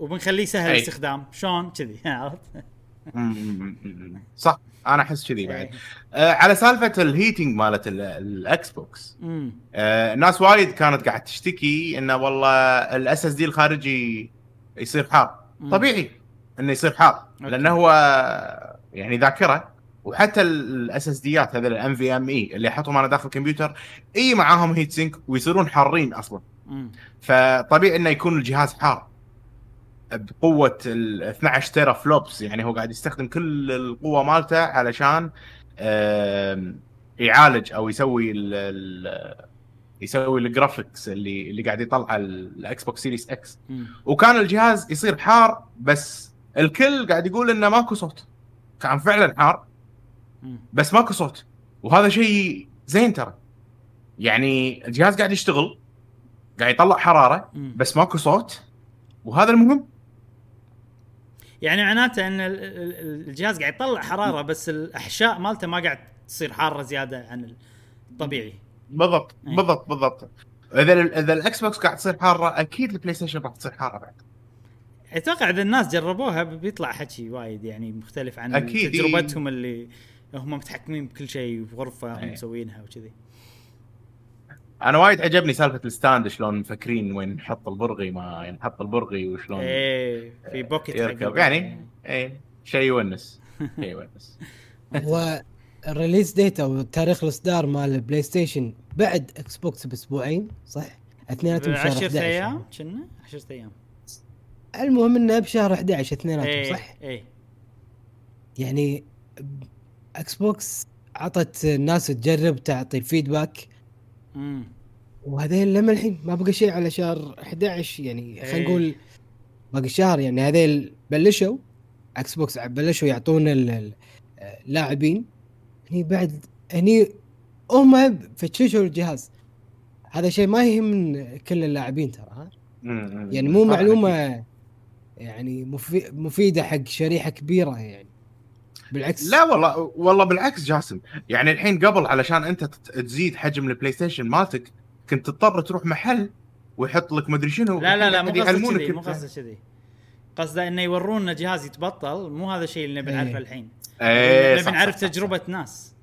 وبنخليه سهل. الاستخدام. شلون؟ كذي (laughs) عرفت؟ صح. أنا أحس كذي بعد. إيه. آه على سالفة ال heating مالت ال- الاكس بوكس آه ناس وايد كانت قاعد تشتكي إنه والله ال SSD الخارجي يصير حار. مم. طبيعي إنه يصير حار. لأنه هو يعني ذاكرة. وحتى ال SSD ات هذول ال NVMe اللي احطهم أنا داخل الكمبيوتر إي معاهم heat sink ويصيرون حارين أصلا. امم فطبيعي إنه يكون الجهاز حار. بقوة ال 12 teraflops. يعني هو قاعد يستخدم كل القوة مالته علشان يعالج أو يسوي ال ال يسوي ال graphics اللي اللي قاعد يطلع الاكس بوكس سيريس إكس وكان الجهاز يصير حار بس الكل قاعد يقول إنه ماكو صوت. كان فعلا حار بس ماكو صوت. وهذا شيء زين ترى. يعني الجهاز قاعد يشتغل قاعد يطلع حرارة بس ماكو صوت. وهذا المهم. يعني معناته إن ال- ال- الجهاز قاعد يطلع حرارة بس الأحشاء مالته ما قاعد تصير حارة زيادة عن الطبيعي بالضبط أي. بالضبط بالضبط إذا إذا الاكس بوكس قاعد تصير حارة أكيد البلاي ستيشن راح تصير حارة بعد أتوقع إذا الناس جربوها بيطلع حكي وايد يعني مختلف عن أكيد. تجربتهم اللي هم متحكمين بكل شيء في غرفه هم أي. مسوينها وكذي أنا وايد عجبني سالفة ال stand شلون مفكرين وين نحط البرغي ما نحط البرغي وشلون إيه في pocket حق يركب يعني اي شيء يونس. شيء (laughs) يونس. هو ال release date أو تاريخ الإصدار مال البلاي ستيشن بعد إكس بوكس بأسبوعين صح؟ اثنيناتهم شهر 10 11 أيام؟ كنا؟ 10 أيام. المهم إنه بشهر 11 اثنيناتهم إيه صح؟ إيه. يعني إكس بوكس عطت الناس تجرب تعطي feedback امم وهذيل لما الحين ما بقى شيء على شهر 11 يعني خلينا إيه. نقول باقي شهر يعني هذيل بلشوا إكس بوكس بلشوا يعطون ال- ال- اللاعبين هني بعد هني هم فتشوا الجهاز. هذا شيء ما يهم كل اللاعبين ترى ها؟ يعني مو معلومة يعني مفي- مفيدة حق شريحة كبيرة يعني. بالعكس لا والله والله بالعكس جاسم يعني الحين قبل علشان انت تزيد حجم البلاي ستيشن مالتك كنت تضطر تروح محل ويحط لك مدري شنو لا لا لا مو يعلمونك كذي مو. قصده كذي قصده إنه يورونا جهاز يتبطل مو هذا الشيء اللي نبي إيه. نعرفه الحين إيه نبي نعرف تجربة. ناس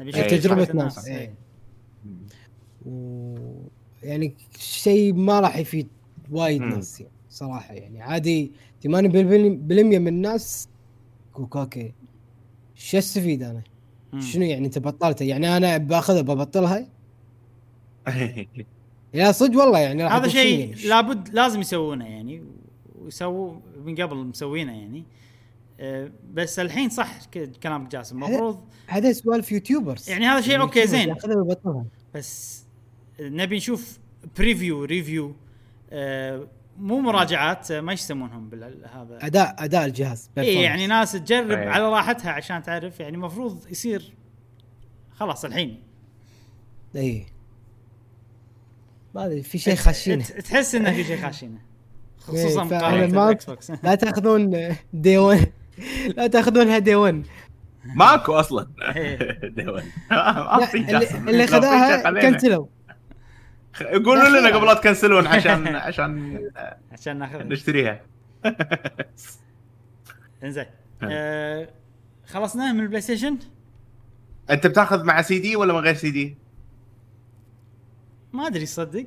نبي إيه، تجربة تجربة ناس، إيه. إيه. و... يعني شيء ما راح يفيد وايد. ناس يعني صراحة يعني عادي 80% من الناس يقول أوكي شو استفيد أنا؟ شنو يعني أنت بطلته؟ يعني أنا باخذها ببطلها؟ (laughs) يا صدق والله يعني هذا شيء يعني. لابد لازم يسوونه يعني ويسووا من قبل مسوينه يعني. أه، بس الحين صح كلامك جاسم. المفروض هذا سوالف YouTubers. يعني هذا شيء okay، زين. ياخذها ويبطلها. بس نبي نشوف preview review أه، مو مراجعات ما يسمونهم بالهذا أداء أداء الجهاز اي يعني ناس تجرب إيه. على راحتها عشان تعرف يعني المفروض يصير خلاص الحين. اي ما أدري في شيء خاشينه تحس إنه في شيء خاشينه (laughs) خصوصا إيه، مقارنه ما- بالاكس بوكس. لا تأخذون دي 1 لا تاخذونها دي 1 ماكو أصلا. إيه. (laughs) دول. (laughs) ما في اللي, خذاها. كنسلوا يقولوا لنا قبل لا تكنسلون عشان (laughs) عشان عشان ناخذ نشتريها. (laughs) إنزين. آه خلصنا من البلاي ستيشن؟ أنت بتاخذ مع سي دي ولا من غير سي دي؟ ما أدري صدق.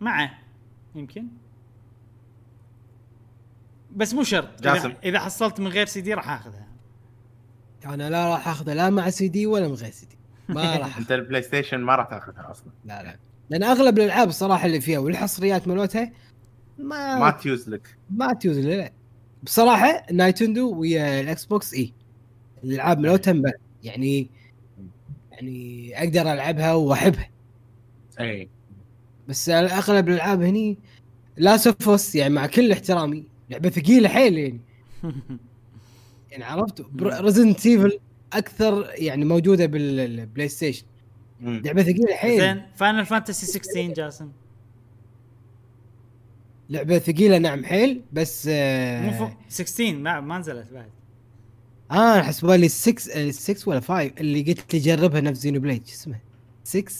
معه يمكن. بس مو شرط. جاسم. اذا, إذا حصلت من غير سي دي راح آخذها. أنا لا راح آخذها لا مع سي دي ولا من غير سي دي. ما (laughs) راح. أنت البلاي ستيشن ما راح تاخذها أصلا. لا لا. لأن أغلب الألعاب الصراحه اللي فيها والحصريات مالتها ما ما تيوز لك. ما تيوز لا بصراحة نايتندو ويا الإكس بوكس إي. الألعاب مالتها مبلى. يعني يعني أقدر ألعبها وأحبها. اي بس أغلب الألعاب هني لا سوفوس يعني مع كل احترامي لعبة ثقيلة حيل يعني. (laughs) يعني عرفت؟ ريزنت ايفل أكثر يعني موجودة بالبلاي ستيشن. لعبة ثقيلة حيل زين فاينل فانتسي 16 جاسم. لعبة ثقيلة نعم حيل بس مو آه, فوق 16 ما ما نزلت بعد. آه حسب بالي 6 6 ولا 5 اللي قلت لي جربها نفس زينو بليد شو اسمه؟ 6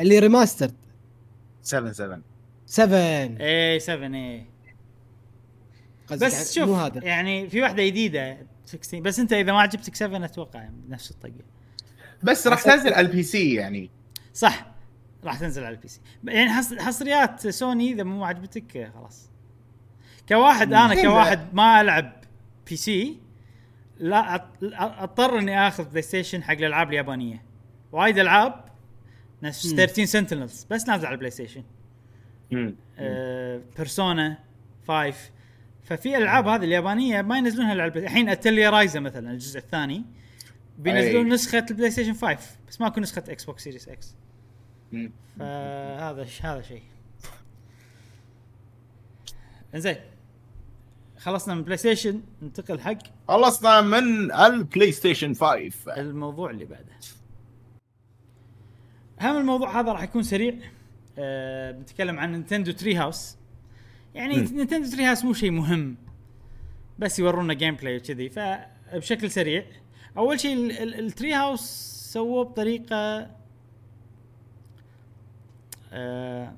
اللي remastered 7 7 7 إيه 7 إيه. قصدك بس عن- شوف مو هذا. يعني في واحدة جديدة 16 بس أنت إذا ما عجبتك 7 أتوقع نفس الطقة. بس راح تنزل على البي سي يعني. صح. راح تنزل على ال PC يعني حص- حصريات سوني إذا مو عجبتك خلاص. كواحد أنا زين. كواحد ما ألعب PC لا أضطر إني آخذ بلاي ستيشن حق الألعاب اليابانية. وايد ألعاب نفس مم. 13 سنتينلز بس نازل على البلاي ستيشن. بيرسونا 5 ففي الالعاب هذه اليابانية ما ينزلونها البلاي الحين أتلييه رايزا مثلا الجزء الثاني. بينزلون أي. نسخه البلاي ستيشن 5 بس ماكو نسخة إكس بوكس سيريس إكس. فهذا ش- هذا شيء إنزين خلصنا من بلاي ستيشن ننتقل حق خلصنا من البلاي ستيشن 5 الموضوع اللي بعده هم الموضوع هذا راح يكون سريع أه بنتكلم عن نينتندو تري هاوس يعني. نينتندو تري هاوس مو شيء مهم بس يورونا gameplay وكذي فبشكل سريع أول شيء ال- ال- التري هاوس سووه بطريقة أه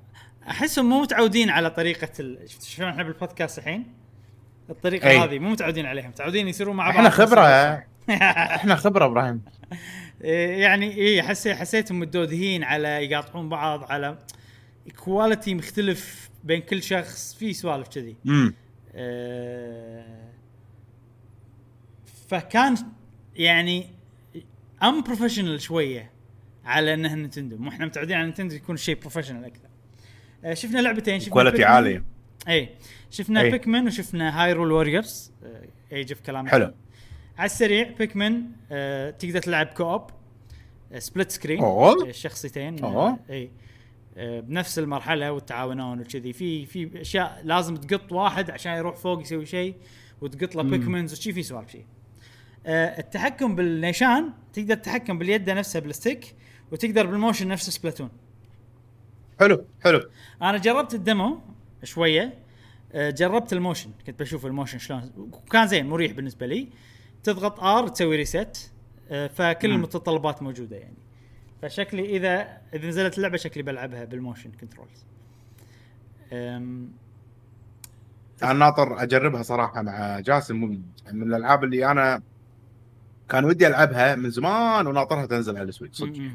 أحسهم مو متعودين على طريقة ال... شفت شلون إحنا بالبودكاست الحين؟ الطريقة أي. هذه مو متعودين عليها متعودين يصيرون مع بعض. إحنا خبرة (laughs) إحنا خبرة إبراهيم. (laughs) إيه يعني إيه حسيت حسيتهم متعودين على يقاطعون بعض على quality مختلف بين كل شخص في سوالف كذي. آه، فكان يعني unprofessional شوية على إنها نينتندو مو إحنا متعودين على نينتندو يكون شيء professional أكثر. آه، شفنا لعبتين. شفنا quality عالية. اي شفنا أي. بيكمن وشفنا هايرول ووريرز ايج اوف كلاميتي حلو. على السريع بيكمن آه تقدر تلعب co-op split screen. الشخصيتين. آه اي بنفس المرحلة ويتعاونون وكذي. في في أشياء لازم تقط واحد عشان يروح فوق يسوي شيء وتقط له بيكمنز وشي في سوالف شيء. التحكم بالموشن تقدر تتحكم باليد نفسها بال stick وتقدر بال motion نفس سبلاتون. حلو حلو. أنا جربت ال demo شوية آه، جربت ال motion كنت بشوف ال motion شلون وكان زين مريح بالنسبة لي. تضغط R تسوي reset فكل مم. المتطلبات موجودة يعني. فشكلي إذا إذا نزلت اللعبة شكلي بلعبها بال motion controls أنا ناطر أجربها صراحة يا جاسم من من الألعاب اللي أنا كان ودي ألعبها من زمان وناطرها تنزل على السويتش صدق.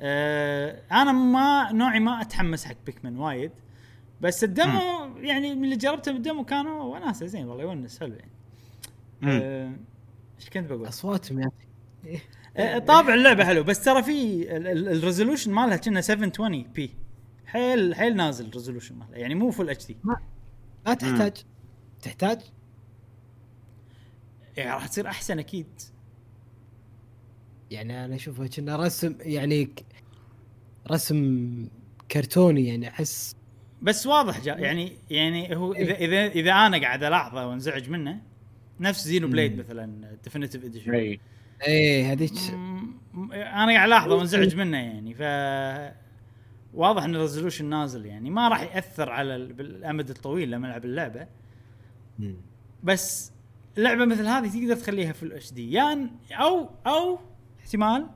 أه أنا ما نوعي ما أتحمس حق بيكمن وايد بس ال demo يعني من اللي جربته بال demo كانوا وناسة زين والله يونس حلو يعني. أه، إيش كنت بقول؟ أصواتهم يا أخي آه، طابع اللعبة حلو بس ترى في ال resolution مالها كنا 720 p حيل حيل نازل ال resolution مالها يعني مو full HD ما تحتاج. تحتاج؟ يعني راح تصير أحسن أكيد. يعني أنا أشوفها كنا رسم يعني رسم كرتوني يعني أحس. بس واضح جا يعني يعني هو إذا إذا إذا أنا قاعد ألاحظه وانزعج منه نفس زينو بليد. مثلا definitive edition اي إيه هذيك أنا قاعد ألاحظه وانزعج منه يعني ف واضح إن ال resolution نازل يعني. ما راح يأثر على ال- بالأمد الطويل لما ألعب اللعبة. بس لعبة مثل هذه تقدر تخليها full HD يعني أو أو احتمال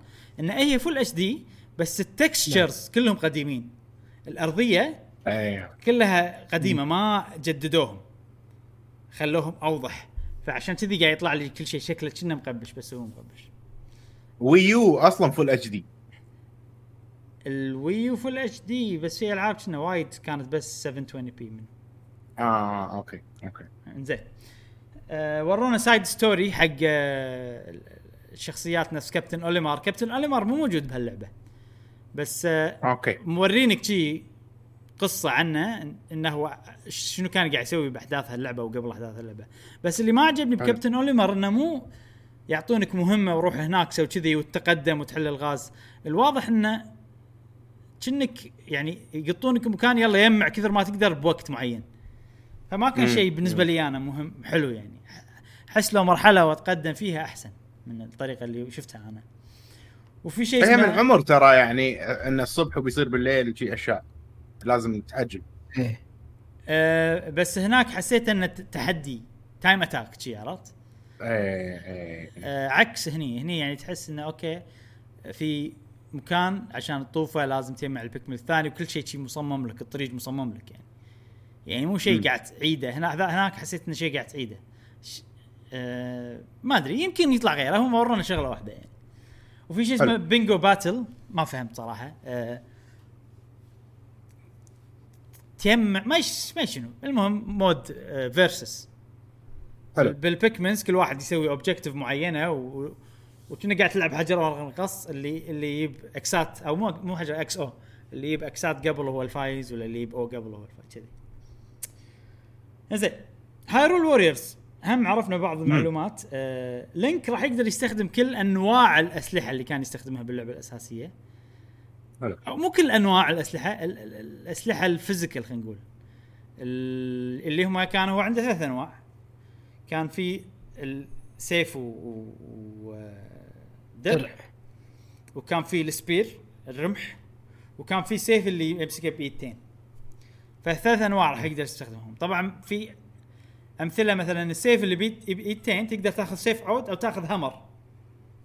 إن هي full HD بس ال textures كلهم قديمين. الأرضية اي كلها قديمة ما جددوهم. خلوهم أوضح. فعشان كذي قاعد يطلع لي كل شيء شكله كأنه مغبش بس هو مغبش. Wii U أصلا full HD ال Wii U full HD بس في ألعاب كنا وايد كانت بس 720 p من آه okay okay. انزين آه ورونا side story حق آه الشخصيات نفس captain Olimar. captain Olimar مو موجود بهاللعبة. بس آه okay. مورينك شي قصة عنه إنه هو شنو كان قاعد يسوي بأحداث هاللعبة وقبل أحداث اللعبه بس اللي ما عجبني. ب captain Olimar إنه مو يعطونك مهمة وروح هناك سوي كذي وتقدم وتحل الغاز. الواضح إنه كأنك يعني يقطونك مكان يلا يجمع كثر ما تقدر بوقت معين. فما كان. شيء بالنسبة لي أنا مهم حلو يعني. أحس لو مرحلة واتقدم فيها أحسن من الطريقة اللي شفتها أنا. وفي شيء هي من عمر ترى يعني إن الصبح وبيصير بالليل وشي أشياء لازم تاجل إيه. آه بس هناك حسيت إنه تحدي time attack شي عرفت؟ إيه إيه آه عكس هني. هني يعني تحس إنه okay في مكان عشان تطوفه لازم تجمع ال Pikmin الثاني وكل شيء شي مصمم لك الطريق مصمم لك يعني. يعني مو شيء. قاعد تعيده. هنا هناك حسيت انه شيء قاعد تعيده. ش- آه ما أدري يمكن يطلع غيره. هم ورونا شغلة واحدة يعني. وفي شيء اسمه. Bingo Battle. ما فهمت صراحة. آه تجمع ما ما شنو المهم mode آه versus حلو. بال Pikmins كل واحد يسوي objective معينة و... وكنا قاعد تلعب حجر ورقه القص اللي اللي يجيب اكسات أو مو مو حجر X أو اللي يجيب اكسات قبل هو الفايز ولا اللي يجيب O قبل هو الفايز. كذي. زين. Hyrule Warriors هم عرفنا بعض المعلومات. آه Link راح يقدر يستخدم كل أنواع الأسلحة اللي كان يستخدمها باللعبة الأساسية. حلو. أو مو كل أنواع الأسلحة ال- ال- الأسلحة ال physical خلينا نقول. ال- اللي هم كانوا هو عنده ثلاث أنواع. كان في السيف و, و... و... درع. وكان في ال spear الرمح وكان في سيف اللي يمسكه بإيدتين. فثلاث أنواع راح يقدر يستخدمهم. طبعا في أمثلة مثلا السيف اللي بيد- تقدر تأخذ سيف عود أو تأخذ hammer.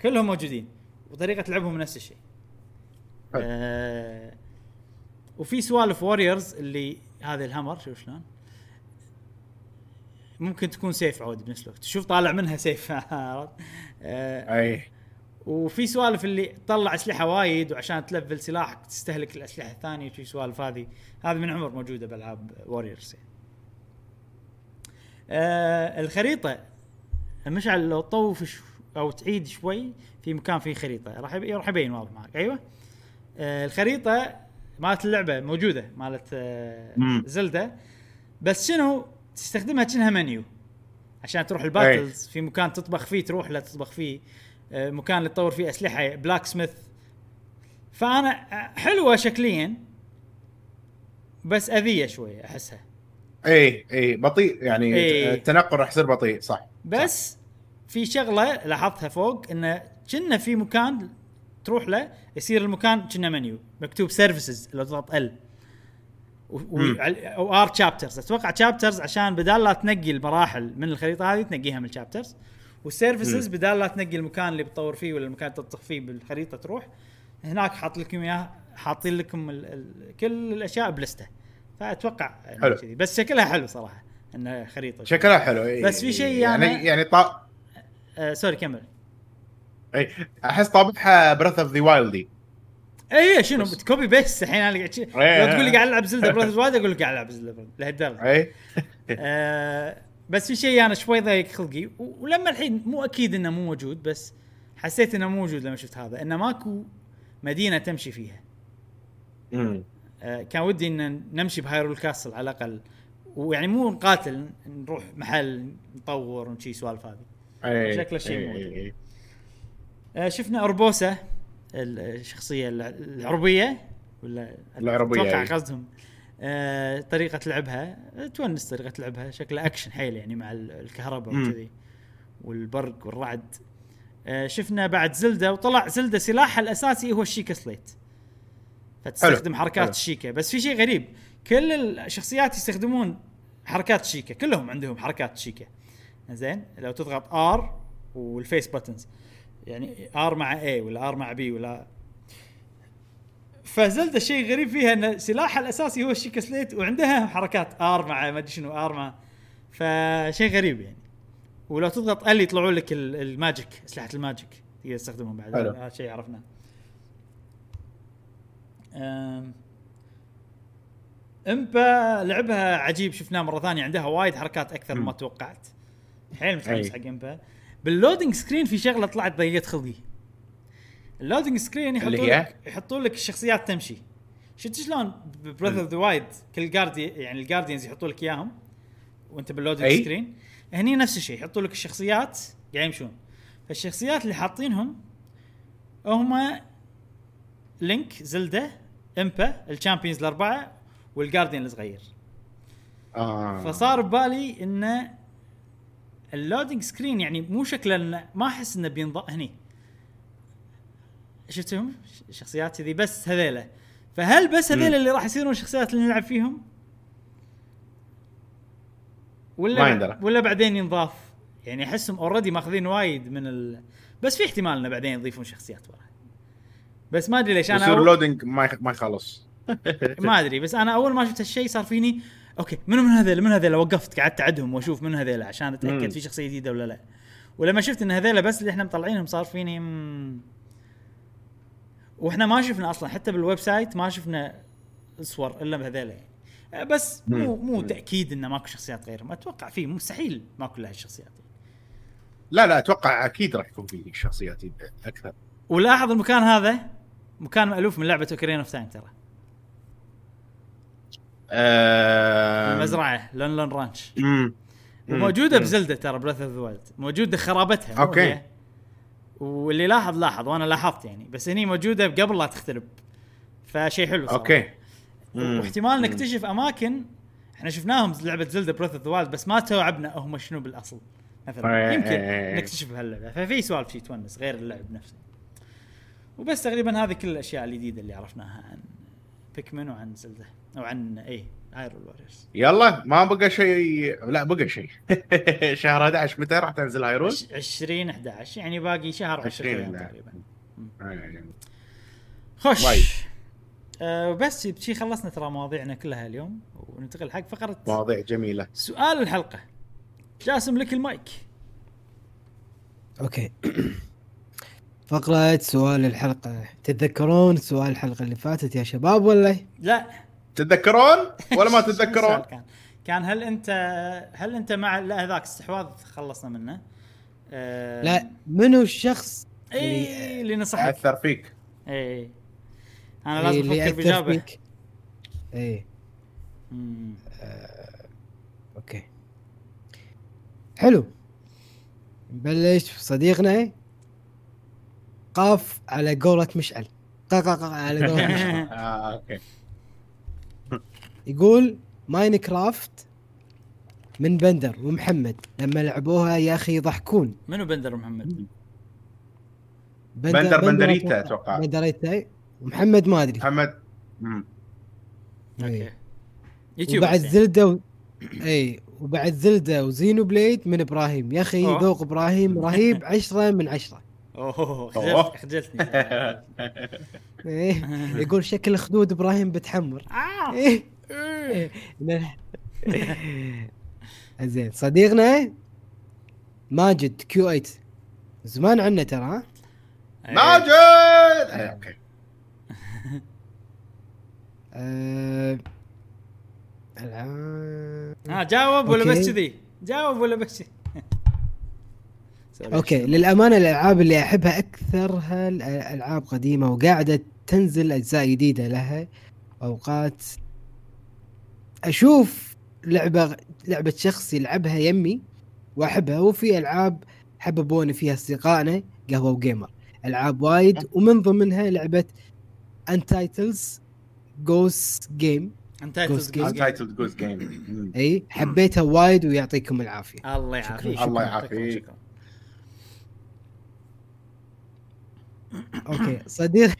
كلهم موجودين وطريقة لعبهم نفس الشيء. آه وفي سوالف Warriors اللي هذا ال hammer شوف شلون. ممكن تكون سيف عود بنفس الوقت. شوف طالع منها سيف؟ (laughs) آه إيه وفي سوالف اللي تطلع أسلحة وايد وعشان تلفل سلاحك تستهلك الأسلحة الثانية وفي سوالف هذه. هذه من عمر موجودة بألعاب Warriors. آه الخريطة مشعل لو تطوف أو تعيد شوي في مكان فيه خريطة. راح راح يبين واضح معك. أيوه. آه الخريطة مالت اللعبة موجودة مالت آه مم. Zelda. بس شنو؟ تستخدمها كأنها منيو. عشان تروح ال battles في مكان تطبخ فيه تروح له تطبخ فيه. مكان اللي تطور فيه أسلحة blacksmith فأنا آه، حلوة شكليا بس بطيئة شوية أحسها. إيه إيه بطيء يعني إيه. التنقل راح يصير بطيء صح. بس في شغلة لاحظتها فوق انه كنا في مكان تروح له يصير المكان كنا منيو مكتوب services لو تضغط ال مم. أو R chapters أتوقع chapters عشان بدال لا تنقي المراحل من الخريطة هذه تنقيها من ال chapters وال services. بدال لا تنقي المكان اللي بتطور فيه ولا المكان اللي تطبخ فيه بالخريطه تروح هناك حاط لكم إياه حاطين لكم ال ال كل الأشياء بلستة فأتوقع يعني حلو. كذي بس شكلها حلو صراحة انها خريطة شكلها حلو إيه. بس في شيء يعني أنا- يعني طا... آه sorry كمل إيه. أحس طابعها Breath of the Wild إي شنو بس. ب copy paste الحين أنا قاعد. لو تقول لي قاعد ألعب Zelda Breath of the Wild أقول لك قاعد ألعب Zelda لهالدرجه إي آه بس في شيء أنا شوي ضايق خلقي ولما الحين مو أكيد إنه مو موجود بس حسيت إنه مو موجود لما شفت هذا إنه ماكو مدينة تمشي فيها أمم. آه كان ودي إن نمشي ب Hyrule Castle على الأقل ويعني مو نقاتل نروح محل نطور ونشي سوالف هذه إيه. شكله شيء إيه. موجود. إيه. آه شفنا Urbosa الشخصية الع- العربية ولا العربية، أتوقع. قصدهم آه طريقة لعبها تونس طريقة لعبها شكلها اكشن حيل يعني مع ال- الكهرباء. وكذي والبرق والرعد. آه شفنا بعد Zelda وطلع Zelda سلاحها الأساسي هو ال Sheikah Slate. فتستخدم حلو، حركات حلو. ال Sheikah. بس في شيء غريب كل الشخصيات يستخدمون حركات ال Sheikah كلهم عندهم حركات ال Sheikah. زين؟ لو تضغط R وال face buttons يعني R مع A ولا R مع B ولا ف Zelda الشيء غريب فيها إن سلاحها الأساسي هو ال Sheikah Slate وعندها حركات R مع ما أدري شنو R مع فشيء غريب يعني. ولو تضغط ال يطلعون لك ال- ال magic أسلحة ال magic. تقدر تستخدمهم بعد. هذا شيء عرفناه. إمبا لعبها عجيب شفناه مرة ثانية عندها وايد حركات أكثر مما مم. توقعت. حيل متحمس. حق إمبا. بال loading screen في شغلة طلعت ضيقت خلقي. ال loading screen يحطون اللي هي؟ لك يحطون لك الشخصيات تمشي شفت شلون Breath of the Wild كل guardi يعني ال guardians يحطوا لك إياهم وأنت بال loading أي. screen هني نفس الشيء يحطوا لك الشخصيات قاعد يمشون فالشخصيات اللي حاطينهم هم لينك زلدة امبا ال champions الأربعة وال guardian الصغير آه. فصار ببالي إن ال loading screen يعني مو شكله ما أحس إنه بينضم هني شفتهم الشخصيات كذي بس هذيله فهل بس هذيل. اللي راح يصيرون الشخصيات اللي نلعب فيهم ولا ما يندرى. ولا بعدين ينضاف يعني أحسهم already ماخذين وايد من ال... بس في احتمال انه بعدين يضيفون شخصيات ورا بس ما أدري ليش أنا يصير أول... loading ما ما يخلص (laughs) ما أدري بس أنا أول ما شفت هالشيء صار فيني okay منو من هذيلا من هذيلا وقفت قعدت أعدهم وأشوف من هذيلا عشان. أتأكد في شخصية جديدة ولا لا ولما شفت إن هذيلا بس اللي إحنا مطلعينهم صار فيني مم. وإحنا ما شفنا أصلا حتى بال website ما شفنا صور إلا بهذيلا يعني أه، بس مو. مو. تأكيد انه ماكو شخصيات غيرهم أتوقع في مستحيل ماكو لها الشخصيات لا لا أتوقع أكيد راح يكون في شخصيات أكثر ولاحظ المكان هذا مكان مألوف من لعبة Ocarina of Time ترى آه... المزرعة Lon Lon Ranch مم. وموجوده. بزلدة ترى Breath of the Wild موجودة خرابتها. هي. واللي لاحظ لاحظ وأنا لاحظت يعني بس هني موجودة قبل لا تخترب فشيء حلو صراحة. okay. واحتمال. نكتشف أماكن إحنا شفناهم لعبة زلدة Breath of the Wild بس ما توعبنا هم شنو بالأصل مثلا يمكن. نكتشف بهاللعبه ففي سوالف شي تونس غير اللعب نفسه وبس تقريبا هذه كل الأشياء الجديدة اللي عرفناها عن Pikmin وعن زلدة أو عن Hyrule Warriors يلا ما بقى شيء لا بقى شيء. (laughs) شهر 11 متى راح تنزل Hyrule؟ 20 11 يعني باقي شهر 10 20 أيام لا. تقريبا. آه، خوش. وايد. آه بس بشي خلصنا ترى مواضيعنا كلها اليوم وننتقل حق فقرة مواضيع جميلة. سؤال الحلقة. جاسم لك ال mic. okay. (coughs) فقرة سؤال الحلقة. تتذكرون سؤال الحلقة اللي فاتت يا شباب ولا؟ لا. تتذكرون ولا ما (laughs) تتذكرون؟ كان؟ كان هل انت هل انت مع لا هذاك استحواذ خلصنا منه. آه لا منو الشخص اي اللي نصحك؟ اثر فيك. اي أنا إيه، لازم اللي أفكر باجابه؟ إيه. مم. okay. حلو. نبلش صديقنا. قاف على قولة مشعل. قا قا قا على قولة مشعل. (laughs) آه أوكي. يقول ماينكرافت من بندر ومحمد لما لعبوها يا أخي يضحكون منو بندر محمد؟ بندر بندريتا أتوقع بندريتا ومحمد ما أدري محمد مم. إيه. okay يوتيوب وبعد. زلدة و... (clears throat) اي وبعد زلدة و Xenoblade من إبراهيم يا أخي. ذوق إبراهيم رهيب (laughs) عشرة من عشرة أوه أوه. خجلت خجلتني (laughs) إيه. يقول شكل خدود إبراهيم بتحمر آه. إيه. إيه. (laughs) زين صديقنا ماجد Q8 زمان عنه ترى ها؟ ماجد (laughs) آه، okay أه... العاب ها جاوب ولا بس. كذي؟ جاوب ولا بس. (laughs) okay للأمانة الألعاب اللي أحبها اكثرها الالعاب قديمة وقاعدة تنزل أجزاء جديدة لها أوقات أشوف لعبة لعبة شخص يلعبها يمي وأحبها وفي ألعاب حببوني فيها أصدقائنا قهوة وجيمر. ألعاب وايد ومن ضمنها لعبة Untitled Goose Game انت Goose Game. Untitled Goose Game إي حبيتها وايد ويعطيكم العافية. الله يعافيك. الله يعافيك. أوكي صديق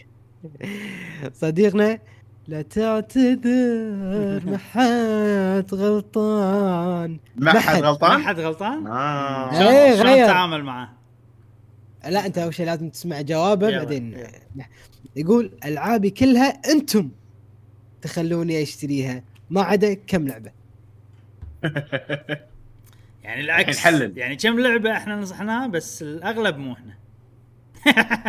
(laughs) صديقنا لا تعتذر (laughs) ما حد غلطان ما حد حد. ما غلطان؟ حد غلطان؟ آه. إيه، شلون. تتعامل معاه؟ لا انت أول شيء لازم تسمع جوابه بعدين يلا. يقول ألعابي كلها أنتم تخلوني أشتريها ما عدا كم لعبة (laughs) يعني العكس نحلل. يعني كم لعبة إحنا نصحناها بس الأغلب مو إحنا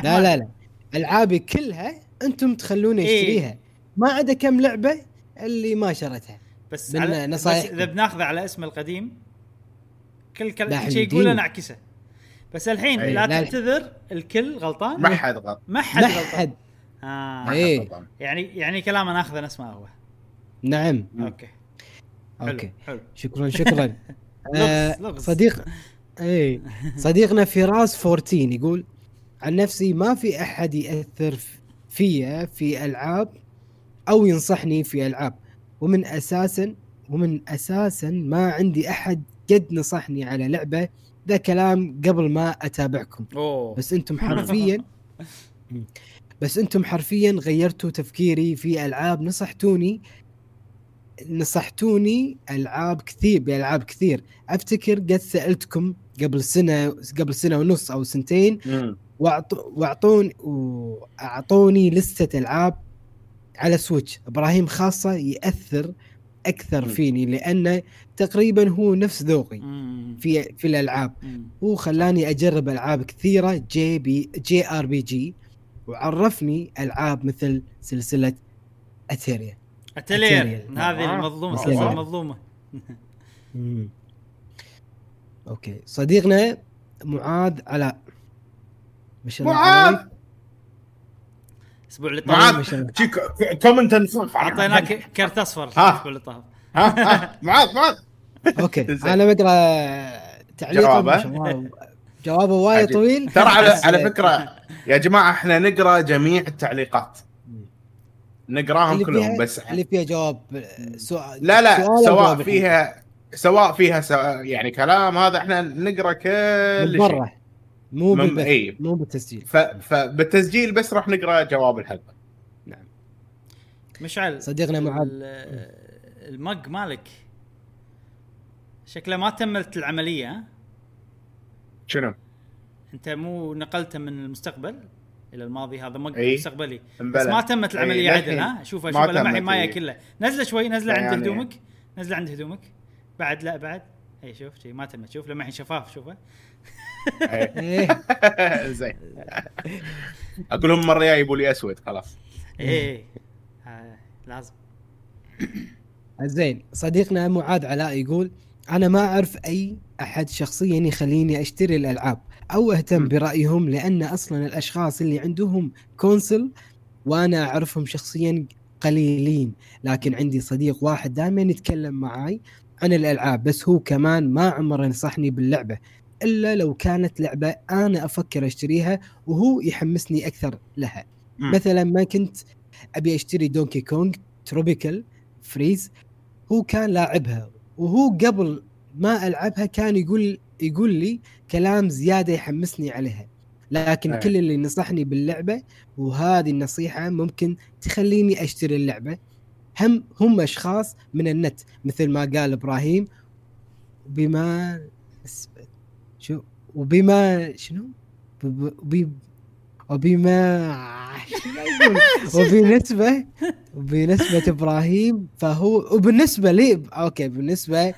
لا لا لا ألعابي كلها أنتم تخلوني (laughs) إيه. ما عدا كم لعبة اللي ما شريتها بس من على بس نصايح. إذا بناخذه على اسم القديم كل لا، كل شيء يقوله. نعكسه بس الحين أي. لا لا، تعتذر الكل غلطان ما حد غلط ما حد غلطان آه. إيه. غلطان يعني يعني كلامه ناخذه نفس ما هو نعم. okay حلو okay حلو شكرا شكرا (laughs) آه، لغز. صديق اي صديقنا فراس 14 يقول عن نفسي ما في أحد يأثر فيا في ألعاب أو ينصحني في ألعاب. ومن أساسا ومن أساسا ما عندي أحد قد نصحني على لعبة ذا كلام قبل ما أتابعكم. أوه. بس أنتم حرفيا (laughs) بس أنتم حرفيا غيرتوا تفكيري في ألعاب. نصحتوني نصحتوني ألعاب كثير بألعاب كثير. أفتكر قد سألتكم قبل سنه قبل سنة ونص أو سنتين واعطوني وأعطوني لستة ألعاب على Switch إبراهيم خاصة يأثر أكثر مم. فيني لأنه تقريبا هو نفس ذوقي. في في الألعاب. هو خلاني أجرب ألعاب كثيرة جي بي جي ار بي جي وعرفني ألعاب مثل سلسلة اتيريا اتلير أتيريال. هذه آه. المظلومة أتيريال. سلسله مظلومة مم. أوكي صديقنا معاذ علاء ما شاء الله معاذ. الأسبوع اللي معاذ. طاف كومنت أعطيناك كرت أصفر ها. الأسبوع اللي طاف. ها معاذ معاذ أوكي. (laughs) أنا بقرأ تعليقه جوابه؟ وايد. طويل. ترى على على فكرة يا جماعة إحنا نقرأ جميع التعليقات. نقراهم كلهم بس اللي فيها جواب سؤال لا لا سؤال سواء فيها سواء فيها سواء يعني كلام هذا إحنا نقرأ كل شيء. مو بالبث إي. مو بالتسجيل ف... فبالتسجيل بس راح نقرأ جواب الحلقة مشعل صديقنا معاذ ال- المج مالك شكله ما تمت العملية ها؟ شنو؟ أنت مو نقلته من المستقبل إلى الماضي هذا مج إي. مستقبلي بس مبلى. ما تمت العملية إي، عدل ها شوفها ما شوفها لمحي تمت، مايه إي. كله نزله شوي نزله عند يعني- هدومك نزله عند هدومك بعد لا بعد اي شوف شي ما تمت شوف لمحي شفاف شوفه إيه. (laughs) زين. أقول لهم المره الجايه يبوا لي أسود خلاص. اي آه، لازم. زين صديقنا معاذ علاء يقول أنا ما أعرف أي أحد شخصيا يخليني أشتري الألعاب أو أهتم. برأيهم لأن أصلا الأشخاص اللي عندهم console وأنا أعرفهم شخصيا قليلين. لكن عندي صديق واحد دائما يتكلم معاي عن الألعاب بس هو كمان ما عمره نصحني باللعبة. إلا لو كانت لعبة أنا أفكر أشتريها وهو يحمسني أكثر لها مم. مثلا ما كنت أبي أشتري Donkey Kong تروبيكال فريز هو كان لاعبها وهو قبل ما ألعبها كان يقول يقول لي كلام زيادة يحمسني عليها لكن أي. كل اللي نصحني باللعبة وهذه النصيحة ممكن تخليني أشتري اللعبة هم هم أشخاص من النت مثل ما قال إبراهيم بما شو؟ وبما شنو؟ وب- وب- وبما؟ (laughs) وبالنسبه وبالنسبه إبراهيم فهو وبالنسبة لي okay بالنسبة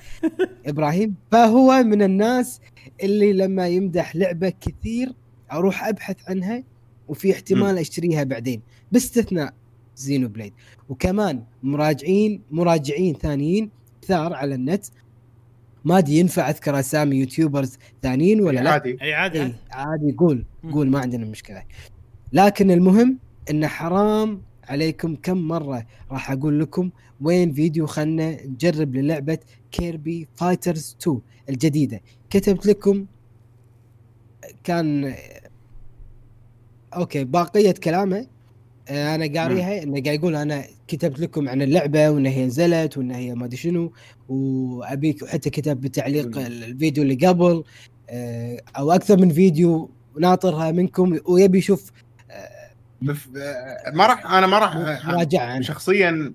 إبراهيم فهو من الناس اللي لما يمدح لعبة كثير أروح أبحث عنها وفي احتمال أشتريها بعدين باستثناء Xenoblade وكمان مراجعين مراجعين ثانيين كثار على النت ما أدري ينفع أذكر أسامي YouTubers ثانيين ولا لا؟ عادي. اي عادي. اي عادي. قول. قول ما عندنا مشكلة. لكن المهم إن حرام عليكم كم مرة راح أقول لكم وين فيديو خلنا نجرب للعبة Kirby Fighters 2 الجديدة. كتبت لكم كان okay باقية كلامه. أنا قاريها إنه قاعد يقول أنا كتبت لكم عن اللعبة وانها هي نزلت وانها هي ما أدري شنو وأبيك وحتى كتب بتعليق. الفيديو اللي قبل آه، أو أكثر من فيديو ناطرها منكم ويبي يشوف بف... آه، ما راح أنا ما راح آه، عنها شخصيا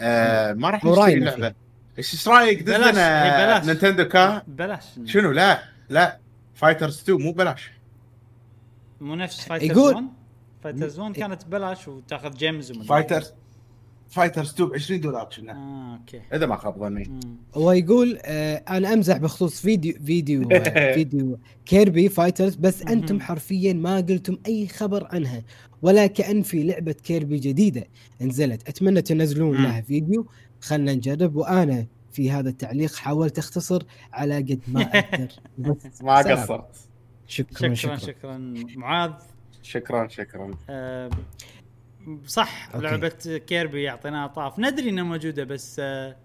آه ما راح راينا اللعبة. إيش رأيك بلاش، لنا إي بلاش. نينتندو كا؟ بلاش. شنو؟ لا لا. فايترز 2 مو بلاش. مو نفس فايترز يقول- 1 فايترز 1 كانت ببلاش وتاخذ جيمز ومدري فايترز فايترز 2 ب 20 دولار كنا. آه أوكي. إذا ما خاب ظني. هو يقول آه أنا أمزح بخصوص فيديو فيديو آه (laughs) فيديو Kirby Fighters بس. أنتم حرفيا ما قلتم أي خبر عنها ولا كأن في لعبة Kirby جديدة نزلت. أتمنى تنزلون. لها فيديو. خلنا نجرب. وأنا في هذا التعليق حاولت أختصر على قد ما أقدر (laughs) بس ما. قصرت. شكرا شكرا شكرا, شكرا معاذ. شكرا شكرا آه، صح okay. لعبة Kirby يعطينا طاف ندري إنها موجودة بس آه،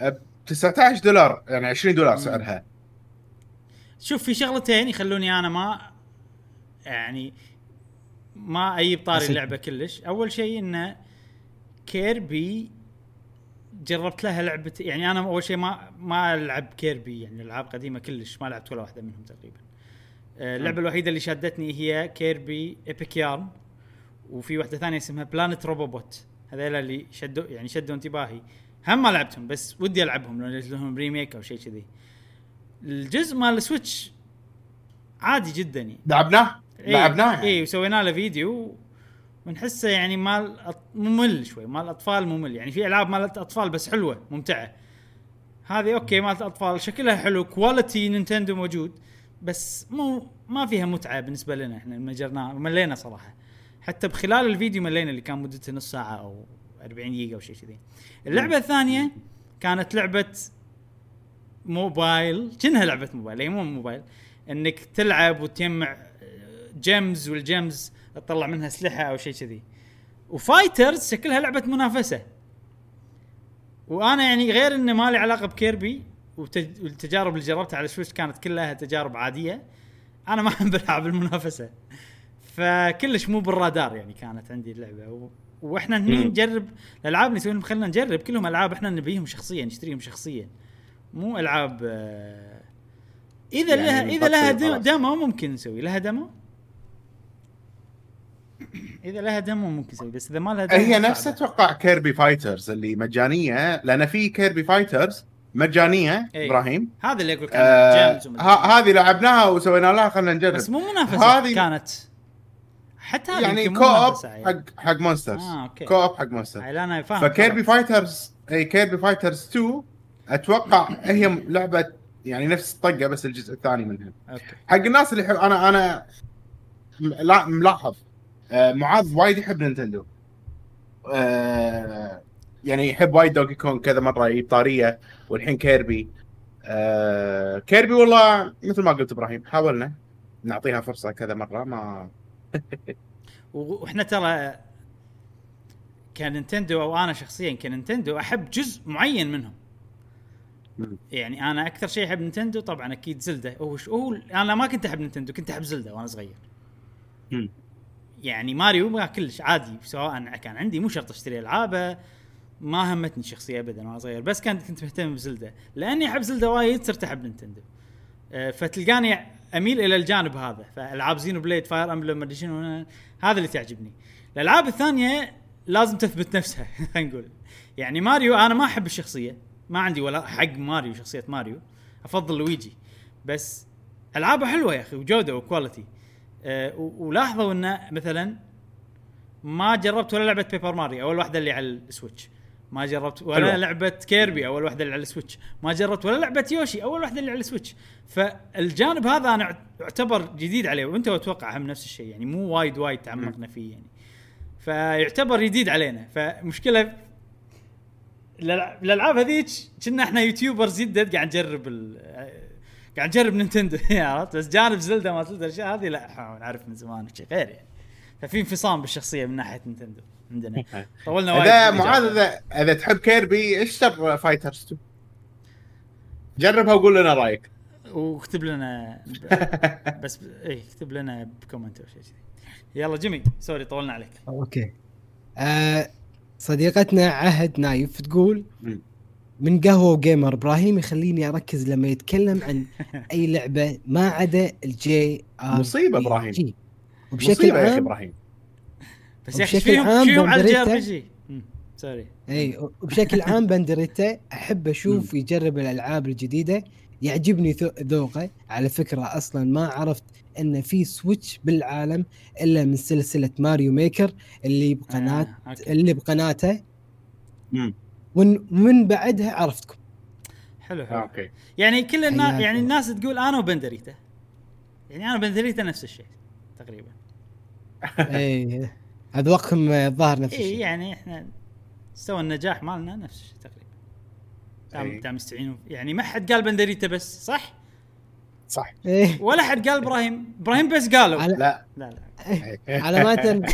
ب 19 دولار يعني 20 دولار. سعرها شوف في شغلتين يخلوني أنا ما يعني ما أجيب طاري. اللعبة كلش أول شيء إنه Kirby جربت لها لعبة يعني أنا أول شيء ما ما ألعب Kirby يعني ألعاب قديمة كلش ما لعبت ولا واحدة منهم تقريبا اللعبة الوحيدة اللي شدتني هي Kirby Epic Yarn وفي واحدة ثانية اسمها Planet Robobot هذيلا اللي شدوا يعني شدوا انتباهي. هم ما لعبتهم بس ودي ألعبهم لو لهم remake أو شيء كذي. الجزء مال ال Switch عادي جدا. يعني لعبناه؟ إيه، لعبناه يعني. اي وسوينا له فيديو ونحسه يعني مال ممل شوي مال أطفال ممل. يعني في ألعاب مالت أطفال بس حلوة ممتعة. هذه okay مالت أطفال شكلها حلو quality Nintendo موجود. بس مو ما فيها متعة بالنسبة لنا إحنا مجرنا ملينا صراحة. حتى بخلال الفيديو ملينا اللي كان مدته نص ساعة أو 40 دقيقة أو شيء كذي. اللعبة الثانية كانت لعبة موبايل كأنها لعبة موبايل هي مو موبايل إنك تلعب وتجمع gems وال gems تطلع منها أسلحة أو شيء كذي. و Fighters شكلها لعبة منافسة. وأنا يعني غير إنه ما لي علاقة ب Kirby وتج- والتجارب اللي جربتها على Switch كانت كلها تجارب عادية. أنا ما أحب العاب المنافسة. فكلش مو بالرادار يعني كانت عندي اللعبة. و... وإحنا هني. نجرب الألعاب اللي يسوون خلينا نجرب كلهم ألعاب إحنا نبيهم شخصيا نشتريهم شخصيا. مو ألعاب آه، إذا يعني لها إذا لها. demo ممكن نسوي. لها demo إذا لها demo ممكن نسوي بس إذا ما لها demo هي نفس. أتوقع Kirby Fighters اللي مجانية. لأن في Kirby Fighters مجانية إيه. إبراهيم. هذا اللي أقول آه كان gems ومدري ه- هذه لعبناها وسوينا لها خلينا نجرب. بس مو منافسة هذه- كانت حتى هذه يعني co-op يعني. حق حق monsters آه okay. co-op حق monsters هاي أنا فاهم ف Kirby. Fighters اي Kirby Fighters 2 أتوقع هي لعبة يعني نفس الطقة بس الجزء الثاني منها. okay. حق الناس اللي يحب أنا أنا لا ملاحظ. آه، معاذ وايد يحب Nintendo. آه، يعني يحب وايد Donkey Kong كذا مرة يجيب طاريه والحين Kirby. آه، Kirby والله مثل ما قلت إبراهيم حاولنا نعطيها فرصة كذا مرة ما (laughs) وإحنا ترى ك Nintendo أو أنا شخصيا ك Nintendo أحب جزء معين منهم. يعني أنا أكثر شيء أحب Nintendo طبعا أكيد Zelda. هو هو أنا ما كنت أحب Nintendo كنت أحب Zelda وأنا صغير. يعني ماريو ما كلش عادي سواء كان عندي مو شرط أشتري ألعابه. ما همتني الشخصيه ابدا وأنا صغير بس كنت كنت مهتم ب Zelda لأني أحب Zelda وايد صرت أحب Nintendo. آه، فتلقاني أميل إلى الجانب هذا فألعاب Xenoblade Fire Emblem هذا اللي تعجبني. الألعاب الثانية لازم تثبت نفسها (laughs) خلينا نقول. يعني ماريو أنا ما أحب الشخصية ما عندي ولا حق ماريو شخصية ماريو أفضل لويجي. بس ألعابه حلوة يا أخي وجودة و quality أه ولاحظوا إنه مثلا ما جربت ولا لعبة Paper Mario أول واحدة اللي على ال Switch. ما جربت ولا حلوة. لعبة Kirby أول واحدة اللي على ال Switch. ما جربت ولا لعبة Yoshi أول واحدة اللي على ال Switch. فالجانب هذا أنا اعتبر جديد عليه وأنت أتوقع هم نفس الشيء يعني مو وايد وايد تعمقنا فيه يعني. فيعتبر جديد علينا. فمشكلة الألعاب هذيك كنا إحنا YouTubers جدد قاعد نجرب ال... قاعد نجرب Nintendo. (laughs) عرفت؟ بس جانب Zelda ما Zelda الأشياء هذه لا نعرف من زمان شيء غير يعني. ففي انفصام بالشخصية من ناحية Nintendo. عندنا. (laughs) طولنا وايد. اذا معاذ. اذا إذا تحب Kirby اشتر Fighters 2 جربها وقول لنا رأيك. واكتب لنا ب- (laughs) بس ب... اي اكتب لنا ب comment أو شيء كذي. يلا جيمي sorry طولنا عليك. okay. آه صديقتنا عهد نايف تقول. من قهوة Gamer إبراهيم يخليني أركز لما يتكلم عن (laughs) أي لعبة ما عدا ال JR مصيبة إبراهيم. وبشكل مصيبة يا أخي إبراهيم. بس يا أخي فيهم عام فيهم على ال JRP بندريتا- G sorry اي وبشكل (laughs) عام بندريتا أحب أشوف يجرب الألعاب الجديدة. يعجبني ذو- ذوقه. على فكرة أصلا ما عرفت إن في Switch بالعالم إلا من سلسلة Mario Maker اللي بقناه آه،. اللي بقناته. ومن من بعدها عرفتكم. حلو آه، حلو okay. يعني كل الناس يعني. الناس تقول أنا وبندريتا. يعني أنا وبندريتا نفس الشيء تقريبا. (laughs) اذواقكم الظاهر نفس اي الشيء. يعني إحنا مستوى النجاح مالنا نفس الشيء تقريبا. دام إي. دام يستعينون يعني ما حد قال بندريتا بس صح؟ صح. إيه. ولا حد قال إبراهيم إبراهيم بس قالوا. على لا. لا لا. على ما جبت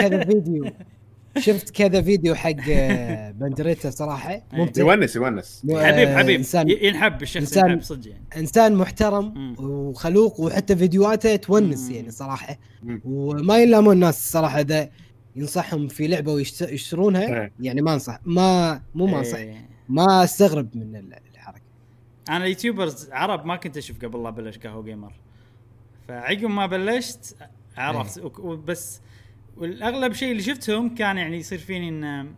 كذا فيديو. (laughs) شفت كذا فيديو حق آه، بندريتا صراحة. ممتع. يونس يونس. حبيب آه، حبيب انسان ي- ينحب الشخص إنسان- ينحب صدق يعني. إنسان محترم. وخلوق وحتى فيديوهاته تونس. يعني صراحة. وما يلامون الناس الصراحه إذا ينصحهم في لعبة ويشترونها إيه. يعني ما أنصح. ما مو ما أنصح. إيه. ما أستغرب من ال- الحركة. أنا ال YouTubers عرب ما كنت أشوف قبل لا ابلش قهوة Gamer فعقب ما بلشت عرفت. وك- بس والأغلب شيء اللي شفتهم كان يعني يصير فيني إن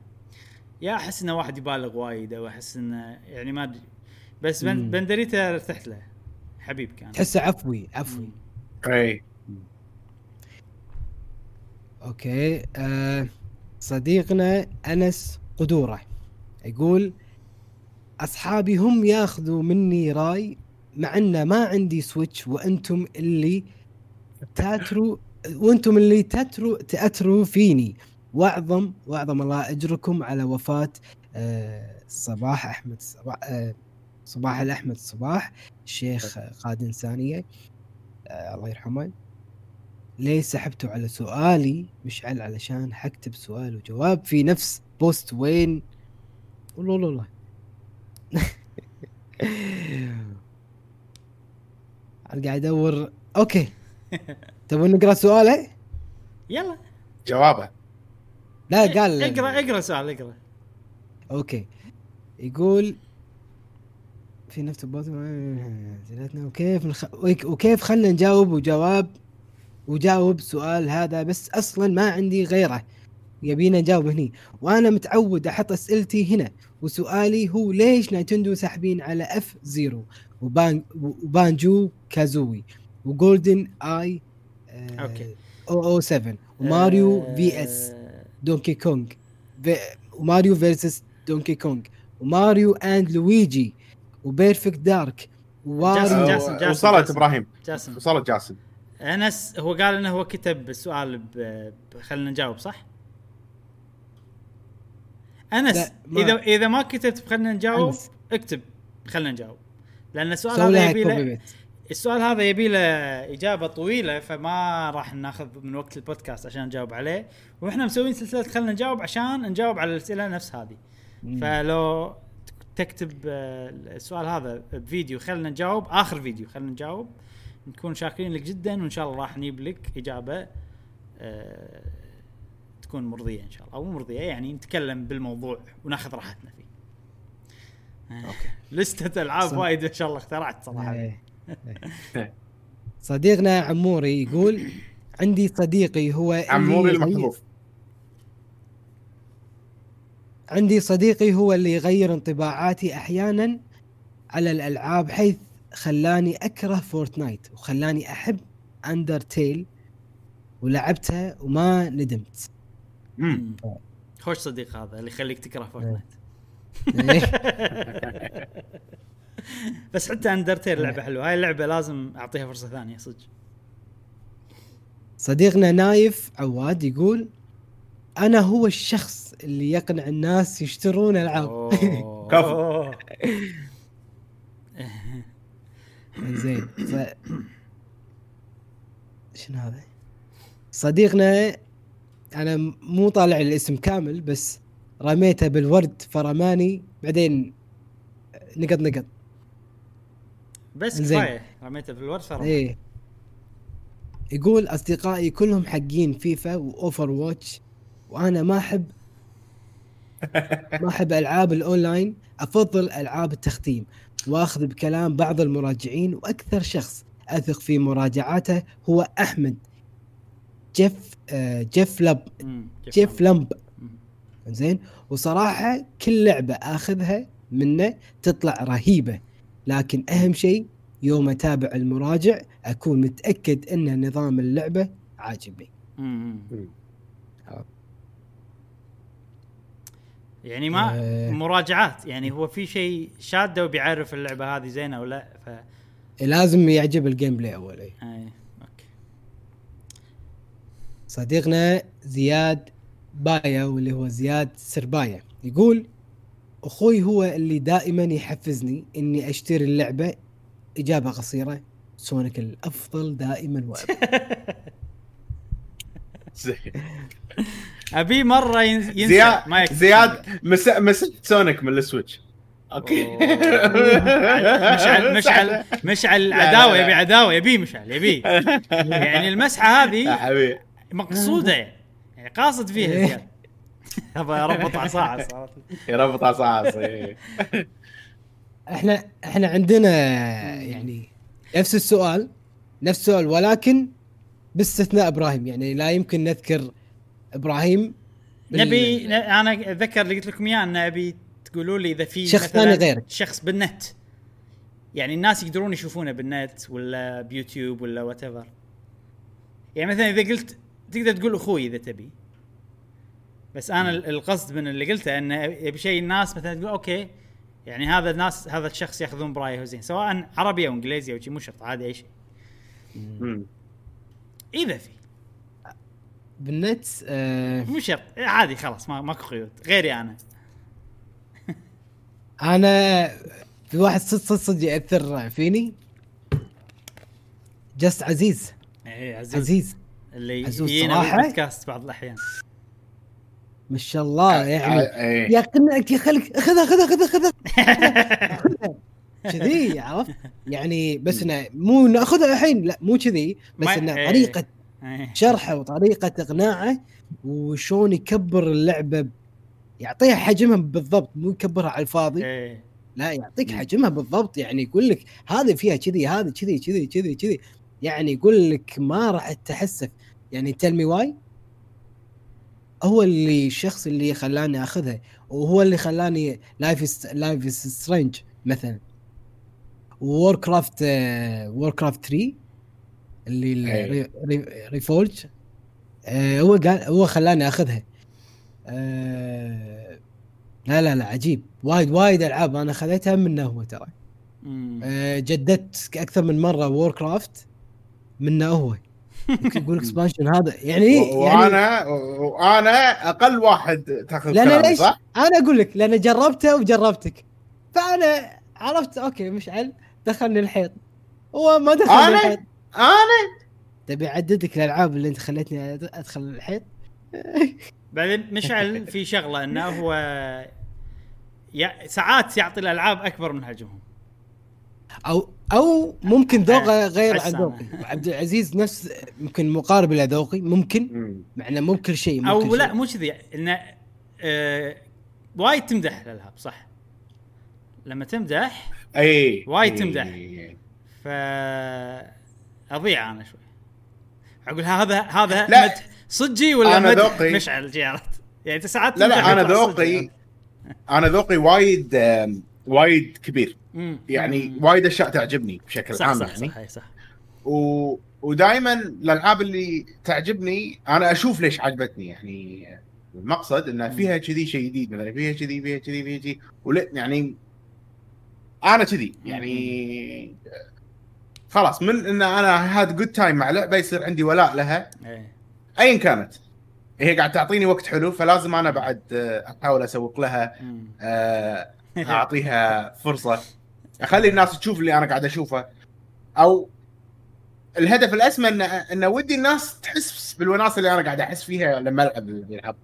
يا أحس إنه واحد يبالغ وايد أو أحس انه يعني ما أدري. بس بن. بندريتا ارتحت له. حبيب كان. تحسه عفوي عفوي. أي. okay آه صديقنا أنس قدورة يقول أصحابي هم ياخذوا مني راي مع إنه ما عندي Switch وأنتم اللي تأثروا وأنتم اللي تتروا تأثروا فيني واعظم واعظم الله أجركم على وفاة آه صباح أحمد صباح آه صباح الأحمد صباح الشيخ قادم ثانية آه الله يرحمه. ليه سحبتوا على سؤالي مشعل علشان حكتب سؤال وجواب في نفس بوست وين؟ والله والله قاعد (laughs) أدور. أوكي. (laughs) تبون نقرا سؤاله؟ يلا. جوابه. لا قال اقرا اقرأ سؤال اقرأ. أوكي. يقول في نفس البوست زلتنا وكيف نخ... وكيف خلنا نجاوب وجواب وجاوب سؤال هذا بس أصلا ما عندي غيره. يبينا نجاوب هني. وأنا متعود أحط أسئلتي هنا وسؤالي هو ليش نايتندو ساحبين على اف زيرو وبان وبانجو كازوي. وجولدن اي آه أوكي. أو أو 7 وماريو آه، في اس دونكي كونغ. في وماريو فيرسس دونكي كونغ. وماريو أند لويجي. وبيرفكت دارك. واريو جاسم، جاسم، وصلت جاسم. إبراهيم. جاسم. وصلت جاسم. أنس هو قال إنه هو كتب السؤال ب... خلينا نجاوب صح؟ أنس ما- اذا إذا ما كتبت خلينا نجاوب أنس. اكتب خلينا نجاوب. لأن السؤال هذا يبي له السؤال هذا يبي له إجابة طويلة فما راح ناخذ من وقت البودكاست عشان نجاوب عليه وإحنا مسوين سلسلة خلينا نجاوب عشان نجاوب على الأسئلة نفس هذه فلو تكتب آه، السؤال هذا بفيديو خلينا نجاوب آخر فيديو خلينا نجاوب نكون شاكرين لك جدا وإن شاء الله راح نجيب لك إجابة آه، تكون مرضية إن شاء الله أو مو مرضية يعني نتكلم بالموضوع وناخذ راحتنا فيه. okay (laughs) لستة ألعاب. وايد إن شاء الله اخترعت صراحة. إيه. صديقنا عموري يقول عندي صديقي هو اللي عموري المحذوف عندي صديقي هو اللي يغير انطباعاتي أحيانا على الألعاب حيث خلاني أكره Fortnite وخلاني أحب Undertale ولعبتها وما ندمت مم. مم. خوش صديق هذا اللي يخليك تكره Fortnite إيه. (laughs) (laughs) بس حتى Undertale لعبة حلوة هاي اللعبة لازم أعطيها فرصة ثانية صدق صديقنا نايف عواد يقول أنا هو الشخص اللي يقنع الناس يشترون ألعاب. (laughs) كفو. (laughs) زين ف... شنو هذا؟ صديقنا أنا مو طالع الاسم كامل بس رميته بالورد فرماني بعدين نقط نقط بس زين. كفاية. رميته في الورد فرق إيه. يقول أصدقائي كلهم حقين FIFA و Overwatch وأنا ما أحب (laughs) ما أحب ألعاب الأونلاين. أفضل ألعاب التختيم وأخذ بكلام بعض المراجعين وأكثر شخص أثق في مراجعاته هو أحمد. جيف آه جيف لب. جيف لمب. زين. وصراحة كل لعبة أخذها منه تطلع رهيبة. لكن أهم شيء يوم أتابع المراجع أكون متأكد أن نظام اللعبة عاجبني. يعني ما آه. مراجعات يعني هو في شيء شادة وبيعرف اللعبة هذه زينة ولا ف لازم يعجب ال gameplay أول. أي okay صديقنا زياد بايا واللي هو زياد سربايا يقول أخوي هو اللي دائما يحفزني إني أشتري اللعبة إجابة قصيرة سونيك الأفضل دائما وابدا. (laughs) أبي مرة ين- ينسى. زياد ما يكتب زياد مس... مسحت سونيك من السويتش. okay. مشعل مشعل مشعل عداوة. يبي عداوة يبي مشعل يبي. (laughs) يعني المسحة يا هذه حبيبي. مقصودة. يعني قاصد فيها. (laughs) زياد. (laughs) أبغى اربط عصا صارت. يربط إيه. (laughs) إحنا إحنا عندنا يعني نفس السؤال نفس السؤال ولكن باستثناء إبراهيم. يعني لا يمكن نذكر إبراهيم بال- نبي أنا أتذكر اللي قلت لكم إياه إن أبي تقولوا لي إذا في شخص ثاني غيرك. شخص بالنت. يعني الناس يقدرون يشوفونه بالنت ولا بيوتيوب ولا whatever يعني مثلا إذا قلت تقدر تقول أخوي إذا تبي. بس أنا ال- القصد من اللي قلته إنه يبي شيء الناس مثلا تقول okay يعني هذا الناس هذا الشخص يأخذون برأيه زين سواء عربي أو إنجليزي أو شيء مو شرط عادي أي شيء. إذا في. بالنت آه مو شرط عادي خلاص ما ماكو قيود غيري أنا. (laughs) أنا في واحد صدق صدق صدق يأثر فيني؟ جست عزيز. إيه عزيز, عزيز. اللي يجينا صراحة. بالبودكاست بعض الأحيان. ما شاء الله يعني إيه. يا يا خلك خذها خذها خذها خذها. (laughs) كذي عرفت؟ يعني بس إنه مو ناخذها الحين لا مو كذي بس إنه إيه. طريقة إيه. شرحه وطريقة إقناعه وشون يكبر اللعبة يعطيها حجمها بالضبط مو يكبرها على الفاضي. لا يعطيك حجمها بالضبط يعني يقول لك هذه فيها كذي هذه كذي كذي كذي كذي. يعني يقول لك ما راح تحسف. يعني تلمي واي هو اللي الشخص اللي خلاني اخذها وهو اللي خلاني Life Life Strange مثلا. وور كرافت وور كرافت 3 اللي. ريفولج هو قال هو خلاني أخذها. آه، لا لا لا عجيب. وايد وايد ألعاب أنا خذيتها منه هو ترى. آه، جددت أكثر من مرة وور كرافت منه هو. يقول expansion هذا يعني يعني وأنا وأنا أقل واحد تاخذ لا لا كلامي ليش؟ صح؟ أنا أقول لك لأن جربته وجربتك فأنا عرفت okay مشعل دخلني الحيط هو ما دخلني أنا؟ الحيط أنا تبي أعددك الألعاب اللي أنت خليتني أدخل الحيط بعدين مشعل في شغلة إنه هو. ساعات يعطي الألعاب أكبر من حجمهم أو أو ممكن ذوقه غير عن. ذوقي عبد العزيز نفس ممكن مقارب إلى ذوقي ممكن مم. مع انه مو بكل شيء أو بكل لا شيء. مو كذي انه آه وايد تمدح الالعاب صح لما تمدح أي وايد. تمدح. ف أضيع أنا شوي أقول هذا هذا لا. مدح صجي ولا أنا مدح ذوقي- مشعل عرفت يعني أنت ساعات لا لا أنا ذوقي. أنا ذوقي وايد وايد كبير. مم. يعني مم. وايد أشياء تعجبني بشكل صح عام صح يعني. صح, صح. و... ودائما الألعاب اللي تعجبني أنا أشوف ليش عجبتني. يعني المقصد انه فيها كذي شيء جديد مثلا فيها كذي فيها كذي فيها كذي. ولا يعني أنا كذي. يعني خلاص من إن أنا had good time مع لعبة يصير عندي ولاء لها. إيه. ايا كانت. هي قاعد تعطيني وقت حلو فلازم أنا بعد أحاول أسوق لها. (laughs) اعطيها فرصة. أخلي الناس تشوف اللي أنا قاعد أشوفه. أو الهدف الأسمى ان إن ودي الناس تحس بالوناسة اللي أنا قاعد أحس فيها لما ألعب الألعاب.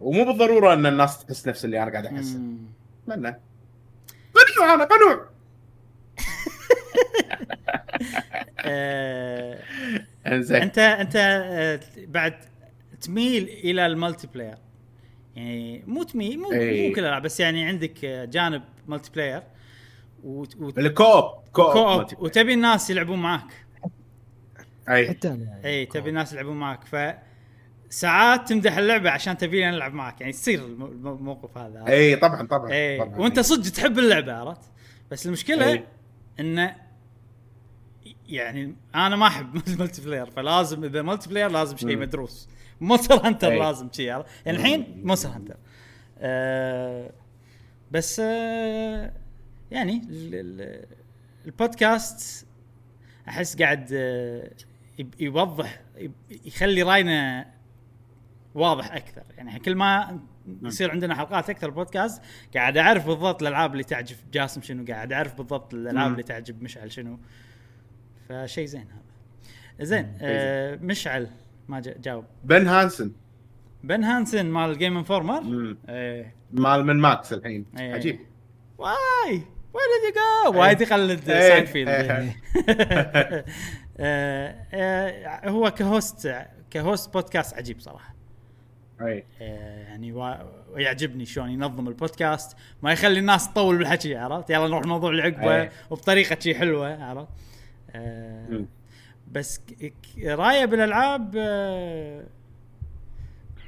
ومو بالضرورة إن الناس تحس نفس اللي أنا قاعد احسه. اتمنى قنوع أنا قنوع. (laughs) آه، إنزين. انت أنت آه، بعد تميل إلى ال multiplayer. يعني مو تميل مو إي. مو كل الألعاب بس يعني عندك آه، جانب multiplayer وت- وت- ال co-op co-op co-op وتبي الناس يلعبون معاك. إي. حتى أنا إي تبي الناس يلعبون معك ف ساعات تمدح اللعبة عشان تبيني نلعب معك يعني يصير الم- الم- الموقف هذا. إي طبعا طبعا إي طبعاً. وأنت صدق تحب اللعبة عرفت؟ بس المشكلة إي. إنه يعني أنا ما أحب (laughs) ال multiplayer فلازم إذا multiplayer لازم شيء. مدروس. مونستر هانتر إي. لازم شيء عرفت؟ يعني الحين مونستر هانتر. آه بس آه يعني ال- ال- البودكاست أحس قاعد آه يوضح يخلي رأينا واضح أكثر. يعني كل ما يصير عندنا حلقات أكثر بودكاست قاعد أعرف بالضبط الألعاب اللي تعجب جاسم شنو قاعد أعرف بالضبط الألعاب. اللي تعجب مشعل شنو. فشيء زين هذا. زين آه مشعل. ما جا- جاوب. بن هانسن. بن هانسن مال جيم انفورمر. إيه. مال من ماكس الحين. إيه. عجيب. واي. وين you go? وايد يقلد إيه. ساينفيلد إيه. آه، (laughs) آه، هو ك host ك host podcast عجيب صراحة. اي يعني وا- ويعجبني شلون ينظم البودكاست. ما يخلي الناس تطول بالحكي عرفت؟ يلا نروح الموضوع اللي عقبه. وبطريقة شي حلوة عرفت؟ آه،. بس راية بالألعاب آه،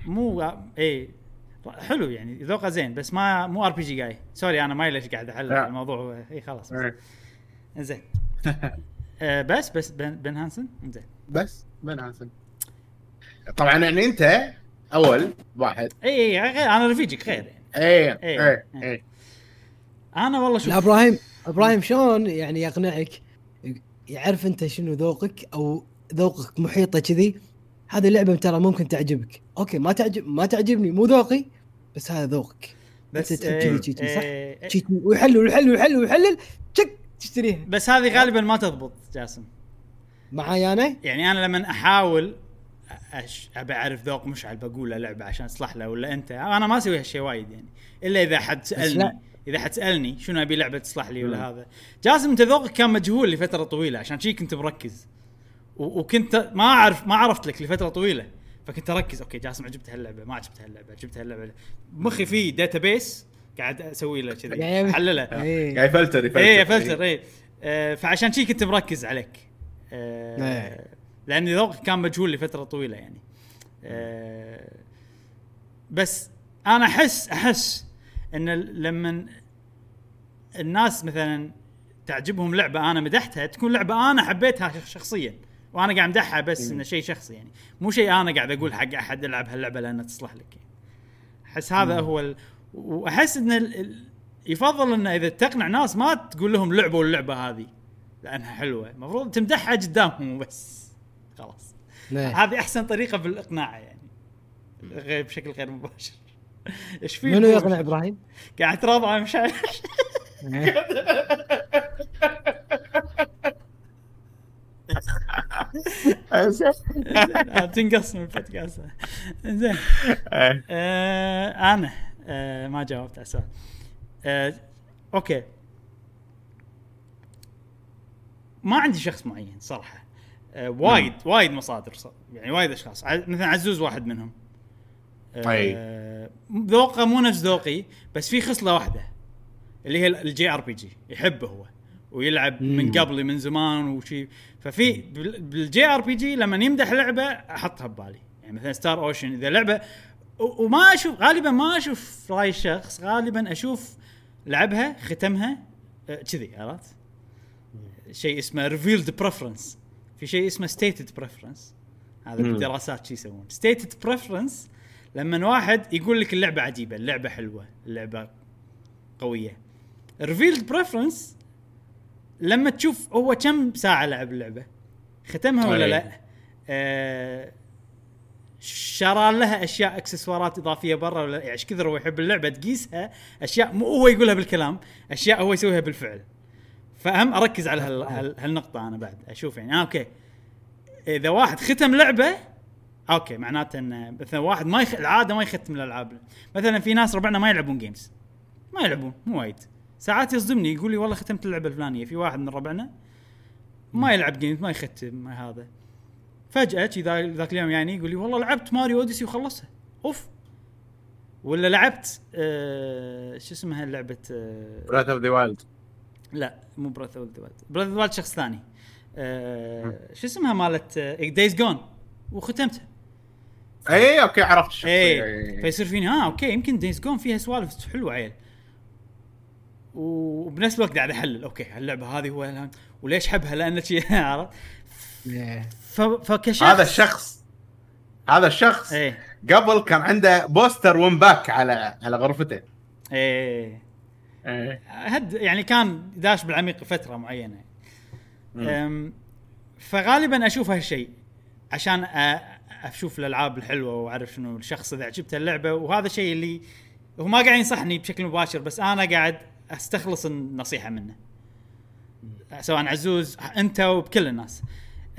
مو اي حلو يعني ذوقه زين بس ما مو RPG جاي sorry أنا ما ليش قاعد أحلل لا. الموضوع. اي خلاص بس. إيه. زين (laughs) آه بس بس بن, بن هانسن؟ زين بس بن هانسن. طبعا يعني أنت أول واحد. اي اي غير أنا رفيجك خير يعني. إيه إيه. إيه إيه. أنا والله لا شوف إبراهيم إبراهيم شلون يعني يقنعك يعرف انت شنو ذوقك أو ذوقك محيطة كذي هذه اللعبة ترى ممكن تعجبك. okay ما تعجب ما تعجبني مو ذوقي بس هذا ذوقك. بس أنت تحب كذي كذي صح؟ آه، كذي ويحلل ويحلل ويحلل ويحلل تشك تشتريها. بس هذه غالبا ما تضبط جاسم. معاي أنا؟ يعني أنا لما أحاول أش... أبي أعرف ذوق مشعل بقول له لعبة عشان أصلح له ولا أنت؟ أنا ما أسوي هالشيء وايد يعني. إلا إذا حد. سألني. إذا حد سالني شنو أبي لعبة تصلح لي ولا هذا. جاسم أنت ذوقك كان مجهول لفترة طويلة عشان شي كنت مركز. وكنت ما أعرف ما عرفت لك لفترة طويلة. فكنت أركز أوكي جاسم عجبته هاللعبة ما عجبته هاللعبة عجبته هاللعبة. مخي فيه database قاعد أسوي له كذي أحلله. (laughs) إيه. قاعد يفلتر يفلتر. إيه فلتر إيه. آه، فعشان شي كنت مركز عليك. آه، إيه. لأن ذوقك كان مجهول لفترة طويلة يعني. آه، بس أنا أحس أحس إن لما الناس مثلا تعجبهم لعبة أنا مدحتها تكون لعبة أنا حبيتها شخصيا وأنا قاعد امدحها بس إنه شيء شخصي يعني. مو شيء أنا قاعد أقول حق أحد ألعب هاللعبة لانها تصلح لك. يعني. أحس هذا هو ال... وأحس إن ال... يفضل إنه إذا تقنع ناس ما تقول لهم لعبوا اللعبه هذه لأنها حلوة. المفروض تمدحها قدامهم وبس. خلاص. هذه أحسن طريقة بالإقناع يعني. غير بشكل غير مباشر. (laughs) إيش في منو يقنع إبراهيم؟ قاعد تراضع مش عارف تنقص من البودكاست. زين. إيه. آه أنا آه ما جاوبت على السؤال. آه okay. ما عندي شخص معين صراحة. آه وايد وايد مصادر ص- يعني وايد أشخاص. مثلا عزوز واحد منهم. آه ذوقه مو نفس ذوقي بس في خصلة واحدة اللي هي ال JRPG يحبه هو ويلعب من مم. قبل من زمان وشي. ففي بال- بال JRPG لما يمدح لعبة أحطها ببالي. يعني مثلا Star Ocean إذا لعبة وما أشوف غالبا ما أشوف رأي الشخص غالبا أشوف لعبها ختمها آه، كذي عرفت؟ شيء اسمه revealed preference في شيء اسمه stated preference هذا. بالدراسات شو يسوون. stated preference لما واحد يقول لك اللعبة عجيبة اللعبة حلوة اللعبة قوية. revealed preference لما تشوف هو كم ساعة لعب اللعبة؟ ختمها ولا. لا؟ آه شرى لها أشياء اكسسوارات إضافية برا ولا يعني إيش كثر هو يحب اللعبة؟ تقيسها أشياء مو هو يقولها بالكلام أشياء هو يسويها بالفعل. فهم أركز على هال هال هالنقطة أنا بعد أشوف يعني. آه okay. إذا واحد ختم لعبة okay معناته انه مثلا واحد ما يخ... العادة ما يختم الألعاب. مثلا في ناس ربعنا ما يلعبون games ما يلعبون مو وايد. ساعات يصدمني يقول لي والله ختمت اللعبة الفلانية في واحد من ربعنا ما يلعب games ما يختم ما هذا. فجأة كذا ذاك اليوم يعني يقول لي والله لعبت Mario Odyssey وخلصها أوف. ولا لعبت آه شو اسمها لعبة آه براث اوف ذا وايلد لا مو Breath of the Wild Breath of the شخص ثاني. آه شو اسمها مالت Days Gone وختمتها. اي okay عرفت الشخصية. إيه فيصير فيني. ها okay يمكن Days Gone فيها سوالف حلوة عيل. وبنفس الوقت قاعد أحلل. okay هاللعبة هذه هو وليش حبها لأن شي (laughs) عرفت؟ إيه. ف- فكشخص هذا الشخص هذا الشخص إيه. قبل كان عنده poster ون باك على على غرفته. إيه. إيه. هد يعني كان داش بالعميق فترة معينة. فغالبا أشوف هالشيء عشان أ- أشوف الألعاب الحلوة وأعرف شنو الشخص إذا عجبته اللعبة وهذا الشيء اللي هو ما قاعد ينصحني بشكل مباشر بس أنا قاعد أستخلص النصيحة منه. سواء عزوز أنت وبكل الناس.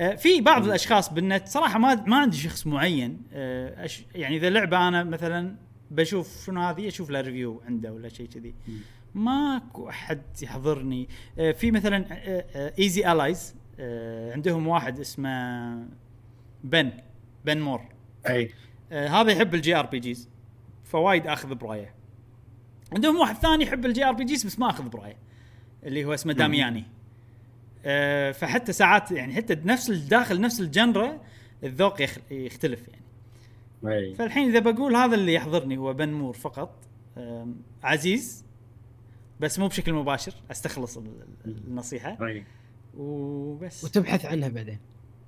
أه، في بعض الأشخاص بالنت صراحة ما ما عندي شخص معين أش يعني إذا لعبة أنا مثلا بشوف شنو هذه أشوف لها ريفيو عنده ولا شيء كذي. ماكو أحد يحضرني. آه، في مثلا Easy Allies عندهم واحد اسمه Ben Ben Moore أي. آه، هذا يحب ال JRPGs. فوايد آخذ برأيه. عندهم واحد ثاني يحب ال JRPGs بس ما آخذ برأيه اللي هو اسمه Damiani. آه، فحتى ساعات يعني حتى نفس داخل نفس ال genre الذوق يخ- يختلف يعني. إي. فالحين إذا بقول هذا اللي يحضرني هو Ben Moore فقط عزيز بس مو بشكل مباشر أستخلص ال- ال- النصيحة. إي. وبس. وتبحث عنها بعدين.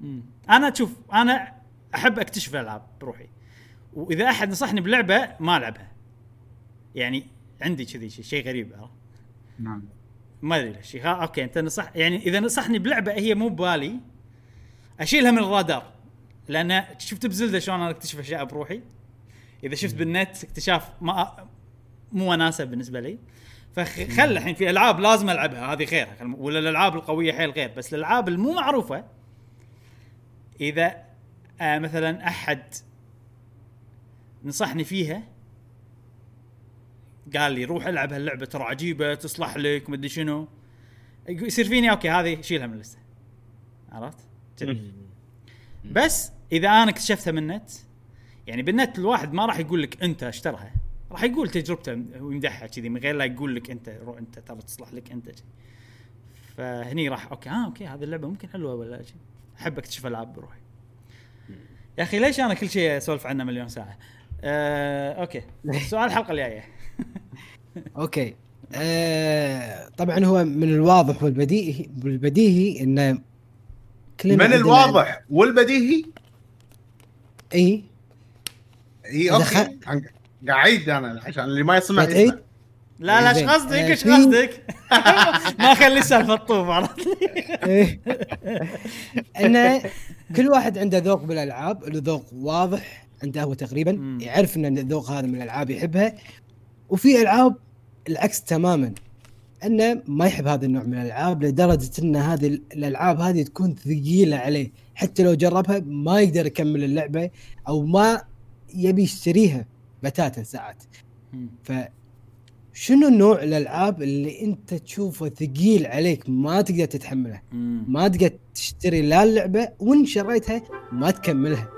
مم. أنا شوف أنا أحب أكتشف الالعاب بروحي. وإذا أحد نصحني بلعبة ما ألعبها. يعني عندي كذي شيء شيء غريب؟ نعم. ما أدري ليش. أوكي أنت نصح يعني إذا نصحني بلعبة هي مو ببالي أشيلها من الرادار. لأن شفت بزلدة شلون أنا أكتشف أشياء بروحي؟ إذا شفت بالنت اكتشاف ما مو وناسة بالنسبة لي. فخل الحين في ألعاب لازم ألعبها هذه خير ولا الألعاب القوية حيل غير. بس الألعاب المو معروفة إذا آه مثلا أحد نصحني فيها؟ قال لي روح العب هاللعبة ترى عجيبة تصلح لك مدري شنو. يصير فيني؟ أوكي هذه شيلها من اللسته عرفت؟ بس إذا أنا اكتشفتها من النت يعني بالنت الواحد ما راح يقول لك أنت اشترها. راح يقول تجربته ويمدحها كذي من غير لا يقول لك أنت روح أنت ترى تصلح لك أنت. كذي. فهني راح okay ها okay هذه اللعبة ممكن حلوة ولا شيء. أحب أكتشف ألعاب بروحي. يا أخي ليش أنا كل شيء أسولف عنه مليون ساعة؟ آه، okay. (laughs) سؤال الحلقة الجاية. (laughs) أوكي. آه طبعا هو من الواضح والبديهي والبديهي انه كلنا من عندنا- الواضح والبديهي؟ اي اي أوكي. قاعد أنا عشان اللي ما يسمع؟ يسمع. لا لا إيش زين. قصدك؟ آه، إيش قصدك؟ (laughs) ما اخلي سالفة الطوف عرفت؟ لي إيه. (laughs) إنه كل واحد عنده ذوق بالألعاب له ذوق واضح عنده هو تقريبا. يعرف إن الذوق هذا من الألعاب يحبها. وفي ألعاب العكس تماما إنه ما يحب هذا النوع من الألعاب لدرجة إن هذه ال- الألعاب هذه تكون ثقيلة عليه. حتى لو جربها ما يقدر يكمل اللعبة أو ما يبي يشتريها بتاتا ساعات. فشنو نوع الألعاب اللي أنت تشوفه ثقيل عليك ما تقدر تتحمله؟ ما تقدر تشتري لا اللعبة وإن شريتها ما تكملها.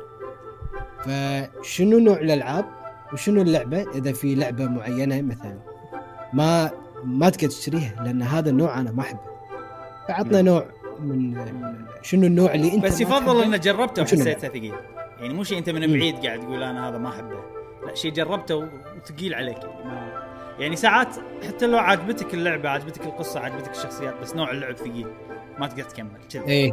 فشنو نوع الألعاب وشنو اللعبة إذا في لعبة معينة مثلا؟ ما ما تقدر تشتريها لأن هذا النوع أنا ما أحبه. فعطنا نوع من شنو النوع اللي أنت بس يفضل. إنه جربته؟ وحسيته ثقيل. يعني مو شيء أنت من. بعيد قاعد تقول أنا هذا ما أحبه. لا شيء جربته وثقيل عليك. يعني, ما يعني ساعات حتى لو عجبتك اللعبة عجبتك القصة عجبتك الشخصيات بس نوع اللعب ثقيل ما تقدر تكمل كذا. إيه.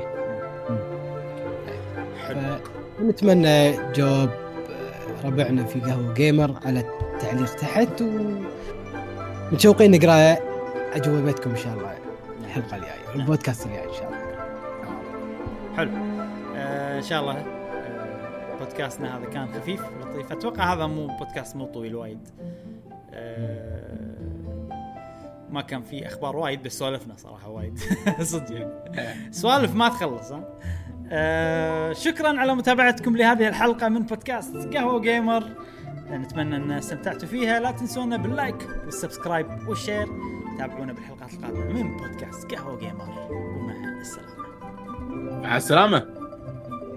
حلو. ونتمنى جواب آه، ربعنا في قهوة جيمر على التعليق تحت و متشوقين نقرأ اجوبتكم إن شاء الله الحلقة الجاية البودكاست الجاي إن شاء الله. حلو. آه إن شاء الله آه بودكاستنا هذا كان خفيف ولطيف أتوقع هذا مو بودكاست مو طويل وايد. ما كان في أخبار وايد بس سولفنا صراحة وايد. (laughs) صدق. يعني (laughs) سوالف ما تخلص ها؟ آه شكرا على متابعتكم لهذه الحلقة من بودكاست قهوة جيمر. نتمنى أن استمتعتوا فيها. لا تنسونا بال like وال subscribe وال share. تابعونا بالحلقات القادمة من بودكاست قهوة جيمر. ومع السلامة. مع السلامة.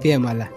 في أمان الله.